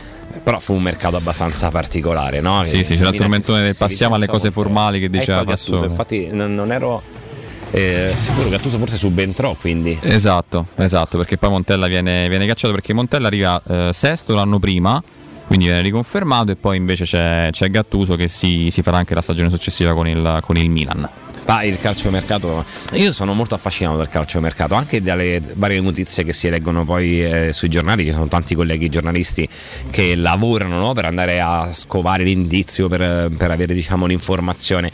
però fu un mercato abbastanza particolare, no? sì Che sì c'era il tormentone del si passiamo alle cose formali che diceva Ecco Gattuso, Fassone infatti non, non ero eh, sicuro che Gattuso forse subentrò, quindi Esatto, esatto, perché poi Montella viene, viene cacciato perché Montella arriva eh, sesto l'anno prima, quindi viene riconfermato e poi invece c'è, c'è Gattuso che si, si farà anche la stagione successiva con il, con il Milan. Ma il calciomercato, io sono molto affascinato dal calciomercato, anche dalle varie notizie che si leggono poi eh, sui giornali, ci sono tanti colleghi giornalisti che lavorano no, per andare a scovare l'indizio, per, per avere diciamo, l'informazione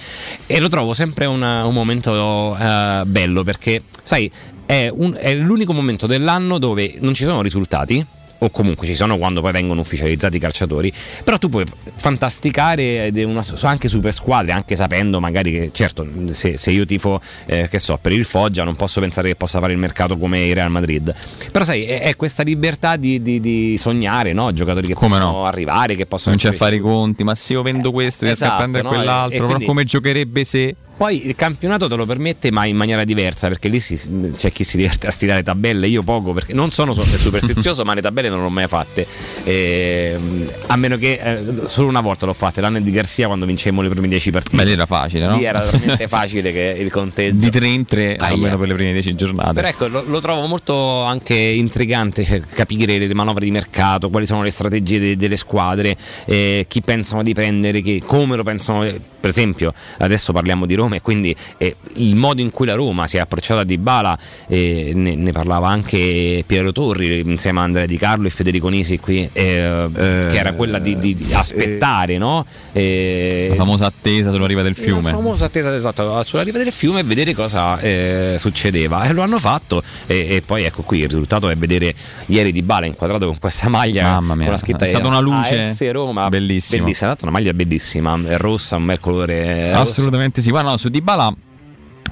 e lo trovo sempre una- un momento eh, bello perché, sai, è, un- è l'unico momento dell'anno dove non ci sono risultati. O comunque ci sono quando poi vengono ufficializzati i calciatori, però tu puoi fantasticare ed è una, anche super squadre, anche sapendo magari che, certo, se, se io tifo, eh, che so, per il Foggia, non posso pensare che possa fare il mercato come il Real Madrid. Però sai, è, è questa libertà di, di- di sognare, no? Giocatori che Come possono no? arrivare, che possono Non c'è a fare i conti, ma se io vendo questo riesco a esatto, prendere no? quell'altro, E- e però quindi- come giocherebbe se... Poi il campionato te lo permette, ma in maniera diversa, perché lì si- c'è chi si diverte a stilare tabelle, io poco, perché non sono so- superstizioso, ma le tabelle non le ho mai fatte. Ehm, a meno che eh, solo una volta l'ho fatta, l'anno di Garzia quando vincemmo le prime 10 partite. Beh, lì era facile, no? Lì era veramente facile che il conteggio. Di 3 in 3, Aia. almeno per le prime 10 giornate. Però ecco, lo, lo trovo molto anche intrigante cioè, capire le manovre di mercato, quali sono le strategie de- delle squadre, eh, chi pensano di prendere, chi- come lo pensano. Per esempio, adesso parliamo di Roma e quindi eh, il modo in cui la Roma si è approcciata a Dybala, eh, ne, ne parlava anche Piero Torri insieme a Andrea Di Carlo e Federico Nisi qui, eh, che era quella di, di- di aspettare, no? Eh, La famosa attesa sulla riva del la fiume. famosa attesa esatto, sulla riva del fiume e vedere cosa eh, succedeva. E lo hanno fatto. E, e poi ecco qui il risultato è vedere ieri di Bala inquadrato con questa maglia Mamma mia, con la scritta è stata una luce AS Roma. bellissima. Bellissima, è stata una maglia bellissima, rossa, un bel colore. rosso. Assolutamente sì. Guarda, no, su Dybala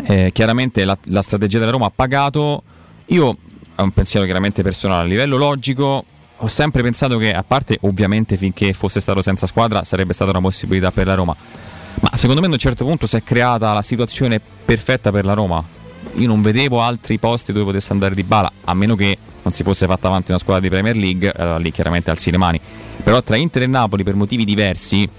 eh, chiaramente la, la strategia della Roma ha pagato. Io ho un pensiero chiaramente personale, a livello logico ho sempre pensato che a parte ovviamente finché fosse stato senza squadra sarebbe stata una possibilità per la Roma. Ma secondo me a un certo punto si è creata la situazione perfetta per la Roma. Io non vedevo altri posti dove potesse andare Di Bala, a meno che non si fosse fatta avanti una squadra di Premier League, allora lì chiaramente alzi le mani. Però tra Inter e Napoli per motivi diversi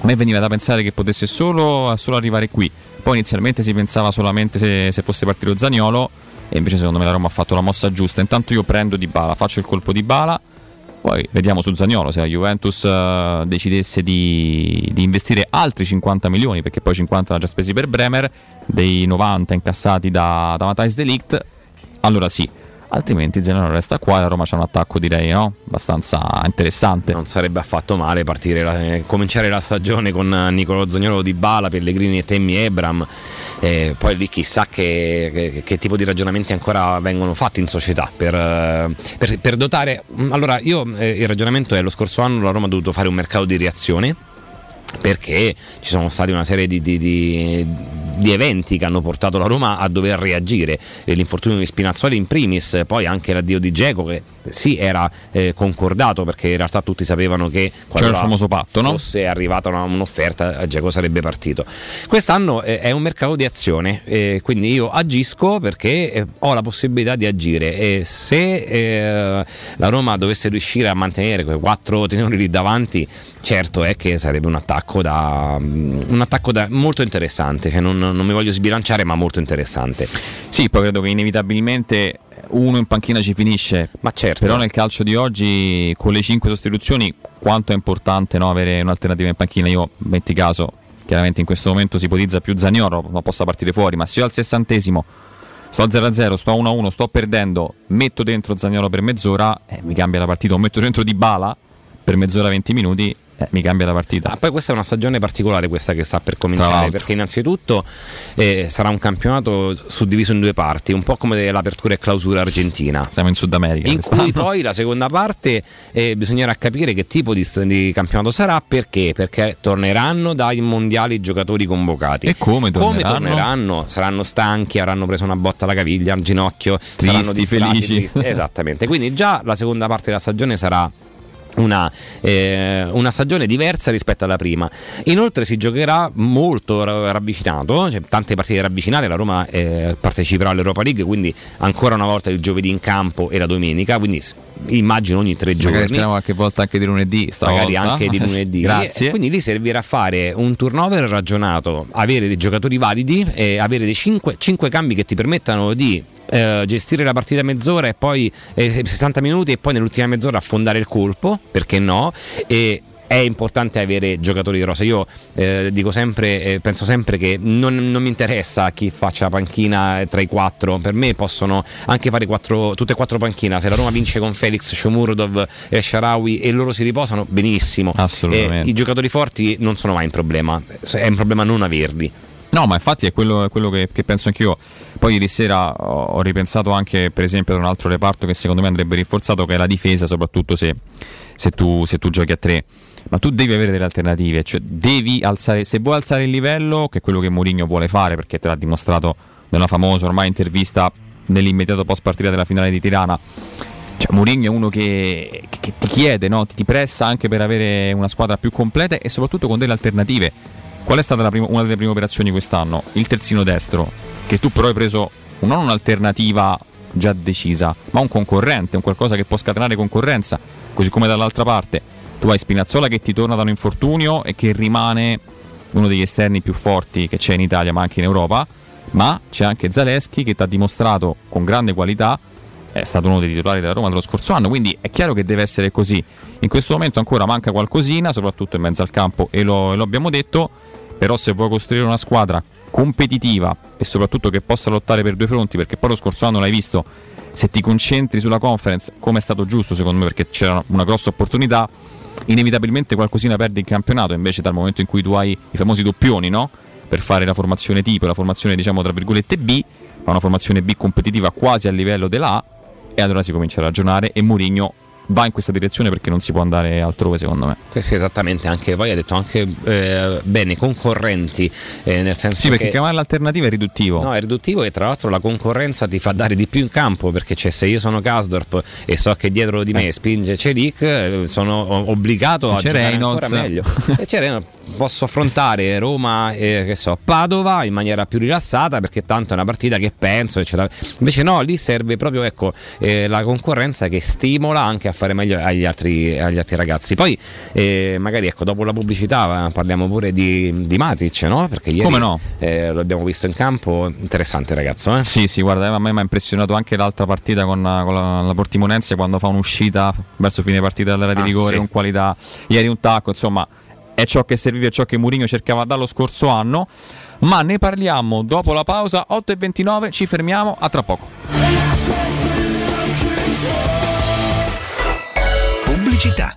a me veniva da pensare che potesse solo, solo arrivare qui. Poi inizialmente si pensava solamente se, se fosse partito Zagnolo e invece secondo me la Roma ha fatto la mossa giusta. Intanto io prendo di bala, faccio il colpo di bala, poi vediamo su Zagnolo se la Juventus eh, decidesse di, di investire altri 50 milioni, perché poi 50 l'ha già spesi per Bremer, dei 90 incassati da, da Matthijs de Ligt, allora sì. Altrimenti Zagnolo resta qua la Roma c'ha un attacco direi no? abbastanza interessante. Non sarebbe affatto male la- eh, cominciare la stagione con eh, Nicolo Zognolo di Bala, Pellegrini e Temmi Ebram. Eh, poi lì chissà che, che- che tipo di ragionamenti ancora vengono fatti in società per, eh, per- per dotare. mm, Allora, io eh, il ragionamento è lo scorso anno la Roma ha dovuto fare un mercato di reazione perché ci sono stati una serie di, di- di- di eventi che hanno portato la Roma a dover reagire. Eh, L'infortunio di Spinazzoli in primis, poi anche l'addio di Geco che sì era eh, concordato perché in realtà tutti sapevano che qualora il famoso patto, no? fosse arrivata una- un'offerta Geco sarebbe partito. Quest'anno eh, è un mercato di azione, eh, quindi io agisco perché eh, ho la possibilità di agire e se eh, la Roma dovesse riuscire a mantenere quei quattro tenori lì davanti, certo è che sarebbe un attacco, da, mm, un attacco da- molto interessante, cioè non, non mi voglio sbilanciare ma molto interessante. Sì, poi credo che inevitabilmente uno in panchina ci finisce. Ma certo. Però nel calcio di oggi, con le 5 sostituzioni, quanto è importante no, avere un'alternativa in panchina? Io, metti caso, chiaramente in questo momento si ipotizza più Zagnolo, ma possa partire fuori, ma se io al sessantesimo sto a 0-0, sto a 1-1, sto perdendo, metto dentro Zagnolo per mezz'ora, eh, mi cambia la partita, o metto dentro Di Bala per mezz'ora 20 minuti, eh, mi cambia la partita. Ah, poi questa è una stagione particolare questa che sta per cominciare perché innanzitutto eh, sarà un campionato suddiviso in due parti, un po' come l'apertura e clausura argentina. Siamo in Sud America. In cui poi la seconda parte eh, bisognerà capire che tipo di, di campionato sarà perché? Perché torneranno dai mondiali i giocatori convocati. E come torneranno? torneranno? Saranno stanchi, avranno preso una botta alla caviglia, al ginocchio, saranno distratti, felici. tristi. Esattamente. Quindi già la seconda parte della stagione sarà una, eh, una stagione diversa rispetto alla prima. Inoltre si giocherà molto ra- ravvicinato, cioè tante partite ravvicinate, la Roma eh, parteciperà all'Europa League, quindi ancora una volta il giovedì in campo e la domenica, quindi immagino ogni tre Sì, giorni. magari speriamo qualche volta anche di lunedì. Magari stavolta. anche di lunedì. Grazie. E quindi lì servirà a fare un turnover ragionato, avere dei giocatori validi e avere dei 5 cambi che ti permettano di eh, gestire la partita mezz'ora e poi eh, 60 minuti e poi nell'ultima mezz'ora affondare il colpo, perché no? E è importante avere giocatori di rosa. Io eh, dico sempre, eh, penso sempre che non, non mi interessa chi faccia la panchina tra i quattro. Per me possono anche fare quattro, tutte e quattro panchina. Se la Roma vince con Felix, Shomurdov e Sharawi e loro si riposano, benissimo. Assolutamente. Eh, I giocatori forti non sono mai un problema, è un problema non averli. No, ma infatti è quello, è quello che, che penso anch'io. Poi ieri sera ho, ripensato anche, per esempio, ad un altro reparto che secondo me andrebbe rinforzato, che è la difesa, soprattutto se, se tu, se tu giochi a tre. Ma tu devi avere delle alternative, cioè devi alzare, se vuoi alzare il livello, che è quello che Mourinho vuole fare, perché te l'ha dimostrato nella famosa ormai intervista nell'immediato post partita della finale di Tirana. Cioè, Mourinho è uno che, che- che ti chiede, no? ti, ti pressa anche per avere una squadra più completa e soprattutto con delle alternative. Qual è stata prima- una delle prime operazioni quest'anno? Il terzino destro, che tu però hai preso non un'alternativa già decisa, ma un concorrente, un qualcosa che può scatenare concorrenza, così come dall'altra parte tu hai Spinazzola che ti torna da un infortunio e che rimane uno degli esterni più forti che c'è in Italia ma anche in Europa, ma c'è anche Zaleschi che ti ha dimostrato con grande qualità è stato uno dei titolari della Roma dello scorso anno, quindi è chiaro che deve essere così. In questo momento ancora manca qualcosina, soprattutto in mezzo al campo, e lo, lo abbiamo detto, però se vuoi costruire una squadra competitiva e soprattutto che possa lottare per due fronti, perché poi lo scorso anno l'hai visto, se ti concentri sulla conference, come è stato giusto secondo me, perché c'era una grossa opportunità, inevitabilmente qualcosina perdi in campionato, invece dal momento in cui tu hai i famosi doppioni, no? Per fare la formazione tipo, la formazione diciamo tra virgolette B, ma una formazione B competitiva quasi a livello della A, e allora si comincia a ragionare e Mourinho va in questa direzione perché non si può andare altrove secondo me. Sì, sì, esattamente, anche poi ha detto anche eh, bene, concorrenti, eh, nel senso Sì, perché che chiamare l'alternativa è riduttivo. No, è riduttivo e tra l'altro la concorrenza ti fa dare di più in campo perché cioè, se io sono Kasdorp e so che dietro di me spinge Celic, eh, sono obbligato Se a giocare Reynolds. ancora meglio. e c'è Reynolds, posso affrontare Roma e che so, Padova in maniera più rilassata perché tanto è una partita che penso eccetera. Invece no, lì serve proprio ecco, eh, la concorrenza che stimola anche a fare meglio agli altri, agli altri ragazzi. Poi eh, magari ecco, dopo la pubblicità eh, parliamo pure di, di Matic, no? Perché ieri Come no? eh, lo abbiamo visto in campo, interessante ragazzo. Eh? Sì, sì, guarda, a me mi ha impressionato anche l'altra partita con, con la, la Portimonense quando fa un'uscita verso fine partita dall'area di Ah, rigore sì. con qualità. Ieri un tacco, insomma, è ciò che serviva, è ciò che Mourinho cercava dallo scorso anno. Ma ne parliamo dopo la pausa, 8 e 29, ci fermiamo, a tra poco. Pubblicità.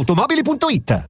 ValentinoAutomobili.it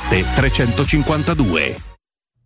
352.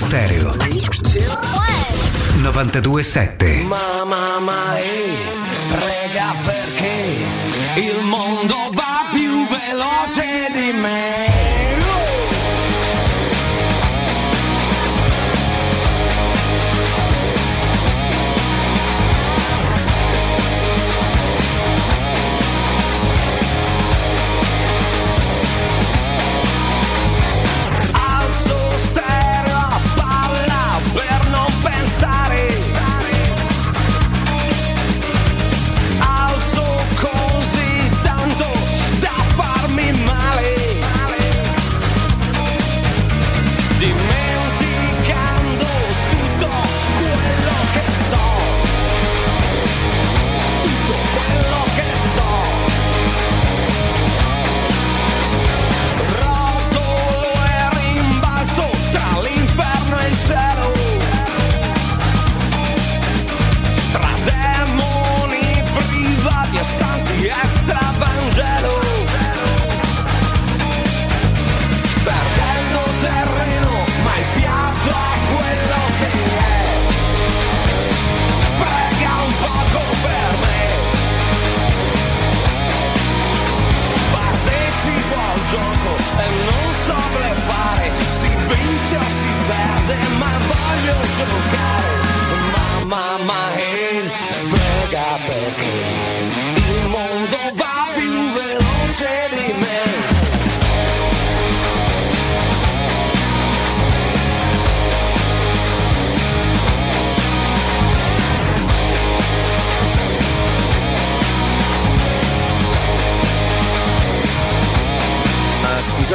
Stereo 92.7 Mamma ma eh, prega perché il mondo va più veloce di me.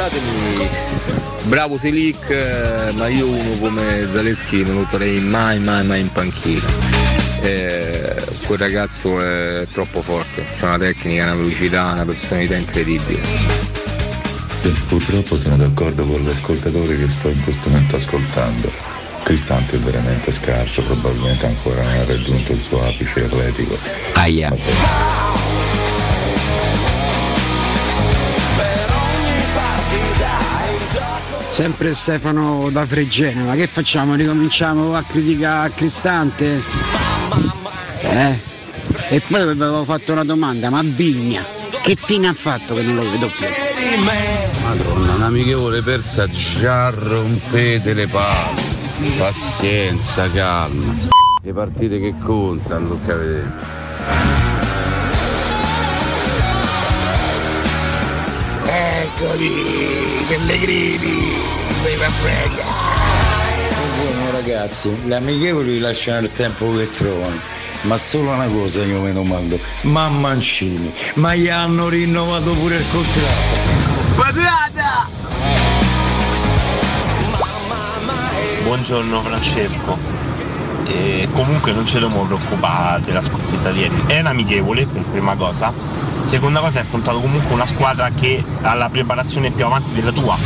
Scusatemi, bravo Selic, eh, ma io uno come Zaleschi non lo metterei mai, mai, mai in panchina. Eh, quel ragazzo è troppo forte, c'ha una tecnica, una velocità, una personalità incredibile. Purtroppo sono d'accordo con l'ascoltatore che sto in questo momento ascoltando. Cristante è veramente scarso, probabilmente ancora non ha raggiunto il suo apice atletico. Aia. Sempre Stefano da Fregene, ma che facciamo? Ricominciamo a criticare Cristante? Eh? E poi vi avevo fatto una domanda, ma Vigna, che fine ha fatto che non lo vedo più? Madonna, un amichevole persa già rompete le palle. Pazienza, calma. Le partite che contano, Luca vedete. Eccoli, Pellegrini, sei va frega. Buongiorno ragazzi, le amichevoli lasciano il tempo che trovano. Ma solo una cosa io mi domando, ma Mancini, ma gli hanno rinnovato pure il contratto? Patata! Buongiorno Francesco. E comunque non ci dobbiamo preoccupare della sconfitta di ieri. È un amichevole per prima cosa. Seconda cosa è affrontato comunque una squadra che ha la preparazione più avanti della tua.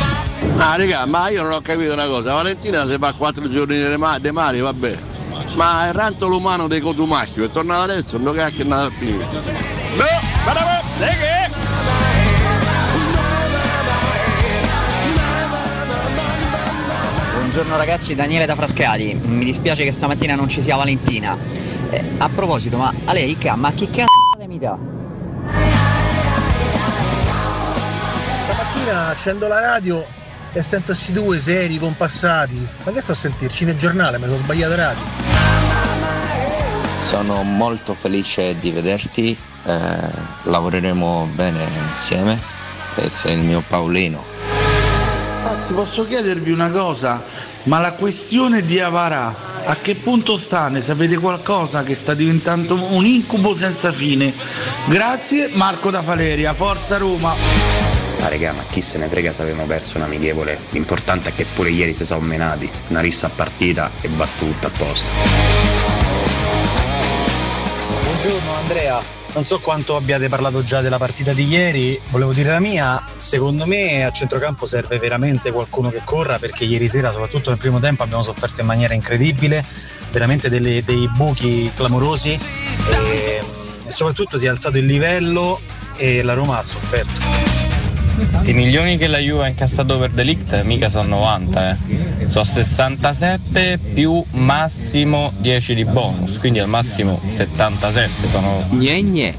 Ah raga, ma io non ho capito una cosa, Valentina se va quattro giorni nelle ma- dei mari, vabbè. Ma è ranto l'umano dei Cotumacchio, è tornato adesso, non cacchio è andato a finire. No, guarda, che? Buongiorno ragazzi, Daniele da Frascati. Mi dispiace che stamattina non ci sia Valentina. Eh, a proposito, ma a lei Ricca, ma che cazzo mi dà? Stamattina accendo la radio e sento questi due seri, compassati. Ma che sto a sentirci nel giornale? Mi sono sbagliato radio. Sono molto felice di vederti, eh, lavoreremo bene insieme e sei il mio Paolino. Ragazzi, posso chiedervi una cosa? Ma la questione di Avarà a che punto sta? Ne sapete qualcosa che sta diventando un incubo senza fine? Grazie Marco da Valeria, forza Roma! Ah regà, ma chi se ne frega se avevamo perso un amichevole? L'importante è che pure ieri si sono menati. Una rissa a partita e va tutto a posto. Buongiorno Andrea, non so quanto abbiate parlato già della partita di ieri, volevo dire la mia, secondo me a centrocampo serve veramente qualcuno che corra perché ieri sera, soprattutto nel primo tempo, abbiamo sofferto in maniera incredibile, veramente delle- dei buchi clamorosi e, e soprattutto si è alzato il livello e la Roma ha sofferto. I milioni che la Juve ha incassato per Delict mica sono 90, eh. sono 67 più massimo 10 di bonus, quindi al massimo 77 sono gne gne.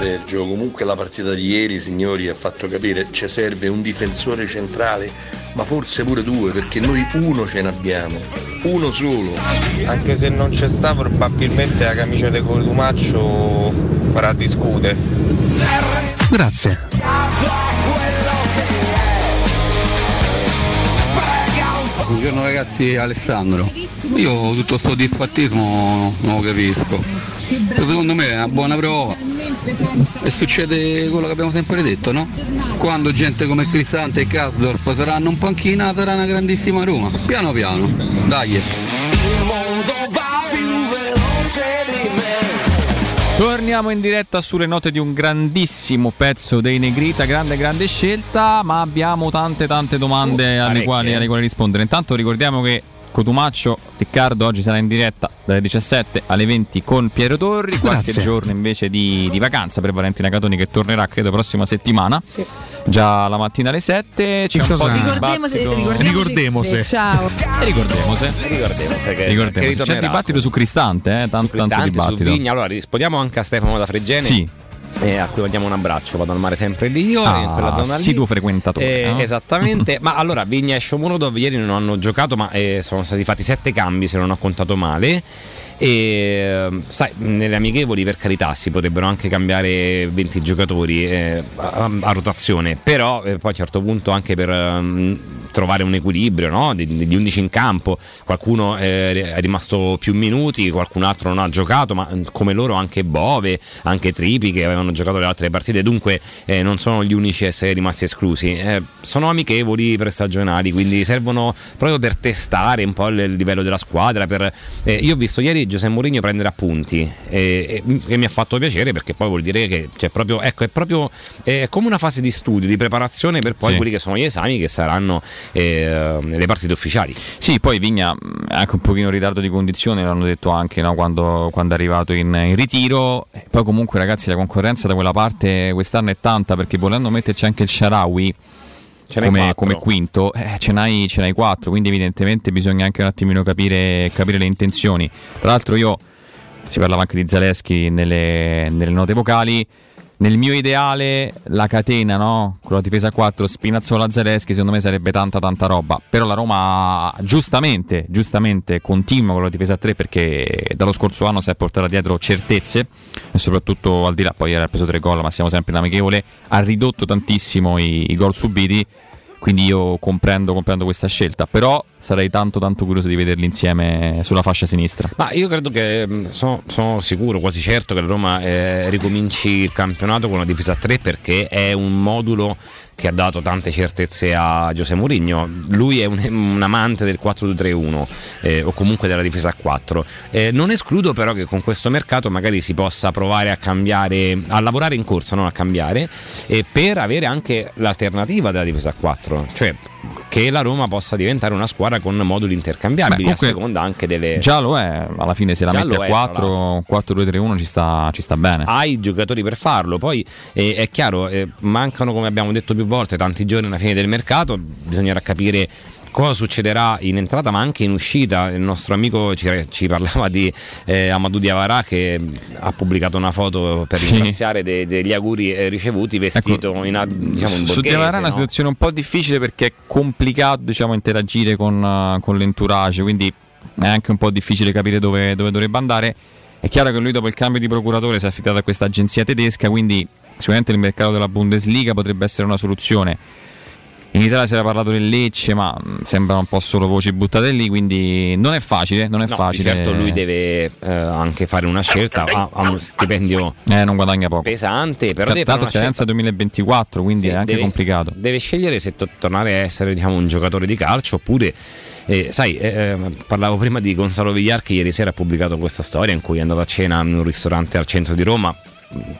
Sergio, comunque la partita di ieri signori ha fatto capire ci serve un difensore centrale, ma forse pure due perché noi uno ce n'abbiamo, uno solo. Anche se non c'è sta, probabilmente la camicia di Cotumaccio farà discutere. Grazie. Buongiorno ragazzi, Alessandro. Io tutto sto disfattismo non lo capisco. Secondo me è una buona prova. E succede quello che abbiamo sempre detto, no? Quando gente come Cristante e Kasdorp saranno un panchina sarà una grandissima Roma. Piano piano. Dai. Torniamo in diretta sulle note di un grandissimo pezzo dei Negrita, grande grande scelta, ma abbiamo tante tante domande alle, parecchie. quali, alle quali rispondere. Intanto ricordiamo che Cotumaccio, Riccardo oggi sarà in diretta dalle 17 alle 20 con Piero Torri, qualche Grazie. giorno invece di, di vacanza per Valentina Catoni che tornerà credo prossima settimana. Già la mattina alle 7 c'è un po' di Ricordemo se- se- Ciao. Ricordemo se. Ricordemo se che- Ricordemo che. C'è dibattito su Cristante, eh? tanto, tanto Cristante, su dibattito. Vigna. Allora rispondiamo anche a Stefano da Fregene. Sì. eh, a cui mandiamo un abbraccio, vado al mare sempre lì io Ah, in quella zona lì. assiduo frequentatore, Eh, no? Esattamente, ma allora Vigna e Shomurodov ieri non hanno giocato, ma eh, sono stati fatti sette cambi se non ho contato male. E sai, nelle amichevoli per carità si potrebbero anche cambiare 20 giocatori eh, a, a rotazione, però eh, poi a un certo punto anche per ehm, trovare un equilibrio no? De- degli 11 in campo, qualcuno eh, è rimasto più minuti, qualcun altro non ha giocato, ma mm, come loro anche Bove, anche Tripi che avevano giocato le altre partite, dunque eh, non sono gli unici a essere rimasti esclusi, Eh, sono amichevoli prestagionali, quindi servono proprio per testare un po' il livello della squadra. per- eh, io ho visto ieri Giuseppe Mourinho prendere appunti e, mi ha fatto piacere perché poi vuol dire che c'è proprio, ecco, è proprio come una fase di studio, di preparazione per poi Sì. quelli che sono gli esami che saranno eh, le partite ufficiali. Sì, poi Vigna è anche un pochino in ritardo di condizione, l'hanno detto anche no, quando, quando è arrivato in, in ritiro. E poi comunque ragazzi la concorrenza da quella parte quest'anno è tanta perché volendo metterci anche il Sharawi come, come quinto, eh, ce, n'hai, ce n'hai quattro, quindi evidentemente bisogna anche un attimino capire, capire le intenzioni. Tra l'altro io, si parlava anche di Zaleschi nelle, nelle note vocali, nel mio ideale la catena, no? Con la difesa a 4, Spinazzola Zaleschi, secondo me sarebbe tanta tanta roba. Però la Roma giustamente, giustamente continua con la difesa a 3 perché dallo scorso anno si è portata dietro certezze e soprattutto al di là, poi era preso tre gol, ma siamo sempre in amichevole, ha ridotto tantissimo i, i gol subiti. Quindi io comprendo, comprendo questa scelta, però sarei tanto tanto curioso di vederli insieme sulla fascia sinistra. Ma io credo che mh, sono, sono sicuro, quasi certo che la Roma eh, ricominci il campionato con una difesa a 3 perché è un modulo che ha dato tante certezze a Giuseppe Mourinho. Lui è un, un amante del 4-2-3-1 eh, o comunque della difesa a 4. Eh, non escludo però che con questo mercato magari si possa provare a cambiare, a lavorare in corsa, non a cambiare, eh, per avere anche l'alternativa della difesa a 4. Cioè che la Roma possa diventare una squadra con moduli intercambiabili Beh, a seconda anche delle Già lo è, alla fine se la Già metti lo a è, tra 4, 4-2-3-1 ci sta, ci sta bene. hai i giocatori per farlo. Poi eh, è chiaro, eh, mancano come abbiamo detto più volte tanti giorni alla fine del mercato, bisognerà capire cosa succederà in entrata ma anche in uscita. Il nostro amico ci, ci parlava di eh, Amadou Diawara che ha pubblicato una foto per Sì. Ecco, ringraziare de- degli auguri eh, ricevuti vestito in, a- diciamo, in Su borghese, Diawara è una no? situazione un po' difficile perché è complicato diciamo, interagire con, eh, con l'entourage, quindi è anche un po' difficile capire dove, dove dovrebbe andare. È chiaro che lui dopo il cambio di procuratore si è affidato a questa agenzia tedesca, quindi sicuramente il mercato della Bundesliga potrebbe essere una soluzione. In Italia si era parlato del Lecce, ma mh, sembrano un po' solo voci buttate lì, quindi non è facile, non è No, facile. certo lui deve eh, anche fare una scelta, ha, ha uno stipendio Eh, non guadagna poco. pesante, però deve fare scadenza 2024, quindi Sì, è anche deve- complicato. deve scegliere se to- tornare a essere diciamo, un giocatore di calcio oppure eh, sai eh, eh, parlavo prima di Gonzalo Villar che ieri sera ha pubblicato questa storia in cui è andato a cena in un ristorante al centro di Roma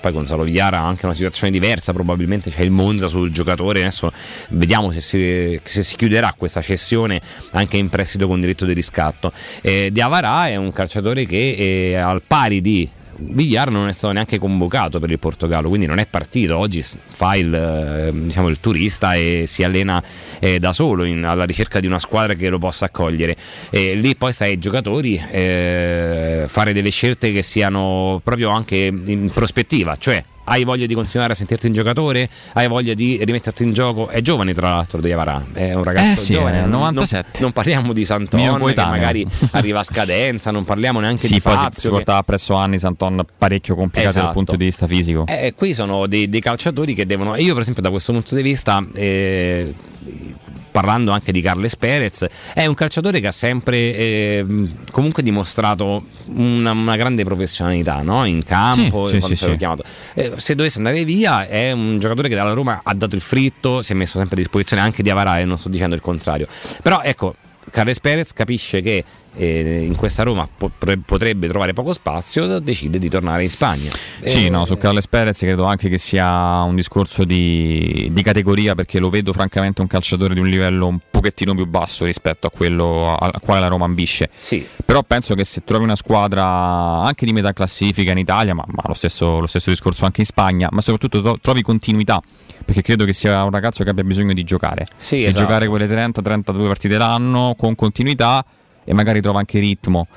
poi Gonzalo Villar ha anche una situazione diversa probabilmente c'è il Monza sul giocatore adesso vediamo se si, se si chiuderà questa cessione anche in prestito con diritto di riscatto. Eh, Diavara è un calciatore che eh, al pari di Villar non è stato neanche convocato per il Portogallo, quindi non è partito. Oggi fa il, eh, diciamo, il turista e si allena eh, da solo in- alla ricerca di una squadra che lo possa accogliere. E lì poi sai ai giocatori eh, fare delle scelte che siano proprio anche in prospettiva, cioè hai voglia di continuare a sentirti un giocatore? Hai voglia di rimetterti in gioco? È giovane tra l'altro Diavara, è un ragazzo Eh sì, giovane, è non- 97. Non, parliamo di Santon che magari arriva a scadenza, non parliamo neanche Sì, di si, Fazio. si che- portava presso anni Santon parecchio complicato dal Esatto. punto di vista fisico. eh, qui sono dei, dei calciatori che devono. e Io, per esempio, da questo punto di vista. eh, Parlando anche di Carles Perez, è un calciatore che ha sempre eh, comunque dimostrato una, una grande professionalità no? in campo. Sì, sì, sì. Eh, se dovesse andare via, è un giocatore che dalla Roma ha dato il fritto, si è messo sempre a disposizione anche di Avarà, e non sto dicendo il contrario. Però ecco, Carles Perez capisce che eh, in questa Roma po- potrebbe trovare poco spazio, decide di tornare in Spagna. Sì, Eh, no, su Carles Perez credo anche che sia un discorso di, di categoria perché lo vedo francamente un calciatore di un livello un pochettino più basso rispetto a quello al quale la Roma ambisce. Sì. Però penso che se trovi una squadra anche di metà classifica in Italia, ma, ma lo, stesso, lo stesso discorso anche in Spagna, ma soprattutto tro- trovi continuità, perché credo che sia un ragazzo che abbia bisogno di giocare. Sì, di esatto. giocare quelle 30-32 partite l'anno con continuità e magari trova anche ritmo.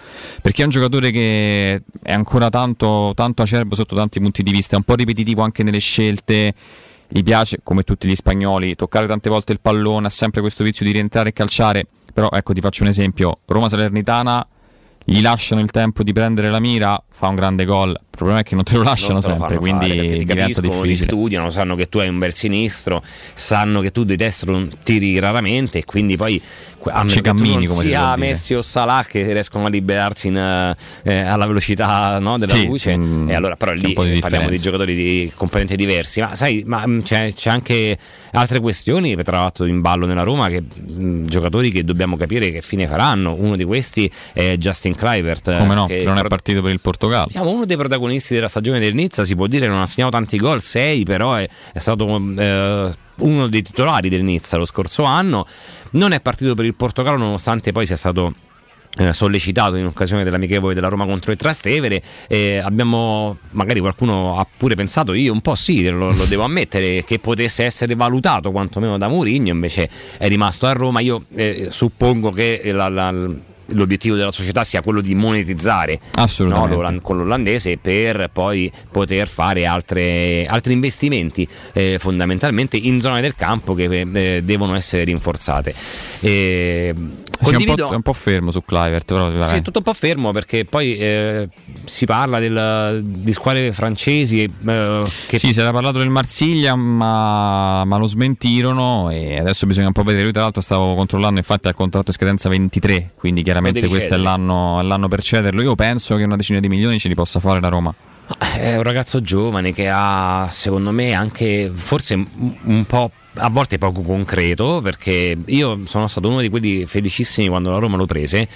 Perché è un giocatore che è ancora tanto, tanto acerbo sotto tanti punti di vista è un po' ripetitivo anche nelle scelte gli piace come tutti gli spagnoli toccare tante volte il pallone ha sempre questo vizio di rientrare e calciare. Però ecco ti faccio un esempio. Roma Salernitana gli lasciano il tempo di prendere la mira fa un grande gol il problema è che non te lo lasciano te lo sempre quindi fare, perché ti capiscono, ti studiano, sanno che tu hai un bel sinistro, sanno che tu di destro non tiri raramente e quindi poi a meno cammini, come si sia. Messi o Salah che riescono a liberarsi in, eh, eh, alla velocità no, della Sì, luce mm, e allora però lì di eh, parliamo di differenza. giocatori di completamente diversi ma sai ma, mm, c'è, c'è anche altre questioni tra l'altro in ballo nella Roma che mm, giocatori che dobbiamo capire che fine faranno uno di questi è Justin Kluivert come no che che non è partito per il Portogallo uno dei protagonisti della stagione del Nizza si può dire non ha segnato tanti gol, 6 però è, è stato eh, uno dei titolari del Nizza lo scorso anno, non è partito per il Portogallo nonostante poi sia stato eh, sollecitato in occasione dell'amichevole della Roma contro il Trastevere. Eh, abbiamo magari qualcuno ha pure pensato io un po' sì lo, lo devo ammettere che potesse essere valutato quantomeno da Mourinho invece è rimasto a Roma. Io eh, suppongo che la- la- l'obiettivo della società sia quello di monetizzare no, con l'olandese per poi poter fare altre- altri investimenti eh, fondamentalmente in zone del campo che eh, devono essere rinforzate. E, un condivido- po', è un po' fermo su Kluivert però, sì, è tutto un po' fermo perché poi eh, si parla del- di squadre francesi eh, che Sì, si era parlato del Marsiglia, ma, ma lo smentirono e adesso bisogna un po' vedere. Lui, tra l'altro, stavo controllando, infatti, ha il contratto in scadenza 23, quindi chiaramente questo è l'anno, è l'anno per cederlo. Io penso che una decina di milioni ce li possa fare la Roma. È un ragazzo giovane che ha, secondo me, anche forse un po'. A volte poco concreto, perché io sono stato uno di quelli felicissimi quando la Roma lo prese.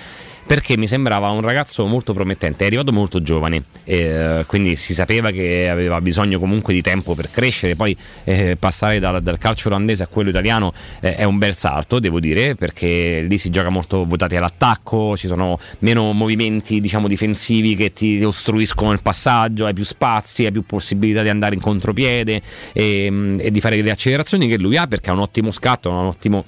Perché mi sembrava un ragazzo molto promettente, è arrivato molto giovane, eh, quindi si sapeva che aveva bisogno comunque di tempo per crescere. Poi eh, passare dal, dal calcio olandese a quello italiano eh, è un bel salto, devo dire, perché lì si gioca molto votati all'attacco, ci sono meno movimenti diciamo difensivi che ti ostruiscono il passaggio, hai più spazi, hai più possibilità di andare in contropiede e, e di fare le accelerazioni che lui ha perché ha un ottimo scatto, ha un ottimo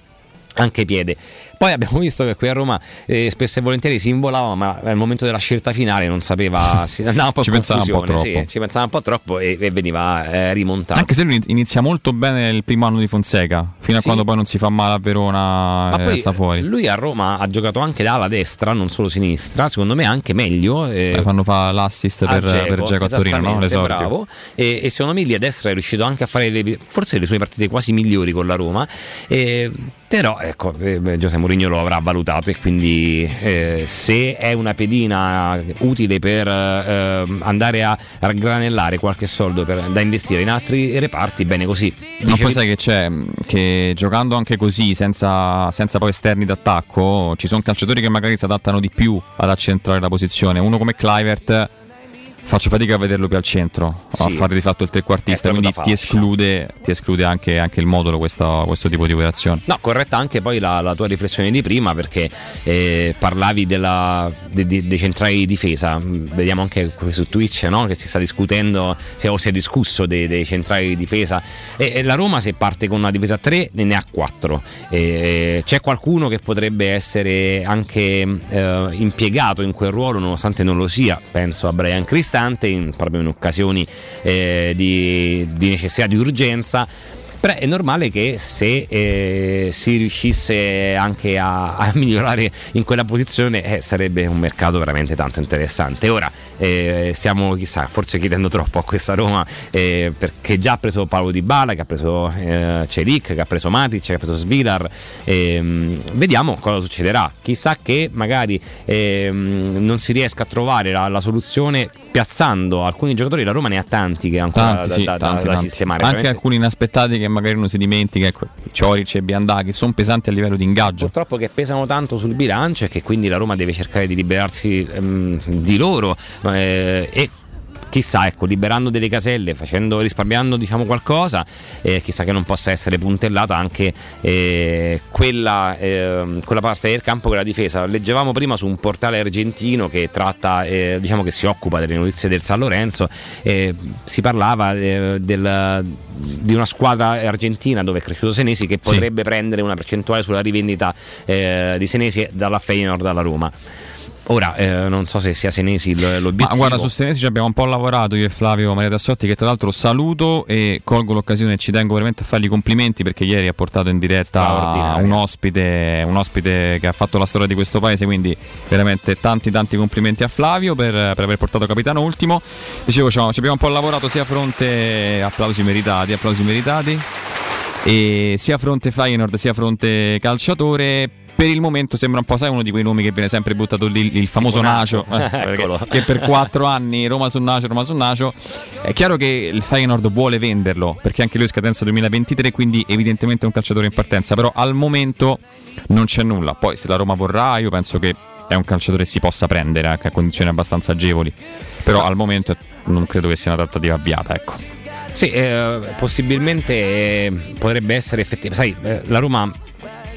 anche piede. Poi abbiamo visto che qui a Roma eh, spesso e volentieri si involava, ma al momento della scelta finale non sapeva, si andava un po' Ci pensava un po' troppo. sì, ci pensava un po' troppo e, e veniva eh, rimontato. Anche se lui inizia molto bene il primo anno di Fonseca, fino a Sì. quando poi non si fa male a Verona Ma e poi sta fuori. lui a Roma ha giocato anche da ala destra, non solo sinistra, secondo me anche meglio. eh, Eh, fanno fa l'assist per, per Dzeko a Torino, no? L'esordio. bravo. E, e secondo me lì a destra è riuscito anche a fare le- forse le sue partite quasi migliori con la Roma. Eh, però ecco, eh, Giuseppe Mourinho lo avrà valutato e quindi eh, se è una pedina utile per eh, andare a raggranellare qualche soldo per- da investire in altri reparti, bene così. Dicevi- poi sai che c'è? Che giocando anche così, senza, senza poi esterni d'attacco, ci sono calciatori che magari si adattano di più ad accentrare la posizione. Uno come Clivert, faccio fatica a vederlo più al centro, a Sì. fare di fatto il trequartista, quindi ti esclude, ti esclude anche, anche il modulo questo, questo tipo di operazione. No, corretta anche poi la, la tua riflessione di prima perché eh, parlavi della- de- de- dei centrali di difesa. Vediamo anche su Twitch no? che si sta discutendo, è, o si è discusso dei, dei centrali di difesa. E, e la Roma se parte con una difesa a 3 ne ha 4. c'è qualcuno che potrebbe essere anche eh, impiegato in quel ruolo nonostante non lo sia. Penso a Brian Cristante in- proprio in occasioni eh, di, di necessità, di urgenza. Però è normale che se eh, si riuscisse anche a, a migliorare in quella posizione eh, sarebbe un mercato veramente tanto interessante. Ora eh, stiamo chissà, forse chiedendo troppo a questa Roma eh, perché già ha preso Paolo Di Bala, che ha preso eh, Celic, che ha preso Matic, che ha preso Svilar. Ehm, vediamo cosa succederà. Chissà che magari ehm, non si riesca a trovare la, la soluzione piazzando alcuni giocatori. La Roma ne ha tanti che ancora Tanti, da, sì, da- da- tanti, da tanti. sistemare. Anche Veramente- alcuni inaspettati che magari uno si dimentica, ecco, Cioric e Biandà, sono pesanti a livello di ingaggio. Purtroppo che pesano tanto sul bilancio e che quindi la Roma deve cercare di liberarsi ehm, di loro eh, e chissà, ecco, liberando delle caselle, facendo, risparmiando diciamo qualcosa, eh, chissà che non possa essere puntellata anche eh, quella, ehm, quella parte del campo che la difesa. Leggevamo prima su un portale argentino che tratta, eh, diciamo che si occupa delle notizie del San Lorenzo, eh, si parlava eh, del- di una squadra argentina dove è cresciuto Senesi che potrebbe prendere una percentuale sulla rivendita eh, di Senesi dalla Feyenoord alla Roma. Ora eh, non so se sia Senesi l'obiettivo. Ma guarda, su Senesi ci abbiamo un po' lavorato io e Flavio Maria Tassotti, che tra l'altro saluto e colgo l'occasione e ci tengo veramente a fargli i complimenti perché ieri ha portato in diretta un ospite, un ospite che ha fatto la storia di questo paese, quindi veramente tanti tanti complimenti a Flavio per, per aver portato capitano ultimo. Dicevo, ci abbiamo un po' lavorato sia a fronte applausi meritati, applausi meritati e sia fronte Feyenoord sia fronte calciatore per il momento sembra un po' sai uno di quei nomi che viene sempre buttato lì il famoso Nacio. Eh, che per quattro anni Roma su Nacio Roma su Nacio. È chiaro che il Feyenoord vuole venderlo perché anche lui è scadenza 2023 quindi evidentemente è un calciatore in partenza. Però al momento non c'è nulla. Poi se la Roma vorrà io penso che è un calciatore che si possa prendere anche a condizioni abbastanza agevoli. Però al momento non credo che sia una trattativa avviata ecco. Sì, eh, possibilmente eh, potrebbe essere effettivo. Sai, eh, la Roma.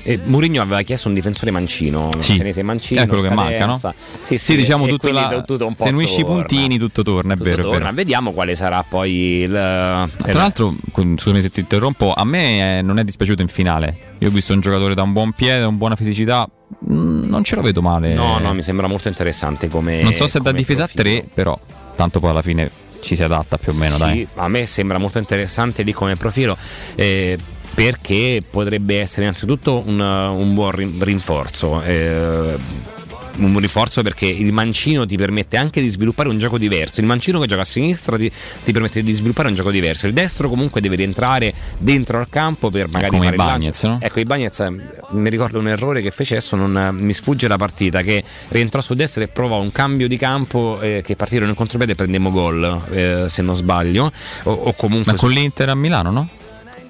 Eh, Mourinho aveva chiesto un difensore mancino, Sì. Senese mancino, È quello che manca, no? scadenza. Sì, Sì, diciamo e tutto la- tutto un po' se unisci i puntini tutto torna, è Tutto vero, è torna. vero. Vediamo quale sarà poi il. Tra l'altro, scusami se ti interrompo, a me eh, non è dispiaciuto in finale. Io ho visto un giocatore da un buon piede, da una buona fisicità, mm, non ce lo vedo male. No, no, mi sembra molto interessante come. non so se è da difesa a profilo. 3, però tanto poi alla fine ci si adatta più o meno, Sì, dai. A me sembra molto interessante lì come profilo. eh, perché potrebbe essere innanzitutto un, un buon rin- rinforzo. eh, un rinforzo perché il mancino ti permette anche di sviluppare un gioco diverso. Il mancino che gioca a sinistra ti, ti permette di sviluppare un gioco diverso. Il destro comunque deve rientrare dentro al campo per magari come fare il Ibañez, lancio. no? Ecco, Ibañez eh, mi ricordo un errore che fece adesso, non eh, mi sfugge la partita, che rientrò su destra e provò un cambio di campo eh, che partirono in contropiede e prendemmo gol, eh, se non sbaglio. O, o comunque Ma con l'Inter a Milano, no?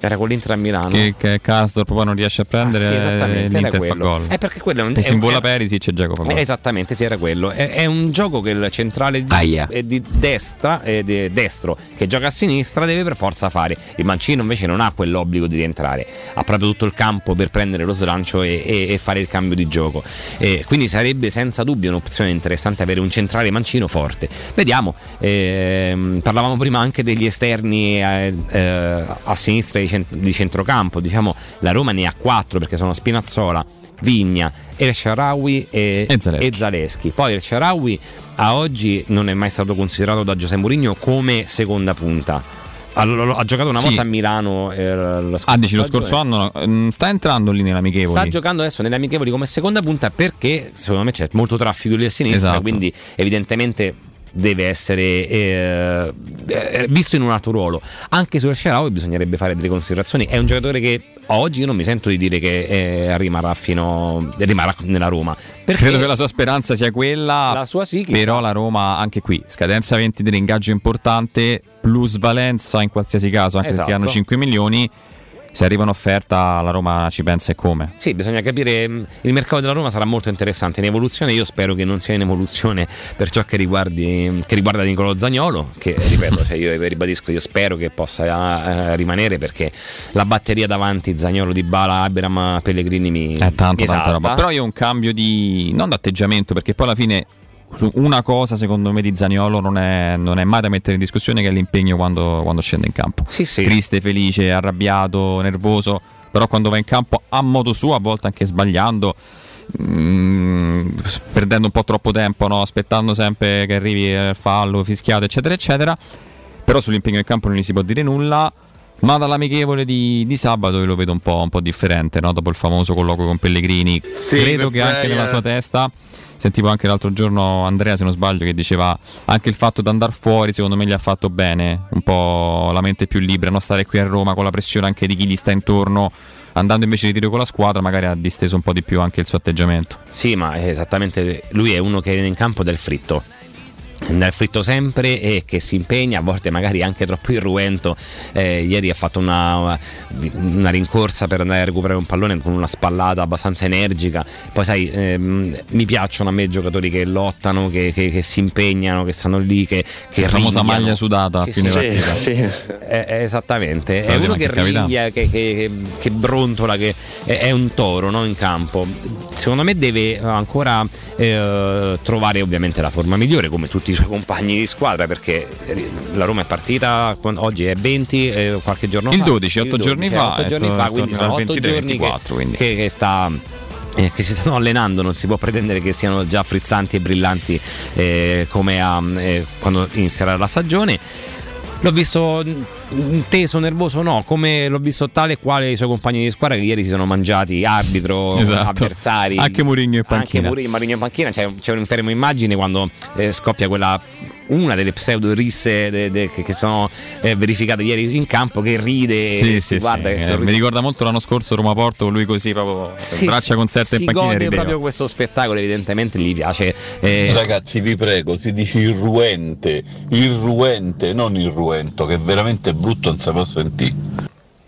Era con l'Inter a Milano. Che, che Karsdorp poi non riesce a prendere Ah, sì, e esattamente, era l'Inter fa quello. gol. Eh, perché quello è un- e è si un- invola è- Perisic e Giacomo fa gol. Eh, Esattamente, sì, era quello. È, è un gioco che il centrale di, di destra, eh, di- destro, che gioca a sinistra, deve per forza fare. Il Mancino invece non ha quell'obbligo di rientrare, ha proprio tutto il campo per prendere lo slancio e, e- e fare il cambio di gioco. Eh, quindi sarebbe senza dubbio un'opzione interessante avere un centrale Mancino forte. Vediamo, ehm, parlavamo prima anche degli esterni eh, eh, a sinistra, cent- di centrocampo, diciamo la Roma ne ha quattro perché sono Spinazzola, Vigna, El Sharawi e, E Zaleschi. e Zaleschi. Poi El Sharawi a oggi non è mai stato considerato da Giuseppe Mourinho come seconda punta. Ha, giocato una Sì. volta a Milano eh, lo scorso Ah, dici lo scorso anno mm, sta entrando lì nell'amichevoli. Sta giocando adesso nelle amichevoli come seconda punta perché secondo me c'è molto traffico lì a sinistra, Esatto. quindi evidentemente deve essere eh, eh, visto in un altro ruolo. Anche sul Sharawi bisognerebbe fare delle considerazioni. È un giocatore che oggi io non mi sento di dire che eh, rimarrà fino rimarrà nella Roma. Perché Credo che la sua speranza sia quella. La sua sì. Però la Roma, anche qui, scadenza 20 dell'ingaggio importante, plusvalenza in qualsiasi caso, anche se Esatto. ti danno 5 milioni. Se arriva un'offerta, la Roma ci pensa e come. Sì, bisogna capire. mh, Il mercato della Roma sarà molto interessante in evoluzione. Io spero che non sia in evoluzione per ciò che, riguardi, che riguarda Nicolo Zagnolo. Che ripeto, se io ribadisco, io spero che possa eh, rimanere perché la batteria davanti Zagnolo di Bala, Abram, Pellegrini mi, È tanta, mi tanta roba. Però io un cambio di. non d'atteggiamento, perché poi alla fine. Su Una cosa secondo me di Zaniolo non è, non è mai da mettere in discussione che è l'impegno quando, quando scende in campo. Sì, sì. Triste, felice, arrabbiato, nervoso, però quando va in campo a modo suo, a volte anche sbagliando, mm, perdendo un po' troppo tempo, no? aspettando sempre che arrivi il fallo, fischiato, eccetera, eccetera. Però sull'impegno in campo non gli si può dire nulla. Ma dall'amichevole di, di sabato io lo vedo un po', un po' differente, no? dopo il famoso colloquio con Pellegrini. Sì, Credo che che anche nella sua testa, sentivo anche l'altro giorno Andrea se non sbaglio che diceva anche il fatto di andare fuori secondo me gli ha fatto bene, un po' la mente più libera, non stare qui a Roma con la pressione anche di chi gli sta intorno, andando invece di tiro con la squadra magari ha disteso un po' di più anche il suo atteggiamento. Sì, ma esattamente lui è uno che è in campo del fritto. Nel fritto sempre e che si impegna, a volte magari anche troppo irruento. Eh, ieri ha fatto una, una rincorsa per andare a recuperare un pallone con una spallata abbastanza energica. Poi, sai, ehm, mi piacciono a me i giocatori che lottano, che, che- che si impegnano, che stanno lì, che, che La famosa rinviano. maglia sudata a Sì, fine sì, partita. sì. Eh, eh, esattamente, è uno che rinvia, che, che- che brontola, che è, è un toro no, in campo. Secondo me deve ancora eh, trovare ovviamente la forma migliore come tutti i suoi compagni di squadra perché la Roma è partita oggi è 20 eh, qualche giorno Il fa 12, otto giorni eh, fa, otto e giorni fa quindi sono al 8 23, giorni che- 24, quindi. che, che sta eh, che si stanno allenando, non si può pretendere che siano già frizzanti e brillanti eh, come a, eh, quando inizierà la stagione. L'ho visto teso, nervoso, no, come l'ho visto tale e quale i suoi compagni di squadra che ieri si sono mangiati arbitro, Esatto. avversari. Anche Mourinho in Anche panchina. Mourinho, Mourinho in panchina, c'è, c'è un fermo immagine quando eh, scoppia quella una delle pseudo risse de- de- che, che sono eh, verificate ieri in campo che ride e Sì, si sì, guarda sì. che Eh, mi ricorda molto l'anno scorso Roma Porto, lui così proprio Sì, braccia conserte in panchina e gode proprio questo spettacolo evidentemente gli piace eh, Ragazzi, vi prego, si dice irruente, irruente, non irruento, che è veramente brutto, non si può sentire.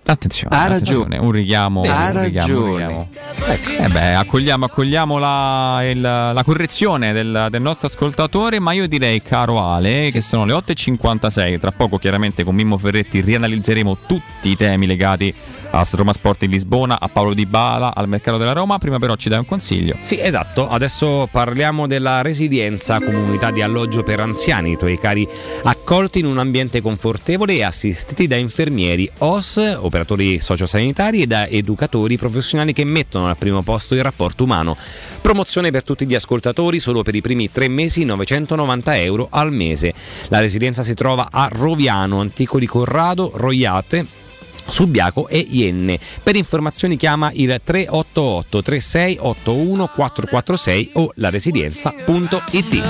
Attenzione, Ha attenzione, un richiamo, Ha un richiamo, un ragione. richiamo. Eh beh, accogliamo, accogliamo la, il- la correzione del, del nostro ascoltatore, ma io direi, caro Ale, che sono le 8.56, tra poco chiaramente con Mimmo Ferretti rianalizzeremo tutti i temi legati a Roma Sport in Lisbona, a Paolo Di Bala, al mercato della Roma, prima però ci dai un consiglio. Sì, esatto. Adesso parliamo della resilienza, comunità di alloggio per anziani, i tuoi cari accolti in un ambiente confortevole e assistiti da infermieri, OS, operatori sociosanitari e da educatori professionali che mettono al primo posto il rapporto umano. Promozione per tutti gli ascoltatori solo per i primi tre mesi 990 euro al mese. La resilienza si trova a Roviano, Antico di Corrado, Roiate. Subiaco e Ienne. Per informazioni chiama il 388 3681 446 o laresilienza.it.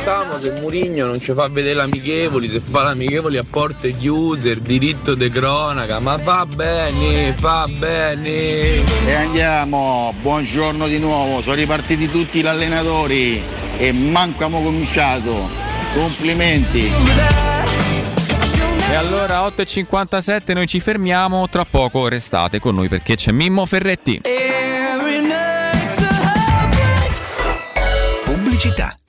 Stavamo che Murigno non ci fa vedere l'amichevoli, se fa l'amichevoli a porte chiuse, il diritto di cronaca, ma va bene, va bene. E andiamo, buongiorno di nuovo, sono ripartiti tutti gli allenatori e manco abbiamo cominciato. Complimenti. E allora 8.57 noi ci fermiamo, tra poco restate con noi perché c'è Mimmo Ferretti. Pubblicità.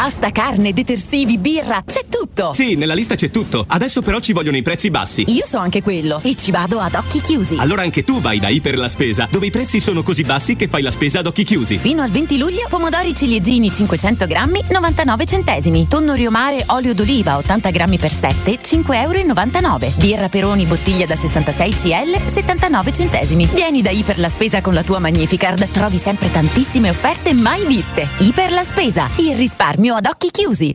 Pasta, carne, detersivi, birra, c'è tutto! Sì, nella lista c'è tutto. Adesso però ci vogliono i prezzi bassi. Io so anche quello e ci vado ad occhi chiusi. Allora anche tu vai da Iper la Spesa, dove i prezzi sono così bassi che fai la spesa ad occhi chiusi. Fino al 20 luglio, pomodori ciliegini 500 grammi, 99 centesimi. Tonno riomare olio d'oliva 80 grammi per 7, 5,99 euro. Birra Peroni bottiglia da 66 CL, 79 centesimi. Vieni da Iper la Spesa con la tua Magnificard. Trovi sempre tantissime offerte mai viste. Iper la Spesa, il risparmio ad occhi chiusi.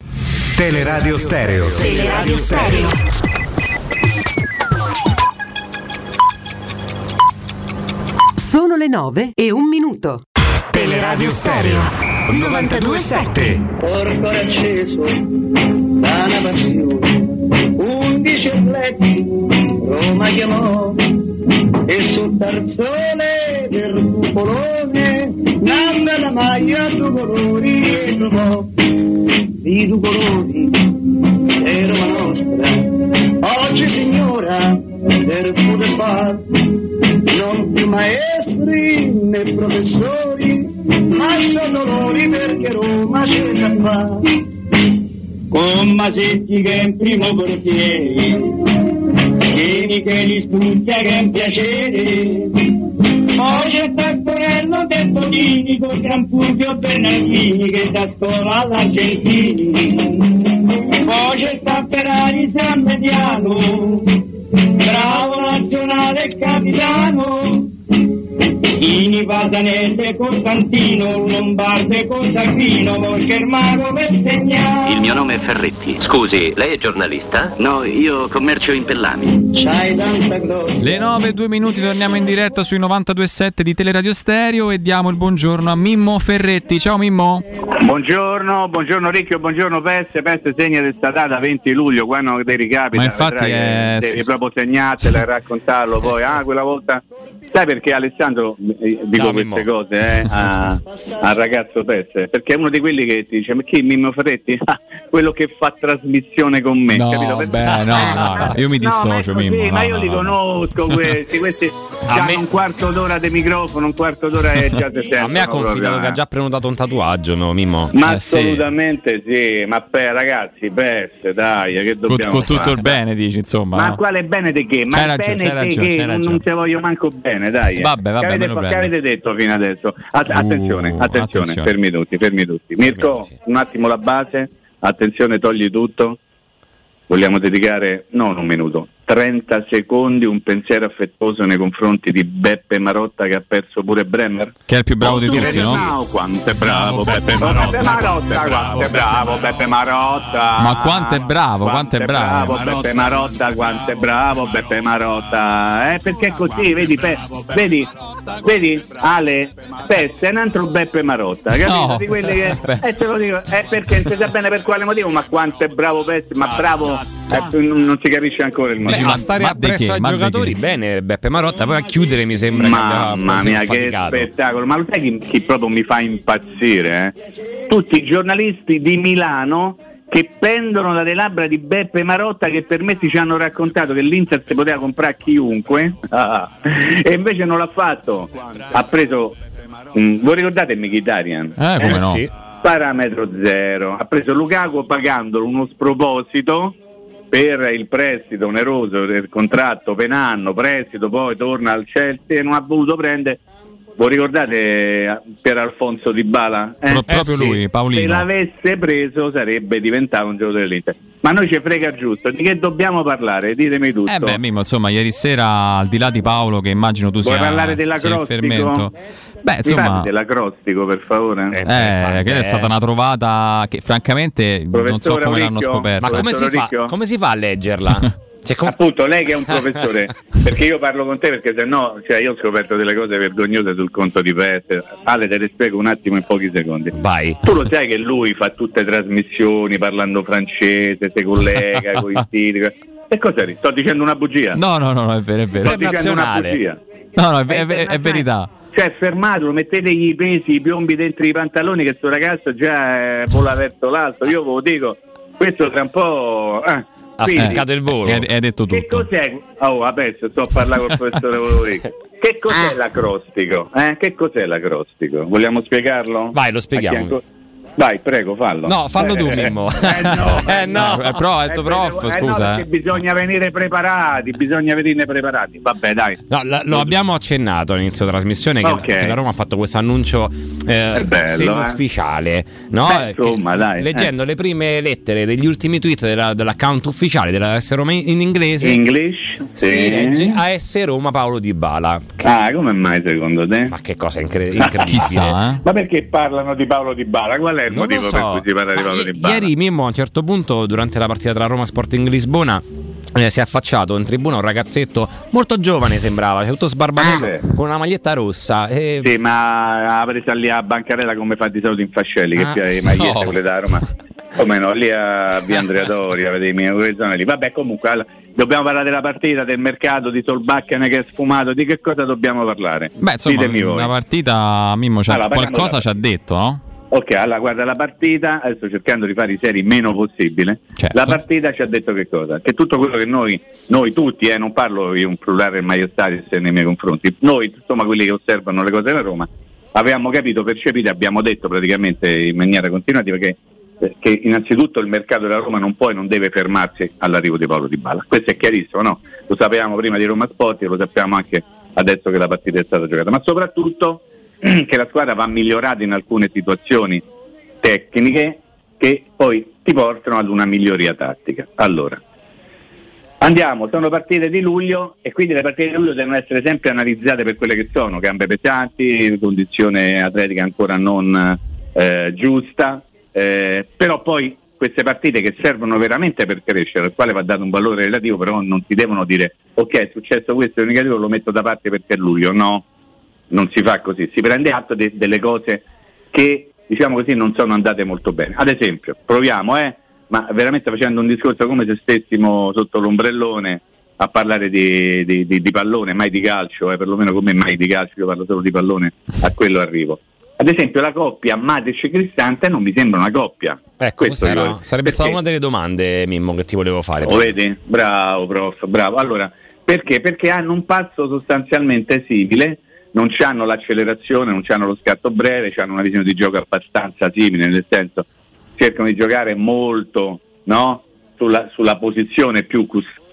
Teleradio Stereo. Teleradio Stereo. Sono le 9 e un minuto. Teleradio Stereo. 927. Porto acceso da una passione, undici atleti Roma chiamò e sul tarzone del cupolone nanda la maglia due colori e trovò di due colori Roma nostra. Oggi signora del poter far non più maestri né professori ma sono loro perché Roma c'è già fa con Masetti che è in primo portiere Vieni che li spunta che è un piacere. Poi c'è Taccorello Tempolini con Gran Fulvio Bernardini che da scuola all'Argentini. Poi c'è sta Ferrari San Mediano, bravo nazionale capitano. Ini Pasanese Costantino, Lombarde mago per segnare. Il mio nome è Ferretti. Scusi, lei è giornalista? No, io commercio in pellami. Le 9 e 2 minuti torniamo in diretta sui 92.7 di Teleradio Stereo e diamo il buongiorno a Mimmo Ferretti. Ciao Mimmo. Buongiorno, buongiorno Ricchio, buongiorno Pesse, Pesse segna di sta data 20 luglio, quando ti ricapita, Ma infatti è- devi proprio segnartela e raccontarlo poi, ah quella volta, sai perché Alessandro, eh, dico Ciao, queste Mimmo. cose eh, a- al ragazzo Pesse, perché è uno di quelli che ti dice, ma chi Mimmo Ferretti? Ah, quello che fa trasmissione con me, No, capito? Beh, no, no, no, io mi No, ma è dissocio così, Mimmo. ma io no, li no. conosco questi, questi A hanno me- un quarto d'ora di microfono, un quarto d'ora e già si A me ha confidato proprio, che ha eh. già prenotato un tatuaggio, no, Mimmo? Ma Eh, sì. assolutamente sì, ma beh, ragazzi, best, dai, che Con, dobbiamo con tutto fare? il bene, dici, insomma. Ma no? quale bene di che? Ma C'hai il ragione, bene ragione, che? ragione. non te voglio manco bene, dai. eh. Vabbè, vabbè, che, avete, che avete detto fino adesso? Attenzione, Uh, attenzione, attenzione. fermi tutti, fermi tutti. Mirko, un attimo la base, attenzione, togli tutto. Vogliamo dedicare, non un minuto, 30 secondi, un pensiero affettuoso nei confronti di Beppe Marotta che ha perso pure Bremer? Che è il più bravo di tutti, no? Wow, quanto è bravo Beppe Marotta, Beppe Marotta, quanto è bravo Beppe Marotta. Ma quanto è bravo, quanto è bravo. Beppe Marotta, quanto è bravo Beppe Marotta. Eh, perché è così, vedi, Pe- vedi, vedi, Ale, Pesse è un altro Beppe Marotta, capito? No. Di quelli che, eh, te lo dico, è perché non si sa bene per quale motivo, ma quanto è bravo Pesse, ma bravo, eh, non, si capisce ancora il Beh, motivo. a stare appresso ai giocatori, bene Beppe Marotta, poi a chiudere mi sembra che abbia Mamma mia, che spettacolo! Ma lo sai chi, chi proprio mi fa impazzire? eh? Tutti i giornalisti di Milano che pendono dalle labbra di Beppe Marotta che per me ci hanno raccontato che l'Inter si poteva comprare a chiunque Ah, e invece non l'ha fatto. Ha preso, mm, voi ricordate Mkhitaryan? Eh, come no? sì. Parametro zero. Ha preso Lukaku pagandolo uno sproposito per il prestito oneroso del contratto per un anno, prestito, poi torna al Chelsea e non ha voluto prendere. Voi ricordate eh, Pier Alfonso Di Bala? Pro- proprio lui, Paolino. Se l'avesse preso sarebbe diventato un giocatore dell'Inter. Ma noi ci frega giusto, di che dobbiamo parlare? Ditemi tutto. Eh beh, Mimmo, insomma, ieri sera, al di là di Paolo, che immagino tu Vuoi sia, parlare sia dell'acrostico? fermento. Beh, Mi insomma, parli dell'acrostico per favore? eh, che è stata una trovata che francamente non so Professore come l'hanno Auricchio? scoperta. Ma come si, fa, come si fa a leggerla? Cioè, com- Appunto, lei che è un professore, perché io parlo con te perché se no, cioè io ho scoperto delle cose vergognose sul conto di Peste. Ale, te le spiego un attimo in pochi secondi. Vai. Tu lo sai che lui fa tutte trasmissioni parlando francese, si collega con i stili. E cosa eri? Sto dicendo una bugia. No, no, no, è vero, è vero. Sto dicendo una bugia. No, no, è, è- è- è verità. Cioè, fermatelo, mettetegli i pesi, i piombi dentro i pantaloni, che sto ragazzo già eh, vola verso l'alto. Io ve lo dico, questo tra un po'. eh, Ha quindi- spiccato il volo. Hai, detto che tutto. cos'è? Oh, se sto a parlare col professore Valorico. Che cos'è l'acrostico? Eh? Che cos'è l'acrostico? Vogliamo spiegarlo? Vai, lo spieghiamo. Vai, prego, fallo. No, fallo tu, Eh, Mimmo. Eh no, Eh, no. Eh, però, ha detto Eh, prof, eh, scusa. no, eh. bisogna venire preparati, bisogna venire preparati. Vabbè, dai. No, la- lo abbiamo accennato all'inizio della trasmissione che, Ok. che la Roma ha fatto questo annuncio eh, semi-ufficiale. No? Beh, Eh, che- insomma, dai, leggendo le prime lettere degli ultimi tweet della- dell'account ufficiale della S Roma in in inglese, English? si Sì. legge AS Roma Paolo Di Bala. Ah, come mai secondo te? Ma che cosa incre- incredibile. Chissà, eh. Ma perché parlano di Paolo Di Bala? Qual è il Non motivo so. per cui si parla di Paolo i- Di Bala? Ieri Mimmo a un certo punto, durante la partita tra Roma Sporting Lisbona, eh, si è affacciato in tribuna un ragazzetto molto giovane sembrava, tutto sbarbatoso, Ah, con una maglietta rossa. E... Sì, ma ha presa lì a Bancarella come fa di solito in Fascelli, che Ah, pia le magliette no. quelle da Roma. Come no, lì a Via Andrea Doria, vedi, lì. Vabbè, comunque, allora, dobbiamo parlare della partita, del mercato, di Solbakken che è sfumato, di che cosa dobbiamo parlare? Beh, insomma, Ditemi voi. una partita, Mimmo, Allora, qualcosa ci ha detto, no? Ok, allora guarda la partita, adesso cercando di fare i seri meno possibile, Certo. la partita ci ha detto che cosa? Che tutto quello che noi, noi tutti, eh, non parlo io un plurale maiestatis nei miei confronti, noi insomma quelli che osservano le cose della Roma, avevamo capito, percepito, abbiamo detto praticamente in maniera continuativa che eh, che innanzitutto il mercato della Roma non può e non deve fermarsi all'arrivo di Paolo Di Balla. Questo è chiarissimo, no? Lo sapevamo prima di Roma Sport e lo sappiamo anche adesso che la partita è stata giocata, ma soprattutto che la squadra va migliorata in alcune situazioni tecniche che poi ti portano ad una miglioria tattica. Allora, Andiamo, sono partite di luglio e quindi le partite di luglio devono essere sempre analizzate per quelle che sono, gambe pesanti, condizione atletica ancora non eh, giusta, eh, però poi queste partite che servono veramente per crescere, al quale va dato un valore relativo, però non si devono dire ok è successo questo è negativo, lo metto da parte perché è luglio, no, non si fa così, si prende atto de- delle cose che diciamo così non sono andate molto bene. Ad esempio, proviamo, eh, ma veramente facendo un discorso come se stessimo sotto l'ombrellone a parlare di, di- di- di pallone, mai di calcio, eh, perlomeno come mai di calcio, io parlo solo di pallone, a quello arrivo. Ad esempio la coppia Matic e Cristante non mi sembra una coppia. Ecco, era- io- sarebbe perché? stata una delle domande, Mimmo, che ti volevo fare. Lo vedi? Bravo prof, bravo. Allora, perché? Perché hanno un passo sostanzialmente simile, non hanno l'accelerazione, non hanno lo scatto breve, hanno una visione di gioco abbastanza simile, nel senso cercano di giocare molto no? sulla, sulla posizione più,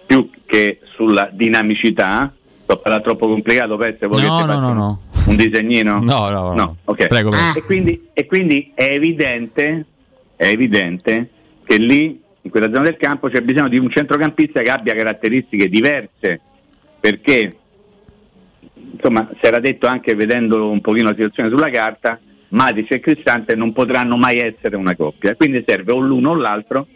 più che sulla dinamicità. Sto parlando troppo complicato, vuoi che No, no, no, un- no. un disegnino? No, no, no. ok. Prego, prego. E, quindi, e quindi è evidente, è evidente che lì, in quella zona del campo, c'è bisogno di un centrocampista che abbia caratteristiche diverse, perché insomma si era detto anche vedendo un pochino la situazione sulla carta, Matic e Cristante non potranno mai essere una coppia, quindi serve o l'uno o l'altro,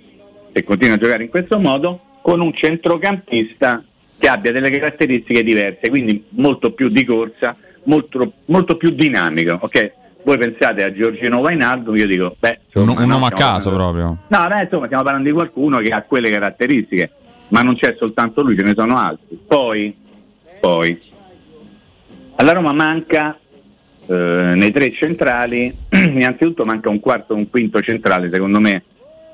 se continua a giocare in questo modo, con un centrocampista che abbia delle caratteristiche diverse, quindi molto più di corsa, molto, molto più dinamico. ok? Voi pensate a Giorgino Wainaldo, io dico, beh, Un, insomma, un no, nome a stiamo caso parlando- proprio. No, beh, insomma, stiamo parlando di qualcuno che ha quelle caratteristiche, ma non c'è soltanto lui, ce ne sono altri. Poi, poi alla Roma manca eh, nei tre centrali, innanzitutto manca un quarto o un quinto centrale, secondo me,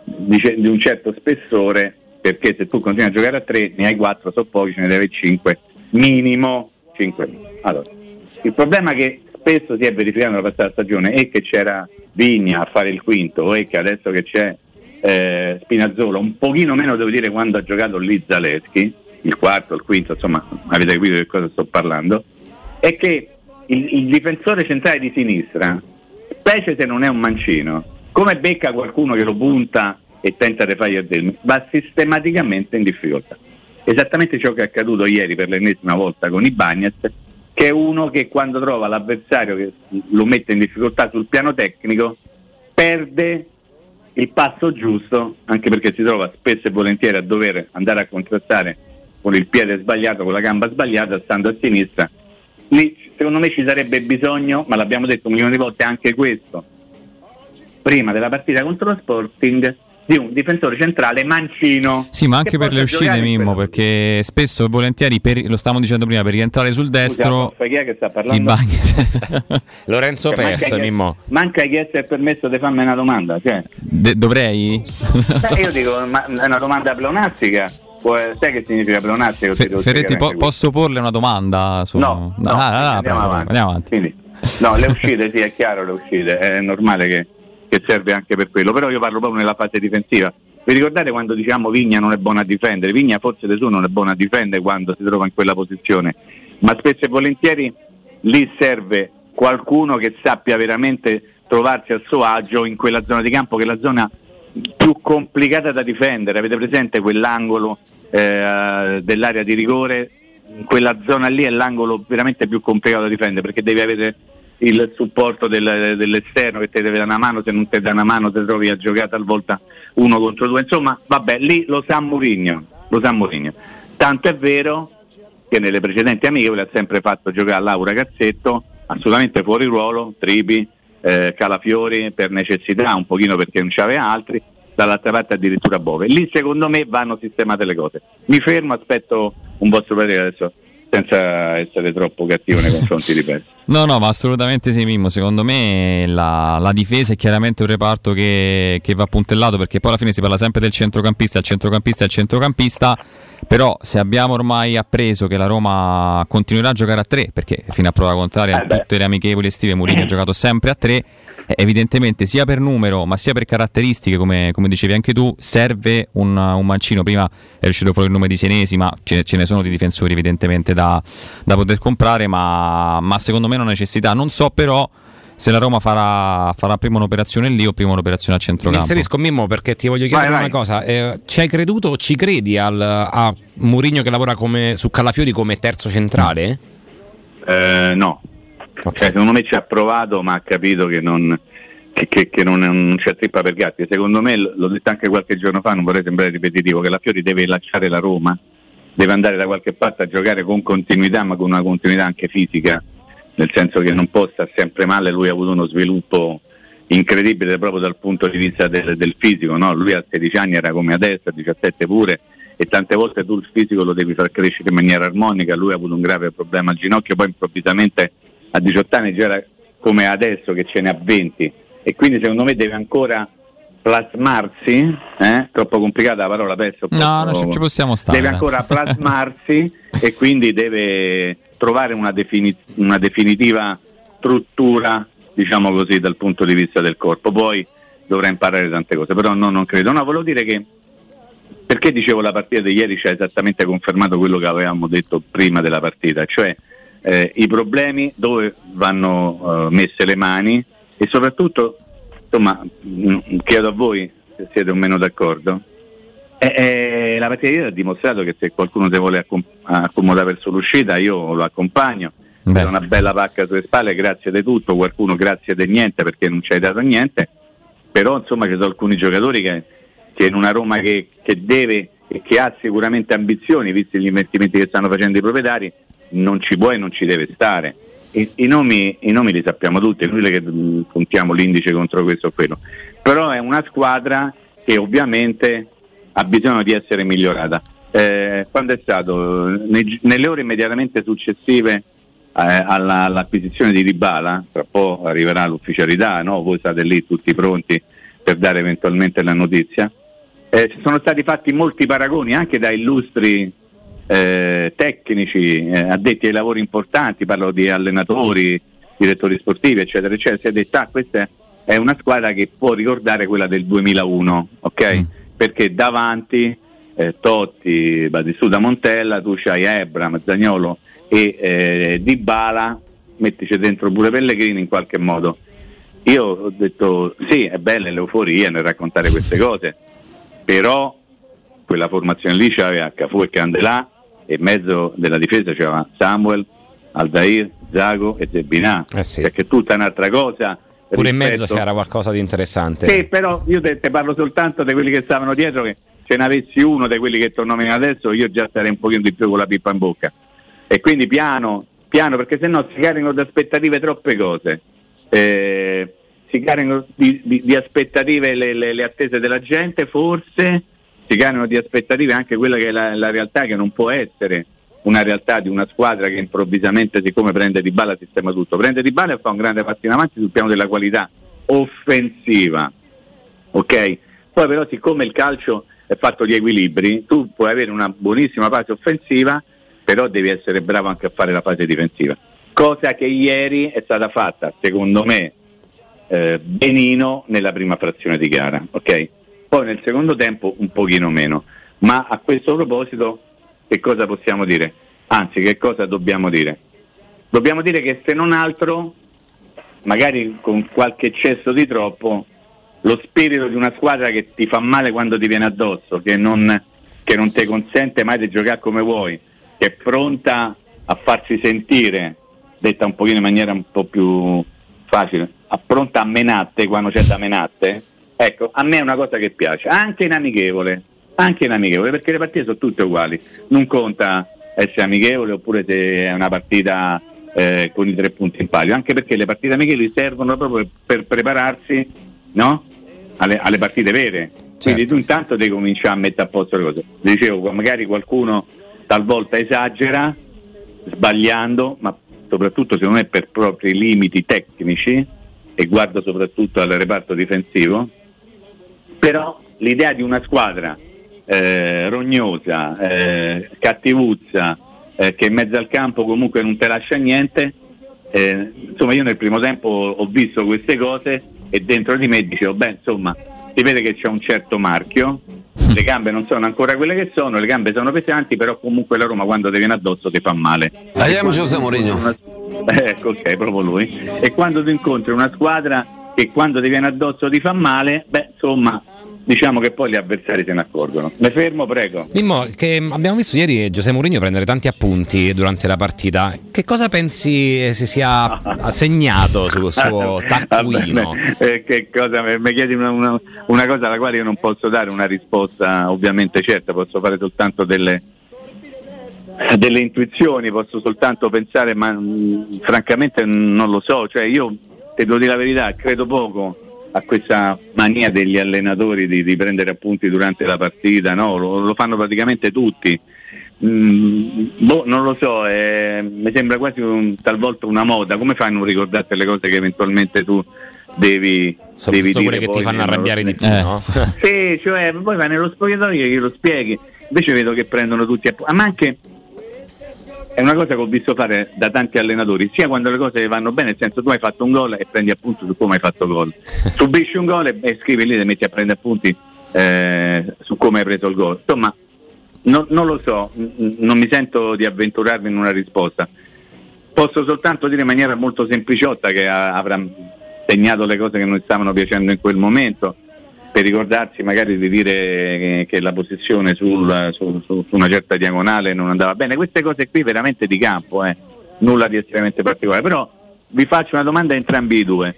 di, di un certo spessore, perché se tu continui a giocare a tre, ne hai quattro, so pochi, ce ne deve cinque, minimo cinque. Allora, il problema che spesso si è verificato nella passata stagione è che c'era Vigna a fare il quinto e che adesso che c'è eh, Spinazzola, un pochino meno devo dire quando ha giocato lì Zaleschi, il quarto, il quinto, insomma avete capito di cosa sto parlando, è che il, il difensore centrale di sinistra, specie se non è un mancino, come becca qualcuno che lo punta e tenta di fargli del va sistematicamente in difficoltà. Esattamente ciò che è accaduto ieri per l'ennesima volta con i Bagnets, che è uno che quando trova l'avversario che lo mette in difficoltà sul piano tecnico, perde il passo giusto, anche perché si trova spesso e volentieri a dover andare a contrastare con il piede sbagliato, con la gamba sbagliata, stando a sinistra. Lì secondo me ci sarebbe bisogno, ma l'abbiamo detto un milione di volte anche questo, prima della partita contro lo Sporting, di un difensore centrale mancino. Sì, ma anche che per le uscite, Mimmo, perché spesso e volentieri, per- lo stavamo dicendo prima, per rientrare sul destro, Scusa, chi è che sta parlando? Lorenzo Cioè, Pes, manca che- Mimmo. Manca di essere permesso di farmi una domanda. Cioè, De- dovrei? beh, io dico, ma è una domanda pleonastica. Sai che significa pleonastica? Fe- Ferretti, po- posso porle una domanda? Su... No, no, ah, ah, andiamo prego, avanti. andiamo avanti. Quindi, no, le uscite, sì, è chiaro, le uscite, è normale che, che serve anche per quello, però io parlo proprio nella fase difensiva. Vi ricordate quando diciamo Vigna non è buono a difendere? Vigna forse da suo non è buono a difendere quando si trova in quella posizione, ma spesso e volentieri lì serve qualcuno che sappia veramente trovarsi a suo agio in quella zona di campo che è la zona più complicata da difendere. Avete presente quell'angolo eh, dell'area di rigore? Quella zona lì è l'angolo veramente più complicato da difendere perché devi avere il supporto del- dell'esterno che ti deve dare una mano, se non ti dà una mano ti trovi a giocare talvolta uno contro due. Insomma, vabbè, lì lo sa Mourinho, lo sa Mourinho. Tanto è vero che nelle precedenti amichevoli ha sempre fatto giocare Laura Cazzetto, assolutamente fuori ruolo, Tripi, eh, Calafiori per necessità, un pochino perché non c'aveva altri, dall'altra parte addirittura Bove. Lì secondo me vanno sistemate le cose. Mi fermo, aspetto un vostro parere adesso senza essere troppo cattivo nei confronti di Pes. No, no, ma assolutamente sì, Mimmo. Secondo me la, la difesa è chiaramente un reparto che, che va puntellato perché poi alla fine si parla sempre del centrocampista, il centrocampista, il centrocampista. Però se abbiamo ormai appreso che la Roma continuerà a giocare a tre, perché fino a prova contraria Eh tutte le amichevoli estive Mourinho ha giocato sempre a tre, eh, evidentemente sia per numero ma sia per caratteristiche, come, come dicevi anche tu, serve un, un mancino. Prima è uscito fuori il nome di Senesi, ma ce, ce ne sono di difensori evidentemente da, da poter comprare, ma, ma secondo me non ha necessità. Non so però se la Roma farà, farà prima un'operazione lì o prima un'operazione a Mi centrocampo. inserisco Mimmo perché ti voglio chiedere Vai, una vai. cosa. Eh, ci hai creduto o ci credi al, a Mourinho che lavora come, su Calafiori come terzo centrale? Eh, no, Cioè, secondo me ci ha provato ma ha capito che non, che, che- che non, non c'è trippa per gatti. Secondo me, l'ho detto anche qualche giorno fa, non vorrei sembrare ripetitivo, che la Fiori deve lasciare la Roma, deve andare da qualche parte a giocare con continuità ma con una continuità anche fisica, nel senso che non può stare sempre male, lui ha avuto uno sviluppo incredibile proprio dal punto di vista del, del fisico, no? lui a 16 anni era come adesso, a 17 pure, e tante volte tu il fisico lo devi far crescere in maniera armonica, lui ha avuto un grave problema al ginocchio, poi improvvisamente a 18 anni già era come adesso che ce ne ha 20 e quindi secondo me deve ancora plasmarsi, eh? troppo complicata la parola penso. No, non ci- possiamo stare, Deve ancora plasmarsi e quindi deve trovare una, defini- una definitiva struttura, diciamo così, dal punto di vista del corpo. Poi dovrà imparare tante cose, però no, non credo. No, volevo dire che perché dicevo la partita di ieri ci ha esattamente confermato quello che avevamo detto prima della partita, cioè eh, i problemi dove vanno eh, messe le mani e soprattutto, insomma, mh, chiedo a voi se siete o meno d'accordo. Eh, eh, la partita ha dimostrato che se qualcuno si vuole accom- accomodare verso l'uscita io lo accompagno. Beh. È una bella pacca sulle spalle, grazie di tutto, qualcuno grazie di niente perché non ci hai dato niente, però insomma ci sono alcuni giocatori che, che in una Roma che, che deve e che ha sicuramente ambizioni, visti gli investimenti che stanno facendo i proprietari, non ci può e non ci deve stare. I, i nomi, i nomi li sappiamo tutti, è inutile che mh, puntiamo l'indice contro questo o quello, però è una squadra che ovviamente ha bisogno di essere migliorata. Eh, quando è stato? Nei- nelle ore immediatamente successive eh, alla- all'acquisizione di Ribala, tra poco arriverà l'ufficialità, no? voi state lì tutti pronti per dare eventualmente la notizia. Eh, sono stati fatti molti paragoni anche da illustri eh, tecnici, eh, addetti ai lavori importanti, parlo di allenatori, direttori sportivi, eccetera, eccetera. Si è detto, ah, questa è una squadra che può ricordare quella del 2001, ok? Perché davanti eh, Totti, Batistuta Montella, tu c'hai Ebram, Zagnolo e eh, Dybala, mettici dentro pure Pellegrini in qualche modo. Io ho detto sì, è bella l'euforia nel raccontare queste cose, però quella formazione lì c'aveva Cafu e Candelà e in mezzo della difesa c'era Samuel, Aldair, Zago e Zebinà, perché è tutta un'altra cosa. Pure in mezzo c'era qualcosa di interessante. sì, però io te, te parlo soltanto di quelli che stavano dietro, che se ne avessi uno di quelli che ti ho nominato adesso, io già starei un pochino di più con la pippa in bocca. E quindi piano, piano, perché sennò si caricano di aspettative troppe cose. Eh, si caricano di, di- di aspettative le, le- le attese della gente, forse si caricano di aspettative anche quella che è la, la realtà che non può essere una realtà di una squadra che improvvisamente siccome prende di balla sistema tutto, prende di balla e fa un grande passo in avanti sul piano della qualità offensiva. Ok? Poi però siccome il calcio è fatto di equilibri, tu puoi avere una buonissima fase offensiva, però devi essere bravo anche a fare la fase difensiva. Cosa che ieri è stata fatta, secondo me, eh, benino nella prima frazione di gara, ok? Poi nel secondo tempo un pochino meno. Ma a questo proposito che cosa possiamo dire? Anzi, che cosa dobbiamo dire? Dobbiamo dire che se non altro, magari con qualche eccesso di troppo, lo spirito di una squadra che ti fa male quando ti viene addosso, che non, che non ti consente mai di giocare come vuoi, che è pronta a farsi sentire, detta un pochino in maniera un po' più facile, a pronta a menatte quando c'è da menatte, ecco, a me è una cosa che piace, anche in amichevole, anche in amichevole, perché le partite sono tutte uguali, non conta essere amichevole oppure se è una partita eh, con i tre punti in palio, anche perché le partite amichevoli servono proprio per prepararsi no? alle, alle partite vere. Quindi tu intanto devi cominciare a mettere a posto le cose. Dicevo, magari qualcuno talvolta esagera, sbagliando, ma soprattutto secondo me per propri limiti tecnici, e guardo soprattutto al reparto difensivo, però l'idea di una squadra eh, rognosa, eh, cattivuzza, eh, che in mezzo al campo comunque non te lascia niente, eh, insomma io nel primo tempo ho visto queste cose e dentro di me dicevo, beh insomma, si vede che c'è un certo marchio, le gambe non sono ancora quelle che sono, le gambe sono pesanti, però comunque la Roma quando ti viene addosso ti fa male. Andiamo E José Mourinho. Ecco, ok, proprio lui. E quando tu incontri una squadra che quando ti viene addosso ti fa male, beh insomma, diciamo che poi gli avversari se ne accorgono. Mi fermo, prego. Mimmo, che abbiamo visto ieri Giuseppe Mourinho prendere tanti appunti durante la partita. Che cosa pensi si sia segnato sul suo taccuino? Eh, che cosa, mi mi chiedi una, una- una cosa alla quale io non posso dare una risposta ovviamente certa, posso fare soltanto delle, delle intuizioni, posso soltanto pensare, ma mh, francamente non lo so, cioè io te devo dire la verità, credo poco a questa mania degli allenatori di, di prendere appunti durante la partita, no? lo, lo fanno praticamente tutti. Mm, boh, non lo so, eh, mi sembra quasi un- talvolta una moda, come fai a non ricordarti le cose che eventualmente tu devi, devi dire quelle che ti fanno nello- arrabbiare di più, Eh. no? sì, cioè poi vai nello spogliatoio e glielo spieghi, invece vedo che prendono tutti appunti, ma anche è una cosa che ho visto fare da tanti allenatori, sia quando le cose vanno bene, nel senso tu hai fatto un gol e prendi appunto su come hai fatto gol, subisci un gol e, e scrivi lì e metti a prendere appunti eh, su come hai preso il gol. Insomma, non, non lo so, n- non mi sento di avventurarmi in una risposta. Posso soltanto dire in maniera molto sempliciotta che ha- avrà segnato le cose che non stavano piacendo in quel momento, per ricordarsi magari di dire che, la posizione sul- su, su- su una certa diagonale non andava bene. Queste cose qui veramente di campo, eh, nulla di estremamente particolare. Però vi faccio una domanda a entrambi i due.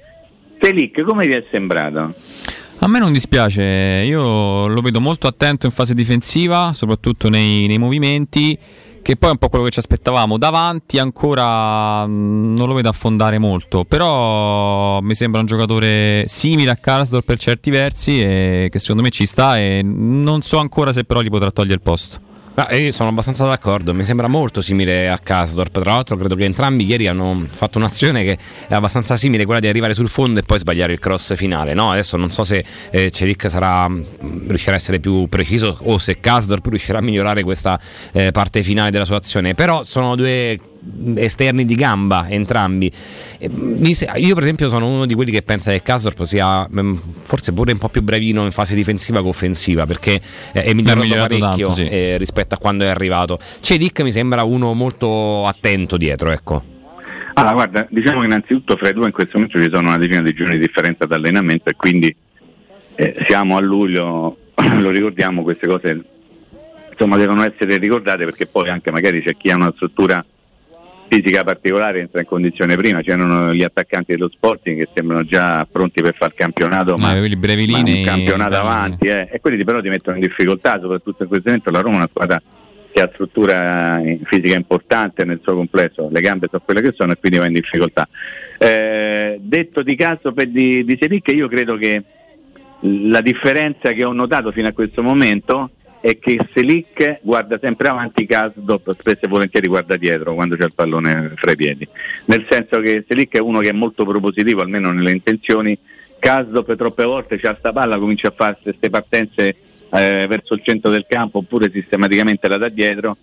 Selic, come vi è sembrato? A me non dispiace, io lo vedo molto attento in fase difensiva, soprattutto nei, nei movimenti, che poi è un po' quello che ci aspettavamo. Davanti ancora mh, non lo vedo affondare molto, però mi sembra un giocatore simile a Karsdorp per certi versi e che secondo me ci sta e non so ancora se però gli potrà togliere il posto. Ah, io sono abbastanza d'accordo, mi sembra molto simile a Kasdorp. Tra l'altro, credo che entrambi ieri hanno fatto un'azione che è abbastanza simile, quella di arrivare sul fondo e poi sbagliare il cross finale. No? Adesso non so se eh, Celic sarà, mh, riuscirà a essere più preciso o se Kasdorp riuscirà a migliorare questa eh, parte finale della sua azione. Però sono due esterni di gamba entrambi. Se- io per esempio sono uno di quelli che pensa che Kasdorp sia mm, forse pure un po' più bravino in fase difensiva che offensiva perché eh, è migliorato migliorato parecchio tanto, sì. eh, rispetto a quando è arrivato. Cedic mi sembra uno molto attento dietro ecco. Allora, guarda, diciamo che innanzitutto fra i due in questo momento ci sono una decina di giorni di differenza d'allenamento e quindi eh, siamo a luglio, lo ricordiamo, queste cose insomma devono essere ricordate perché poi anche magari c'è chi ha una struttura fisica particolare entra in condizione prima, c'erano gli attaccanti dello Sporting che sembrano già pronti per fare il campionato, ma, ma linei, un campionato avanti eh, e quelli però ti mettono in difficoltà, soprattutto in questo momento la Roma è una squadra che ha struttura eh, fisica importante nel suo complesso, le gambe sono quelle che sono e quindi va in difficoltà. Eh, detto di caso per di, di Selic, io credo che la differenza che ho notato fino a questo momento è che Selic guarda sempre avanti, Kasdorp spesso e volentieri guarda dietro quando c'è il pallone fra i piedi. Nel senso che Selic è uno che è molto propositivo, almeno nelle intenzioni, Kasdorp troppe volte c'ha sta palla, comincia a fare queste partenze eh, verso il centro del campo oppure sistematicamente la da dietro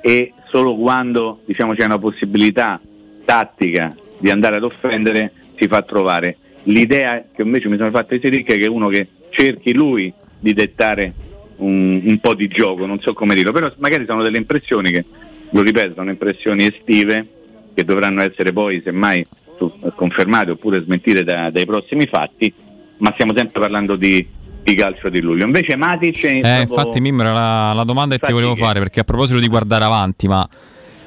e solo quando diciamo, c'è una possibilità tattica di andare ad offendere si fa trovare. L'idea che invece mi sono fatta di Selic è che uno che cerchi lui di dettare un, un po' di gioco, non so come dirlo, però magari sono delle impressioni che, lo ripeto, sono impressioni estive che dovranno essere poi semmai confermate oppure smentite da- dai prossimi fatti, ma stiamo sempre parlando di, di calcio di luglio. Invece Matic Eh, proprio- infatti, Mimmo, era la, la domanda che ti volevo che- fare, perché a proposito di guardare avanti, ma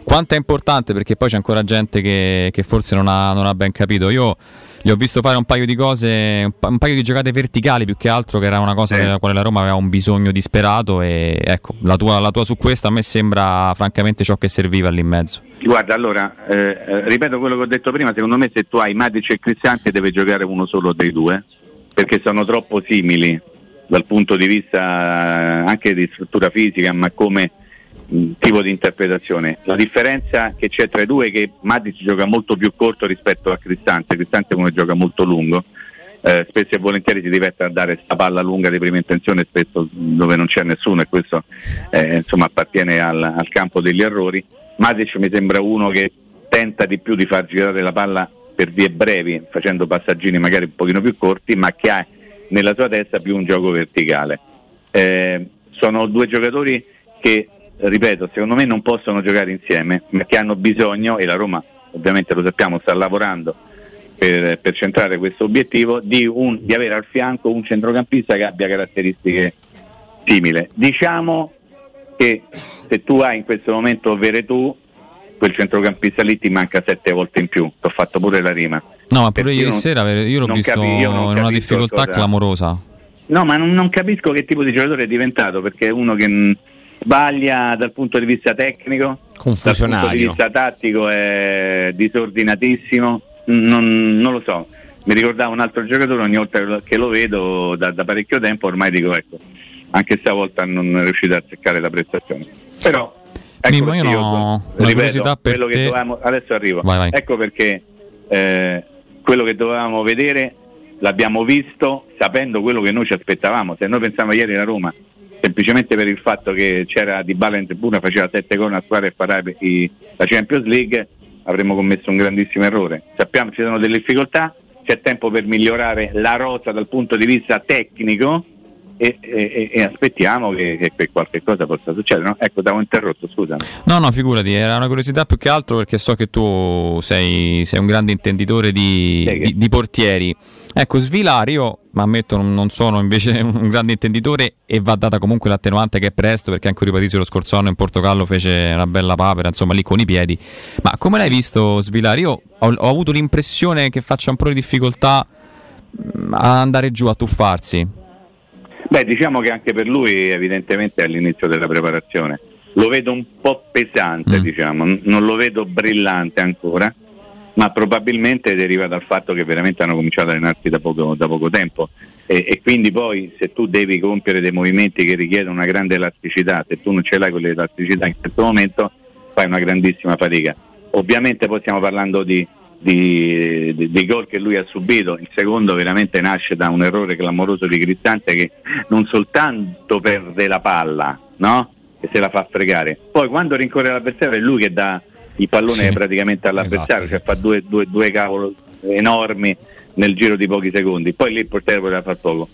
quanto è importante? Perché poi c'è ancora gente che, che forse non ha, non ha ben capito. Io gli ho visto fare un paio di cose, un, pa- un paio di giocate verticali più che altro, che era una cosa della quale la Roma aveva un bisogno disperato. E ecco, la tua, la tua su questo a me sembra francamente ciò che serviva lì in mezzo. Guarda, allora, eh, eh, ripeto quello che ho detto prima, secondo me se tu hai Matic e Cristante deve giocare uno solo dei due, perché sono troppo simili dal punto di vista eh, anche di struttura fisica, ma come tipo di interpretazione. La differenza che c'è tra i due è che Matic gioca molto più corto rispetto a Cristante, Cristante come gioca molto lungo. Eh, spesso e volentieri si diverte a dare sta palla lunga di prima intenzione, spesso dove non c'è nessuno e questo eh, insomma, appartiene al, al campo degli errori. Matic mi sembra uno che tenta di più di far girare la palla per vie brevi, facendo passaggini magari un pochino più corti, ma che ha nella sua testa più un gioco verticale. Eh, sono due giocatori che, ripeto, secondo me non possono giocare insieme, ma che hanno bisogno, e la Roma ovviamente lo sappiamo sta lavorando per, per centrare questo obiettivo, di, un- di avere al fianco un centrocampista che abbia caratteristiche simili. Diciamo che se tu hai in questo momento Veretù, quel centrocampista lì ti manca sette volte in più, ti ho fatto pure la rima. No, ma pure Perché ieri non- sera io l'ho visto capi- io in una difficoltà cosa- clamorosa. No, ma non, non capisco che tipo di giocatore è diventato, perché è uno che sbaglia dal punto di vista tecnico, dal punto di vista tattico è disordinatissimo, non, non lo so. Mi ricordava un altro giocatore, ogni volta che lo vedo da, da parecchio tempo ormai dico ecco, anche stavolta non è riuscito a azzeccare la prestazione. Però ecco Mimmo, io no- una ripeto, per quello che te- dovevamo- adesso arrivo. Vai, vai. Ecco perché eh, quello che dovevamo vedere l'abbiamo visto sapendo quello che noi ci aspettavamo. Se noi pensavamo ieri la Roma, semplicemente per il fatto che c'era Di Bala in tribuna, faceva sette gol a squadra e farà la Champions League, avremmo commesso un grandissimo errore. Sappiamo che ci sono delle difficoltà, c'è tempo per migliorare la rosa dal punto di vista tecnico e, e- e aspettiamo che, che- che qualche cosa possa succedere. no? Ecco, t'avevo interrotto, scusa. No, no, figurati, era una curiosità più che altro perché so che tu sei, sei un grande intenditore di, di- di portieri. Ecco, Svilari, io ma ammetto non, sono invece un grande intenditore e va data comunque l'attenuante che è presto perché anche Ripatizio lo scorso anno in Portogallo fece una bella papera, insomma lì con i piedi. Ma come l'hai visto Svilari? Io ho, ho avuto l'impressione che faccia un po' di difficoltà mm, a andare giù, a tuffarsi. Beh, diciamo che anche per lui evidentemente è all'inizio della preparazione. Lo vedo un po' pesante, diciamo, n- non lo vedo brillante ancora, ma probabilmente deriva dal fatto che veramente hanno cominciato ad allenarsi da poco, da poco tempo e, e quindi poi se tu devi compiere dei movimenti che richiedono una grande elasticità, se tu non ce l'hai quell'elasticità in questo momento fai una grandissima fatica. Ovviamente poi stiamo parlando di, di, di- dei gol che lui ha subito, il secondo veramente nasce da un errore clamoroso di Cristante che non soltanto perde la palla, no? E se la fa fregare. Poi quando rincorre l'avversario è lui che dà il pallone Sì. praticamente all'avversario, Esatto, cioè fa due, due, due cavolo enormi nel giro di pochi secondi. Poi lì il portiere poteva far poco.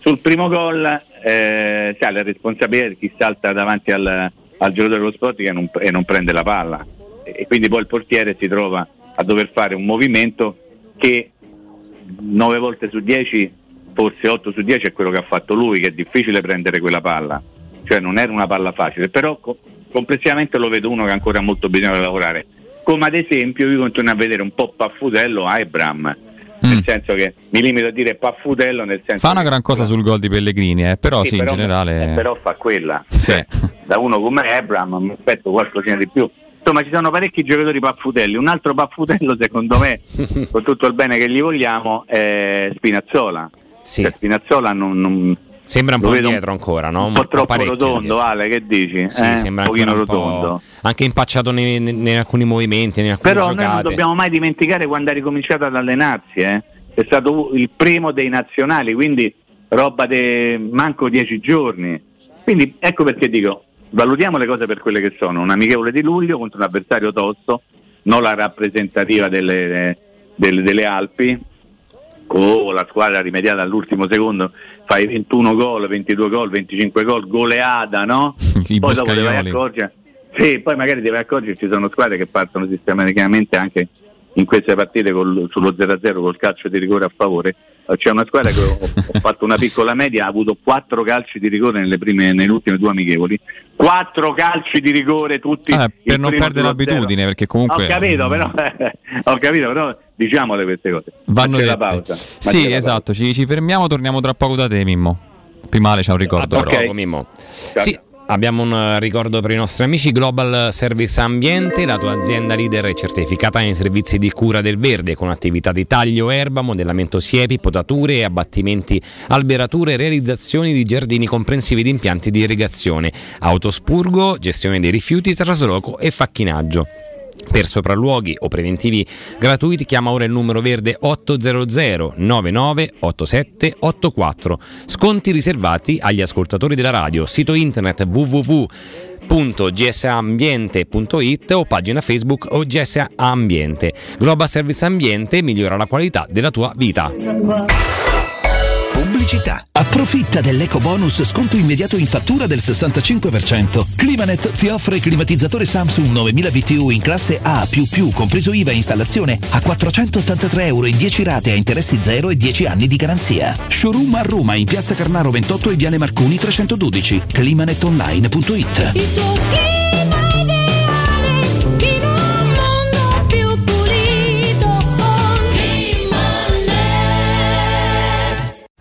Sul primo gol eh, sai, la responsabilità di chi salta davanti al, al giocatore dello sport che non, e non prende la palla e, quindi poi il portiere si trova a dover fare un movimento che 9 volte su 10, forse 8 su 10 è quello che ha fatto lui, che è difficile prendere quella palla, cioè non era una palla facile, però complessivamente lo vedo uno che ancora ha molto bisogno di lavorare. Come ad esempio io continuo a vedere un po' Paffutello Abram, nel senso che mi limito a dire Paffutello nel senso Fa una gran cosa sul gol di Pellegrini, eh, però sì, però, in generale... eh, però fa quella. Sì. Da uno come Abram mi aspetto qualcosina di più. Insomma, ci sono parecchi giocatori paffutelli. Un altro paffutello, secondo me, con tutto il bene che gli vogliamo, è Spinazzola. Cioè, Spinazzola non, non- Sembra un lo po' indietro ancora, no? Un po' troppo rotondo, indietro. Ale, che dici? Sì, Eh, sembra un pochino un po' rotondo. anche impacciato nei- nei- in alcuni movimenti, in alcune Però noi non giocate. dobbiamo mai dimenticare quando ha ricominciato ad allenarsi, eh. è stato il primo dei nazionali, quindi roba di manco dieci giorni. Quindi ecco perché dico, valutiamo le cose per quelle che sono, un amichevole di luglio contro un avversario tosto, non la rappresentativa delle, delle- delle Alpi, o la squadra rimediata all'ultimo secondo, fai 21 gol, 22 gol, 25 gol, goleada, no? I poi dopo boscaioli. accorgere, sì, poi magari a accorgere ci sono squadre che partono sistematicamente anche in queste partite col- sullo 0-0 col calcio di rigore a favore. C'è una squadra che ho, ho fatto una piccola media, ha avuto quattro calci di rigore nelle, prime, nelle ultime due amichevoli. Quattro calci di rigore tutti. Eh, per non perdere l'abitudine, perché comunque- Ho capito, però, ho capito, però diciamole queste cose. Vanno c'è la dette. pausa. Sì, la esatto, ci, ci fermiamo, torniamo tra poco da te, Mimmo. C'è un ricordo. A tra però. poco, Mimmo. Sì, Abbiamo un eh, ricordo per i nostri amici Global Service Ambiente, la tua azienda leader è certificata nei servizi di cura del verde con attività di taglio erba, modellamento siepi, potature, abbattimenti, alberature, realizzazioni di giardini comprensivi di impianti di irrigazione, autospurgo, gestione dei rifiuti, trasloco e facchinaggio. Per sopralluoghi o preventivi gratuiti chiama ora il numero verde 800 99 87 84. Sconti riservati agli ascoltatori della radio. Sito internet www.gsambiente.it o pagina Facebook o GSA Ambiente. Global Service Ambiente migliora la qualità della tua vita. Pubblicità. Approfitta dell'eco bonus sconto immediato in fattura del 65%. Climanet ti offre climatizzatore Samsung 9000 BTU in classe A++, compreso IVA e installazione, a 483 euro in 10 rate a interessi zero e 10 anni di garanzia. Showroom a Roma in piazza Carnaro 28 e Viale Marconi 312. climanetonline.it.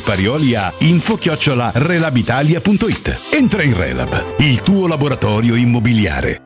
Parioli a info-relabitalia.it. Entra in Relab, il tuo laboratorio immobiliare.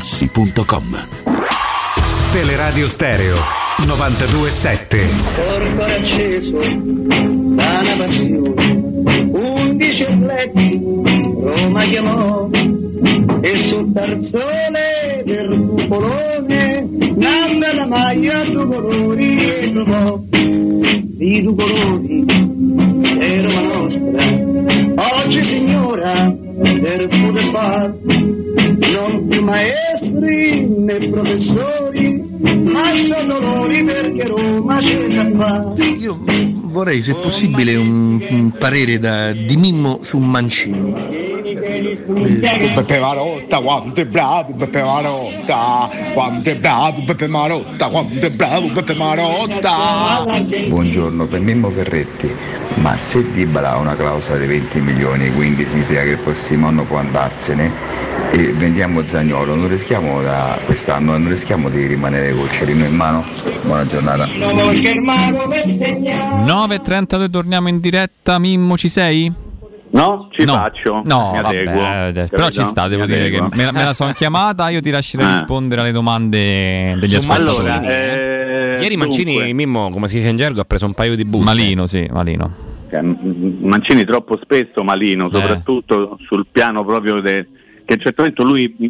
artigianamaterassi.com. Teleradio Stereo 927. Corpo acceso da una passione, undici letti, Roma chiamò, e sul tarzone del cupolone, nanda la maglia due colori e trovò, di due colori, è Roma nostra, oggi signora del pure far, non più maestri né professori, ma sono dolori perché Roma già qua. Io vorrei, se possibile, un, un parere da, di Mimmo su Mancini. Beppe Marotta, quanto è bravo Beppe Marotta, quanto è bravo Beppe Marotta, quanto è bravo Beppe Marotta. Buongiorno, per Mimmo Ferretti, ma se Dybala ha una clausola di 20 milioni, quindi significa che il prossimo anno può andarsene e vendiamo Zagnolo, non rischiamo da quest'anno, non rischiamo di rimanere col cerino in mano? Buona giornata. 9.32 torniamo in diretta, Mimmo ci sei? No, ci No. faccio. No, mi vabbè, adeguo. eh, però ci sta, devo Mi dire che adeguo. me la, me la sono chiamata, io ti lascerei Ah. rispondere alle domande degli ascoltatori. Mancini, eh, Ieri Mancini, dunque. Mimmo, come si dice in gergo, ha preso un paio di buste. Malino, sì, Malino. Cioè, M- Mancini troppo spesso malino, Eh. soprattutto sul piano proprio de- che a un certo momento lui mh,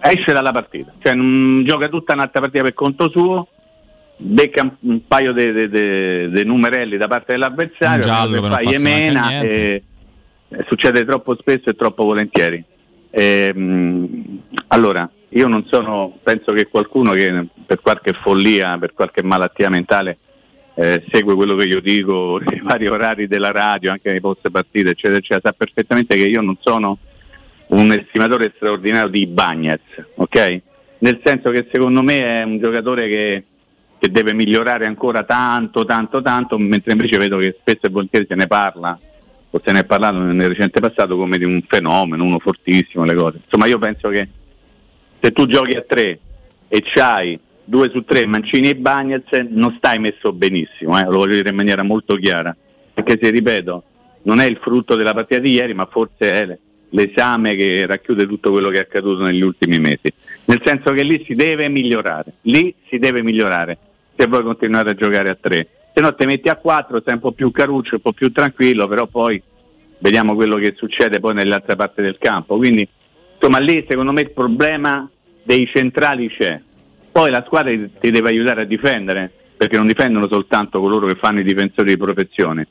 esce dalla partita, cioè non gioca tutta un'altra partita per conto suo, becca un, un paio di numerelli da parte dell'avversario, Un giallo che non fa fa gli mena manca e, e succede troppo spesso e troppo volentieri. Ehm, allora, io non sono, penso che qualcuno che per qualche follia, per qualche malattia mentale eh, segue quello che io dico nei vari orari della radio, anche nei post partite, eccetera, eccetera, sa perfettamente che io non sono un estimatore straordinario di Bagnez, ok? Nel senso che secondo me è un giocatore che, che deve migliorare ancora tanto, tanto, tanto, mentre invece vedo che spesso e volentieri se ne parla, o se ne è parlato nel recente passato come di un fenomeno, uno fortissimo, le cose. Insomma io penso che se tu giochi a tre e c'hai due su tre Mancini e Bagnez non stai messo benissimo, eh, lo voglio dire in maniera molto chiara, perché se ripeto non è il frutto della partita di ieri ma forse è le- l'esame che racchiude tutto quello che è accaduto negli ultimi mesi, nel senso che lì si deve migliorare, lì si deve migliorare se vuoi continuare a giocare a tre, se no ti metti a quattro, sei un po' più caruccio, un po' più tranquillo, però poi vediamo quello che succede poi nell'altra parte del campo, quindi insomma lì secondo me il problema dei centrali c'è. Poi la squadra ti deve aiutare a difendere, perché non difendono soltanto coloro che fanno i difensori di professione.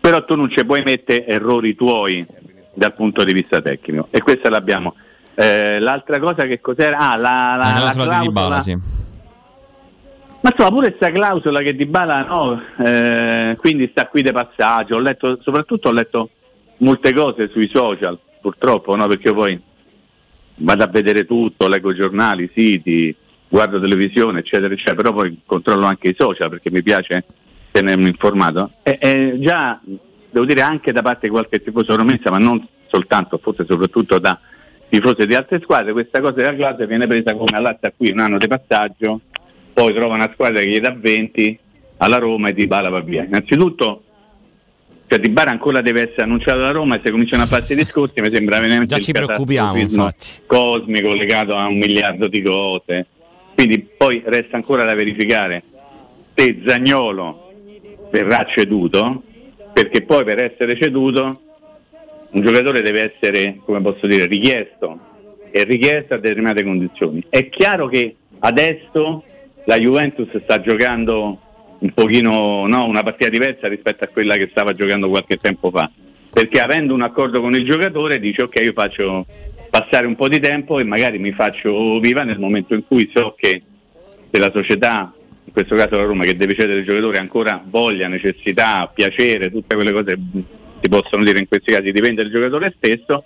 Però tu non ci puoi mettere errori tuoi dal punto di vista tecnico. E questa l'abbiamo. Eh, l'altra cosa che cos'era? Ah, la, la, La la clausola di clausola- sì. Ma insomma pure questa clausola che Di Bala no, eh, quindi sta qui di passaggio, ho letto, soprattutto ho letto molte cose sui social, purtroppo, no? perché poi vado a vedere tutto, leggo giornali, siti, guardo televisione, eccetera, eccetera, però poi controllo anche i social perché mi piace tenermi informato. E, e già, devo dire, anche da parte di qualche tifoso romessa, ma non soltanto, forse soprattutto da tifosi di altre squadre, questa cosa della classe viene presa come all'alta qui un anno di passaggio, poi trova una squadra che gli dà 20 alla Roma e Di Bala va via. Innanzitutto, cioè Di Bala ancora deve essere annunciato alla Roma e se cominciano a farsi i discorsi mi sembra veramente Già ci preoccupiamo, infatti. cosmico legato a un miliardo di cose. Quindi poi resta ancora da verificare se Zagnolo verrà ceduto, perché poi per essere ceduto un giocatore deve essere, come posso dire, richiesto e richiesto a determinate condizioni. È chiaro che adesso la Juventus sta giocando un pochino no, una partita diversa rispetto a quella che stava giocando qualche tempo fa, perché avendo un accordo con il giocatore dice ok io faccio passare un po' di tempo e magari mi faccio viva nel momento in cui so che se la società, in questo caso la Roma che deve cedere il giocatore ancora voglia, necessità, piacere, tutte quelle cose si possono dire in questi casi dipende dal giocatore stesso,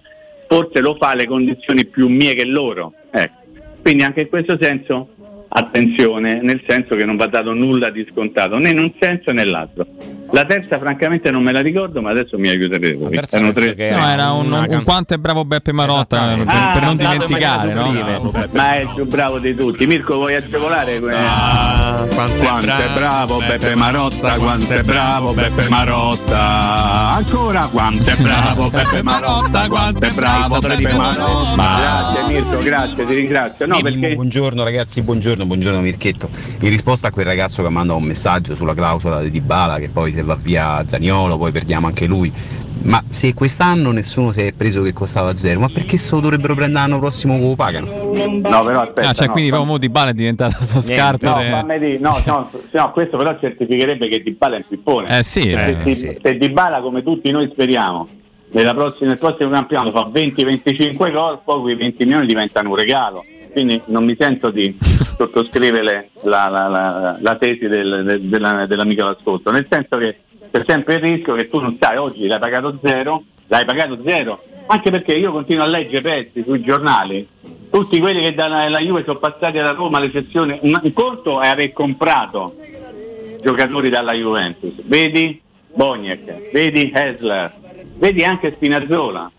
forse lo fa alle condizioni più mie che loro. Ecco. Quindi anche in questo senso attenzione, nel senso che non va dato nulla di scontato, né in un senso né nell'altro. La terza francamente non me la ricordo, ma adesso mi aiuterete voi. Erano tre- No, era un, un quanto è bravo Beppe Marotta per, Ah, per non bravo, dimenticare, no? Ma è il più bravo di tutti. Mirko, vuoi agevolare? Ah, quanto, è bravo Beppe Marotta, quanto è bravo Beppe Marotta. Ancora quanto è bravo Beppe Marotta, quanto è bravo Beppe Marotta. Grazie Mirko, grazie, ti ringrazio. No, perché Buongiorno ragazzi, buongiorno. Buongiorno, buongiorno Mirchetto. In risposta a quel ragazzo che manda un messaggio sulla clausola di Dybala che poi se va via Zaniolo poi perdiamo anche lui. Ma se quest'anno nessuno si è preso che costava zero, ma perché se lo dovrebbero prendere l'anno prossimo come lo pagano? No, però aspetta. Ah, cioè, no, quindi proprio mo Di Bala è diventato sto scarto. No, de- fammi dire, no, no, no, questo però certificherebbe che Dybala è un pippone. Eh sì, se, eh, Di- sì. se Dybala, come tutti noi speriamo, nella prossima- nel prossimo campionato fa 20-25 gol, poi quei 20 milioni diventano un regalo. Quindi non mi sento di sottoscrivere la, la- la- la tesi del- del- della- dell'amico d'ascolto, nel senso che c'è sempre il rischio che tu non sai, oggi l'hai pagato zero, l'hai pagato zero, anche perché io continuo a leggere pezzi sui giornali, tutti quelli che dalla la Juve sono passati alla Roma alle sessioni, un conto è aver comprato giocatori dalla Juventus, vedi Boniek, vedi Hessler, vedi anche Spinazzola,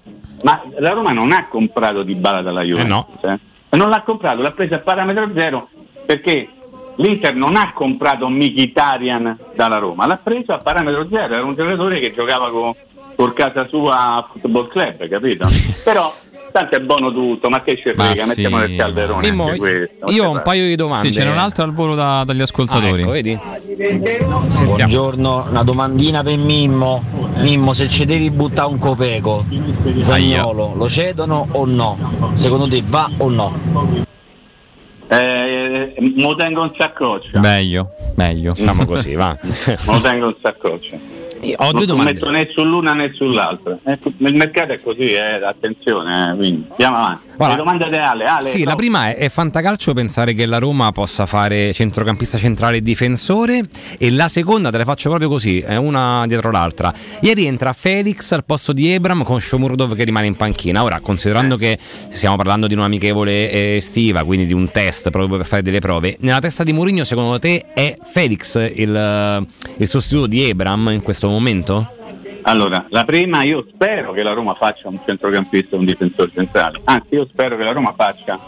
ma la Roma non ha comprato Di Bala dalla Juventus, eh. E non l'ha comprato, l'ha preso a parametro zero perché l'Inter non ha comprato Mkhitaryan dalla Roma, l'ha preso a parametro zero, era un giocatore che giocava con, con casa sua a Football Club, capito? Però tanto è buono tutto, ma che ci frega, sì, mettiamo nel calderone Mimmo, questo. io ho un paio di domande. Sì, c'è un altro al volo da- dagli ascoltatori. Ah, ecco, vedi? Buongiorno, una domandina per Mimmo. Mimmo, se ci devi buttare un copeco, Zagnolo, lo cedono o no? Secondo te va o no? Eh, mo tengo un saccoccia. Meglio, meglio. Diciamo così, va. Mo tengo un ho due non domande. metto né sull'una né sull'altra. Il mercato è così, eh, attenzione, eh, quindi andiamo avanti. Guarda, Le domande di Ale, Ale Sì, no. la prima è, è fantacalcio pensare che la Roma possa fare centrocampista centrale e difensore e la seconda te la faccio proprio così, è una dietro l'altra. Ieri entra Felix al posto di Ebram con Shomurdov che rimane in panchina. Ora, considerando che stiamo parlando di un'amichevole eh, estiva, quindi di un test proprio per fare delle prove, nella testa di Mourinho secondo te è Felix il, il sostituto di Ebram in questo momento? Allora, la prima io spero che la Roma faccia un centrocampista e un difensore centrale. Anzi, io spero che la Roma faccia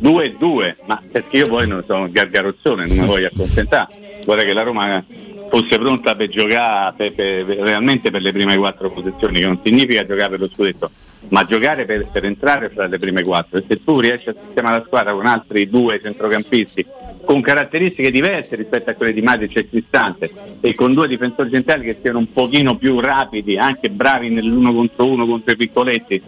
2-2, ma perché io poi non sono gargarozzone, non mi voglio accontentare. Vorrei che la Roma fosse pronta per giocare per- per- realmente per le prime quattro posizioni, che non significa giocare per lo scudetto, ma giocare per, per entrare fra le prime quattro. E se tu riesci a sistemare la squadra con altri due centrocampisti con caratteristiche diverse rispetto a quelle di Matic e Cristante e con due difensori centrali che siano un pochino più rapidi, anche bravi nell'uno contro uno contro i piccoletti,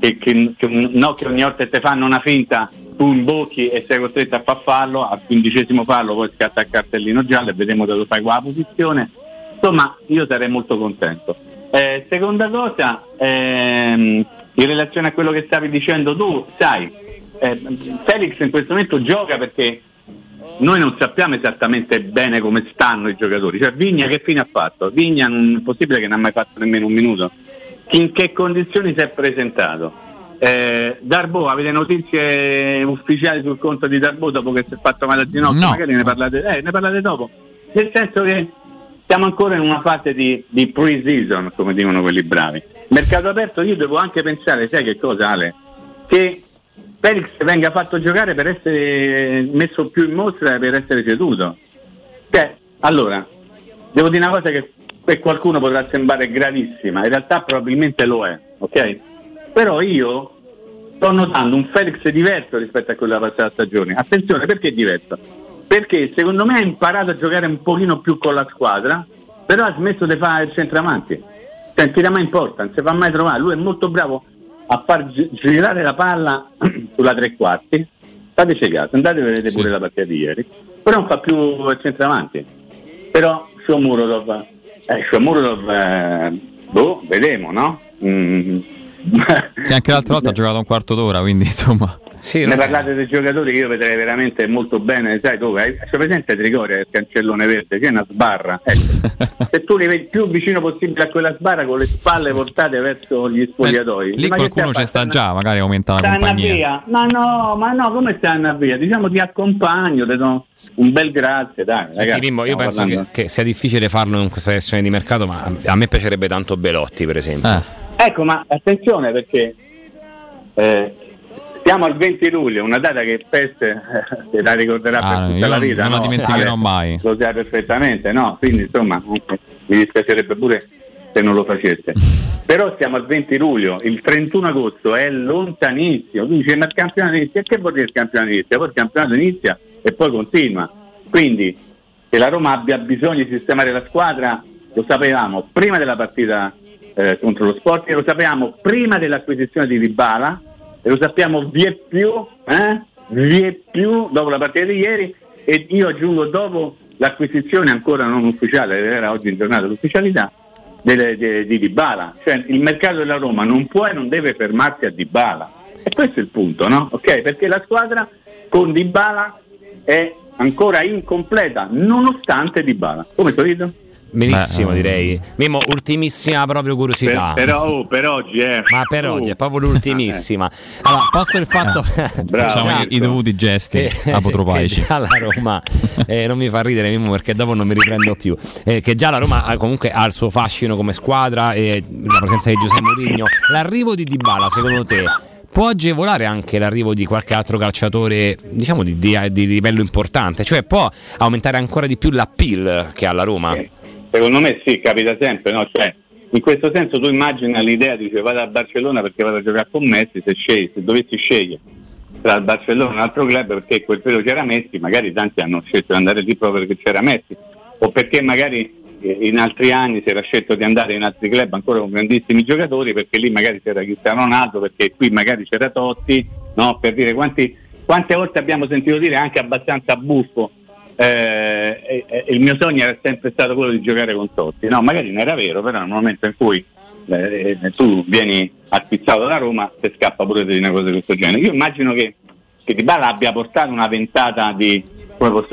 che, che- che no che ogni volta te fanno una finta, tu imbocchi e sei costretto a far fallo, al quindicesimo fallo poi scatta il cartellino giallo e vediamo dove fai qua la posizione. Insomma, io sarei molto contento. Eh, seconda cosa, ehm, in relazione a quello che stavi dicendo tu, sai, eh, Felix in questo momento gioca perché noi non sappiamo esattamente bene come stanno i giocatori. Cioè Vigna che fine ha fatto? Vigna non è possibile che non ha mai fatto nemmeno un minuto. In che condizioni si è presentato? Eh, Darbo, avete notizie ufficiali sul conto di Darbo dopo che si è fatto male al ginocchio? No. Magari ne parlate, eh, ne parlate dopo. Nel senso che siamo ancora in una fase di, di pre-season, come dicono quelli bravi. Mercato aperto, io devo anche pensare, sai che cosa Ale? Che Felix venga fatto giocare per essere messo più in mostra e per essere ceduto. Cioè, allora, devo dire una cosa che per qualcuno potrà sembrare gravissima, in realtà probabilmente lo è, ok? Però io sto notando un Felix diverso rispetto a quello della passata stagione. Attenzione, perché è diverso? Perché secondo me ha imparato a giocare un pochino più con la squadra, però ha smesso di fare il centravanti. Cioè, non tira mai in porta, non si fa mai trovare. Lui è molto bravo a far gi- girare la palla sulla tre quarti. Fateci caso, andate a vedere pure la partita di ieri. Però non fa più il centravanti. Però Shomurodov, eh, Shomurodov, eh, boh, vedremo, no? Mm. Che anche l'altra volta ha giocato un quarto d'ora, quindi insomma. ne parlate dei giocatori che io vedrei veramente molto bene, sai dove? Hai- C'è presente Trigoria, il cancellone verde, c'è una sbarra. Ecco. Se tu li vedi più vicino possibile a quella sbarra con le spalle portate verso gli spogliatoi. Lì ma qualcuno a ci sta già, magari aumenta la Stanno compagnia. via? Ma no, ma no, come stanno via? Diciamo ti accompagno, ti do un bel grazie, dai. Ragazzi, Mimmo, io penso che, che sia difficile farlo in questa sessione di mercato, ma a me piacerebbe tanto Belotti, per esempio. Ecco, ma attenzione perché eh, siamo al 20 luglio, una data che Peste se la ricorderà Ah, per tutta la vita. non la no? dimenticherò Ale, mai. Lo sai perfettamente, no? Quindi insomma mi dispiacerebbe pure se non lo facesse. Però siamo al 20 luglio, il 31 agosto è lontanissimo. Tu dici ma il campionato inizia, e che vuol dire il campionato inizia? Poi il campionato inizia e poi continua. Quindi che la Roma abbia bisogno di sistemare la squadra lo sapevamo prima della partita eh, contro lo Sport, lo sapevamo prima dell'acquisizione di Dybala e lo sappiamo vie più, eh, vie più dopo la partita di ieri e io aggiungo dopo l'acquisizione ancora non ufficiale, era oggi in giornata l'ufficialità, delle- de- di Dybala. Cioè il mercato della Roma non può e non deve fermarsi a Dybala. E questo è il punto, no? Ok? Perché la squadra con Dybala è ancora incompleta, nonostante Dybala. Come solito? Benissimo, Beh, direi. Mimmo, ultimissima proprio curiosità. Per- però, oh, per oggi, eh. Ma per Oh. oggi è proprio l'ultimissima. Allora, posto il fatto. Facciamo i- i dovuti gesti apotropaici. Che già la Roma eh, non mi fa ridere Mimmo perché dopo non mi riprendo più. Eh, che già la Roma ha- comunque ha il suo fascino come squadra e la presenza di Giuseppe Mourinho. L'arrivo di Dybala, secondo te? Può agevolare anche l'arrivo di qualche altro calciatore, diciamo di, di- di livello importante, cioè può aumentare ancora di più l'appeal che ha la Roma? Secondo me sì, capita sempre, no? Cioè, in questo senso tu immagina l'idea, dice vado a Barcellona perché vado a giocare con Messi, se, scegli, se dovessi scegliere tra il Barcellona e un altro club perché quel periodo c'era Messi, magari tanti hanno scelto di andare lì proprio perché c'era Messi, o perché magari eh, in altri anni si era scelto di andare in altri club ancora con grandissimi giocatori perché lì magari c'era Cristiano Ronaldo, perché qui magari c'era Totti, no? per dire quanti- quante volte abbiamo sentito dire anche abbastanza buffo eh, eh, il mio sogno era sempre stato quello di giocare con Totti. No, magari non era vero, però nel momento in cui eh, eh, tu vieni acquistato da Roma, ti scappa pure di una cosa di questo genere. Io immagino che, che Di Bala abbia portato una ventata di,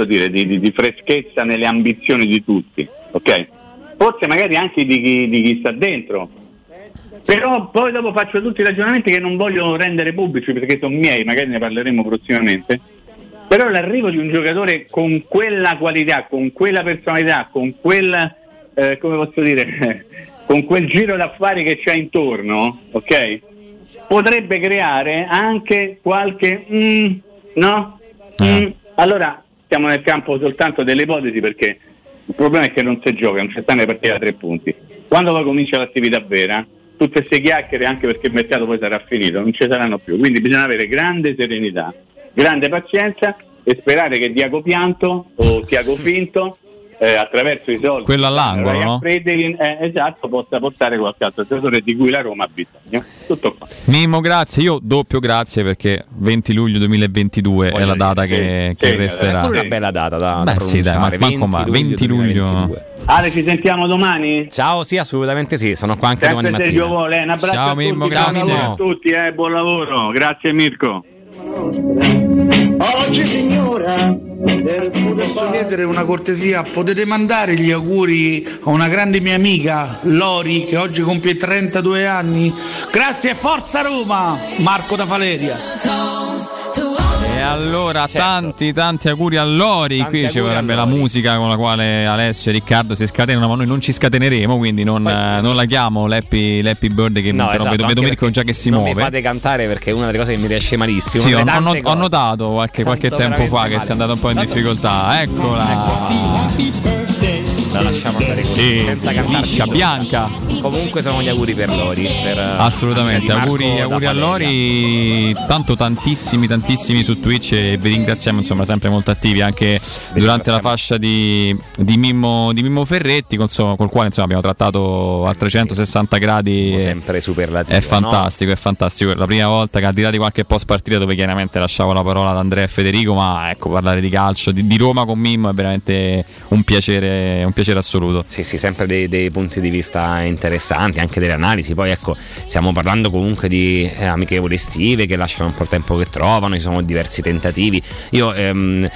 dire, di, di- di freschezza nelle ambizioni di tutti, ok? Forse magari anche di chi, di chi sta dentro. Però poi dopo faccio tutti i ragionamenti che non voglio rendere pubblici perché sono miei, magari ne parleremo prossimamente. Però l'arrivo di un giocatore con quella qualità, con quella personalità, con quel, eh, come posso dire, con quel giro d'affari che c'è intorno, ok? Potrebbe creare anche qualche mm, no? Mm. Allora siamo nel campo soltanto delle ipotesi perché il problema è che non si gioca, non c'è sta ne partita a tre punti. Quando poi comincia l'attività vera, tutte queste chiacchiere, anche perché il mercato poi sarà finito, non ci saranno più. Quindi bisogna avere grande serenità, grande pazienza e sperare che Diago Pianto o Tiago Finto eh, attraverso i soldi Quello all'angolo, no? Friedrich, eh, esatto, possa portare qualche altro giocatore di cui la Roma ha bisogno. Tutto qua. Mimmo, grazie. Io doppio grazie perché 20 luglio 2022 è la data che, che sì, resterà. È pure una bella data da, da Beh, sì, dai, ma pronunciare, manco ma- 20 luglio. 2022. Ale, ci sentiamo domani? Ciao, sì, assolutamente sì, sono qua anche Sempre domani Sergio mattina. Vole, un abbraccio Ciao, a tutti, Mimmo, buon grazie. lavoro a tutti, eh, buon lavoro. Grazie Mirko. Oggi signora Posso chiedere una cortesia? Potete mandare gli auguri a una grande mia amica, Lori, che oggi compie 32 anni? Grazie, forza Roma! Marco da Valeria. E allora tanti tanti auguri a Lori, qui ci vorrebbe la musica con la quale Alessio e Riccardo si scatenano, ma noi non ci scateneremo, quindi non, eh, non la chiamo l'happy, l'happy bird che No, però esatto, vedo, vedo Mirko già che si non muove. mi fate cantare perché è una delle cose che mi riesce malissimo. Sì, ho, ho- notato qualche, qualche tempo fa veramente che sei male. andato un po' in difficoltà. Eccola. La lasciamo andare così, Sì, senza sì, cantarci liscia, bianca. Comunque sono gli auguri per Lori. Per, eh, Assolutamente, auguri, auguri a. Lori, tanto tantissimi tantissimi su Twitch e vi ringraziamo insomma sempre molto attivi anche durante la fascia di, di Mimmo, di Mimmo Ferretti col, col quale insomma, abbiamo trattato a 360 gradi sempre superlativo. è fantastico, è fantastico. La prima volta che al di là di qualche post partita dove chiaramente lasciavo la parola ad Andrea e Federico, ma ecco parlare di calcio, di, di Roma con Mimmo è veramente un piacere, un piacere assoluto. Sì, sì, sempre dei, dei punti di vista interessanti, anche delle analisi. Poi ecco, stiamo parlando comunque di eh, amichevoli estive che lasciano un po' il tempo che trovano, ci sono diversi tentativi. Io ehm,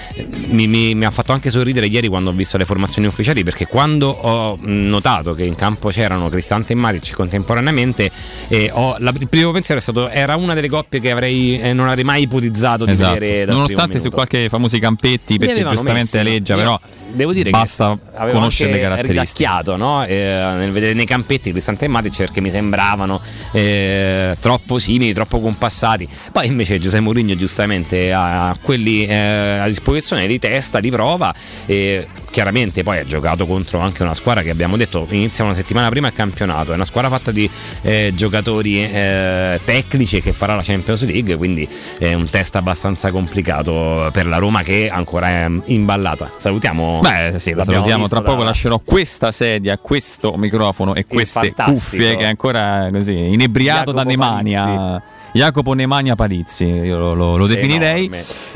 mi, mi- mi ha fatto anche sorridere ieri quando ho visto le formazioni ufficiali perché quando ho notato che in campo c'erano Cristante e Maric contemporaneamente, eh, ho- la- il primo pensiero è stato era una delle coppie che avrei, eh, non avrei mai ipotizzato di Esatto. vedere Nonostante su qualche famosi campetti, perché giustamente messi, aleggia, no? però devo dire basta che conoscere. Ridacchiato no? Eh, nel vedere nei campetti Cristante e Matic perché mi sembravano eh, troppo simili, troppo compassati. Poi invece Giuseppe Mourinho giustamente ha quelli eh, a disposizione di testa, di prova e chiaramente poi ha giocato contro anche una squadra che abbiamo detto inizia una settimana prima il campionato, è una squadra fatta di eh, giocatori eh, tecnici che farà la Champions League, quindi è un test abbastanza complicato per la Roma che ancora è imballata. Salutiamo. Beh, sì, la salutiamo. Tra poco da- lascerò questa sedia, questo microfono e queste cuffie che è ancora così inebriato da Nemania. Jacopo Nemania Palizzi, io lo, lo- lo definirei.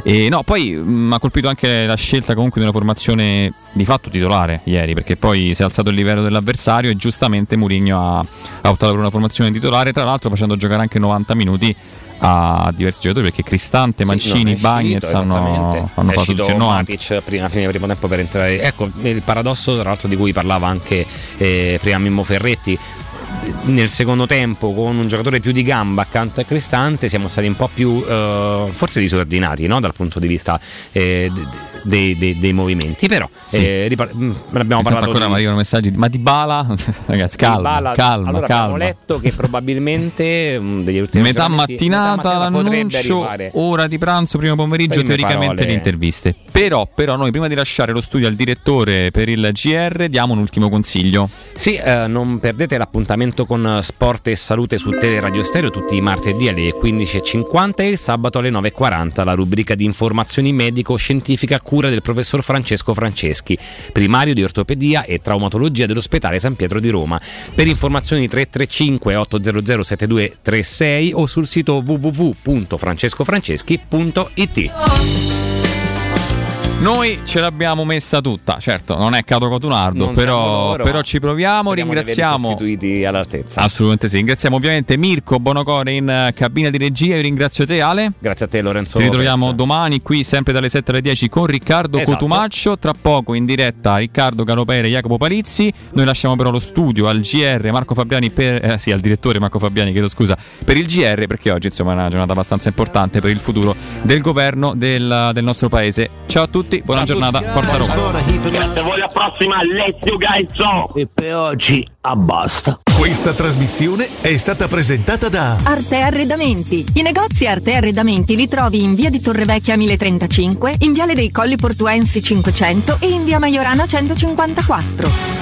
E no, poi mi ha colpito anche la scelta comunque di una formazione di fatto titolare ieri, perché poi si è alzato il livello dell'avversario e giustamente Mourinho ha, ha optato per una formazione titolare, tra l'altro facendo giocare anche 90 minuti a diversi giocatori perché Cristante, Sì, Mancini, uscito, Bagnez hanno, hanno fatto tutti il 90. Matic prima fine primo tempo per entrare. Ecco il paradosso, tra l'altro, di cui parlava anche eh, prima Mimmo Ferretti. Nel secondo tempo, con un giocatore più di gamba accanto a Cristante, siamo stati un po' più eh, forse disordinati no? dal punto di vista eh, de- de- de- dei movimenti. Però Sì. eh, ripar- mh, abbiamo parlato ancora di arrivano messaggi di- ma di Bala ragazzi calma Dybala. calma allora calma abbiamo letto che probabilmente mh, degli ultimi metà mattinata metà mattinata l'annuncio ora di pranzo primo pomeriggio Prime teoricamente parole. le interviste però, però noi prima di lasciare lo studio al direttore per il GR diamo un ultimo consiglio Sì, eh, non perdete l'appuntamento con Sport e Salute su Tele Radio Stereo tutti i martedì alle 15.50 e il sabato alle 9.40 la rubrica di informazioni medico-scientifiche a cura del professor Francesco Franceschi, primario di ortopedia e traumatologia dell'ospedale San Pietro di Roma. Per informazioni 335 800 7236 o sul sito www.francescofranceschi.it. noi ce l'abbiamo messa tutta certo non è Cato Cotunardo però, loro, però ci proviamo ringraziamo sostituiti all'altezza. assolutamente sì ringraziamo ovviamente Mirko Bonocore in eh, cabina di regia io ringrazio te Ale Grazie a te Lorenzo. Ci ritroviamo Lopez. domani qui sempre dalle 7 alle 10 con Riccardo Esatto. Cotumaccio. Tra poco in diretta Riccardo Calopere e Jacopo Palizzi. Noi lasciamo però lo studio al GR Marco Fabiani per, eh, sì, al direttore Marco Fabiani, chiedo scusa, per il GR perché oggi insomma è una giornata abbastanza importante per il futuro del governo del, del nostro paese. Ciao a tutti, buona giornata, Forza Roma. Grazie a voi, alla prossima, let's you guys go! E per oggi abbasta. Questa trasmissione è stata presentata da Arte Arredamenti. I negozi Arte Arredamenti li trovi in via di Torrevecchia 1035, in viale dei Colli Portuensi 500 e in via Maiorana 154.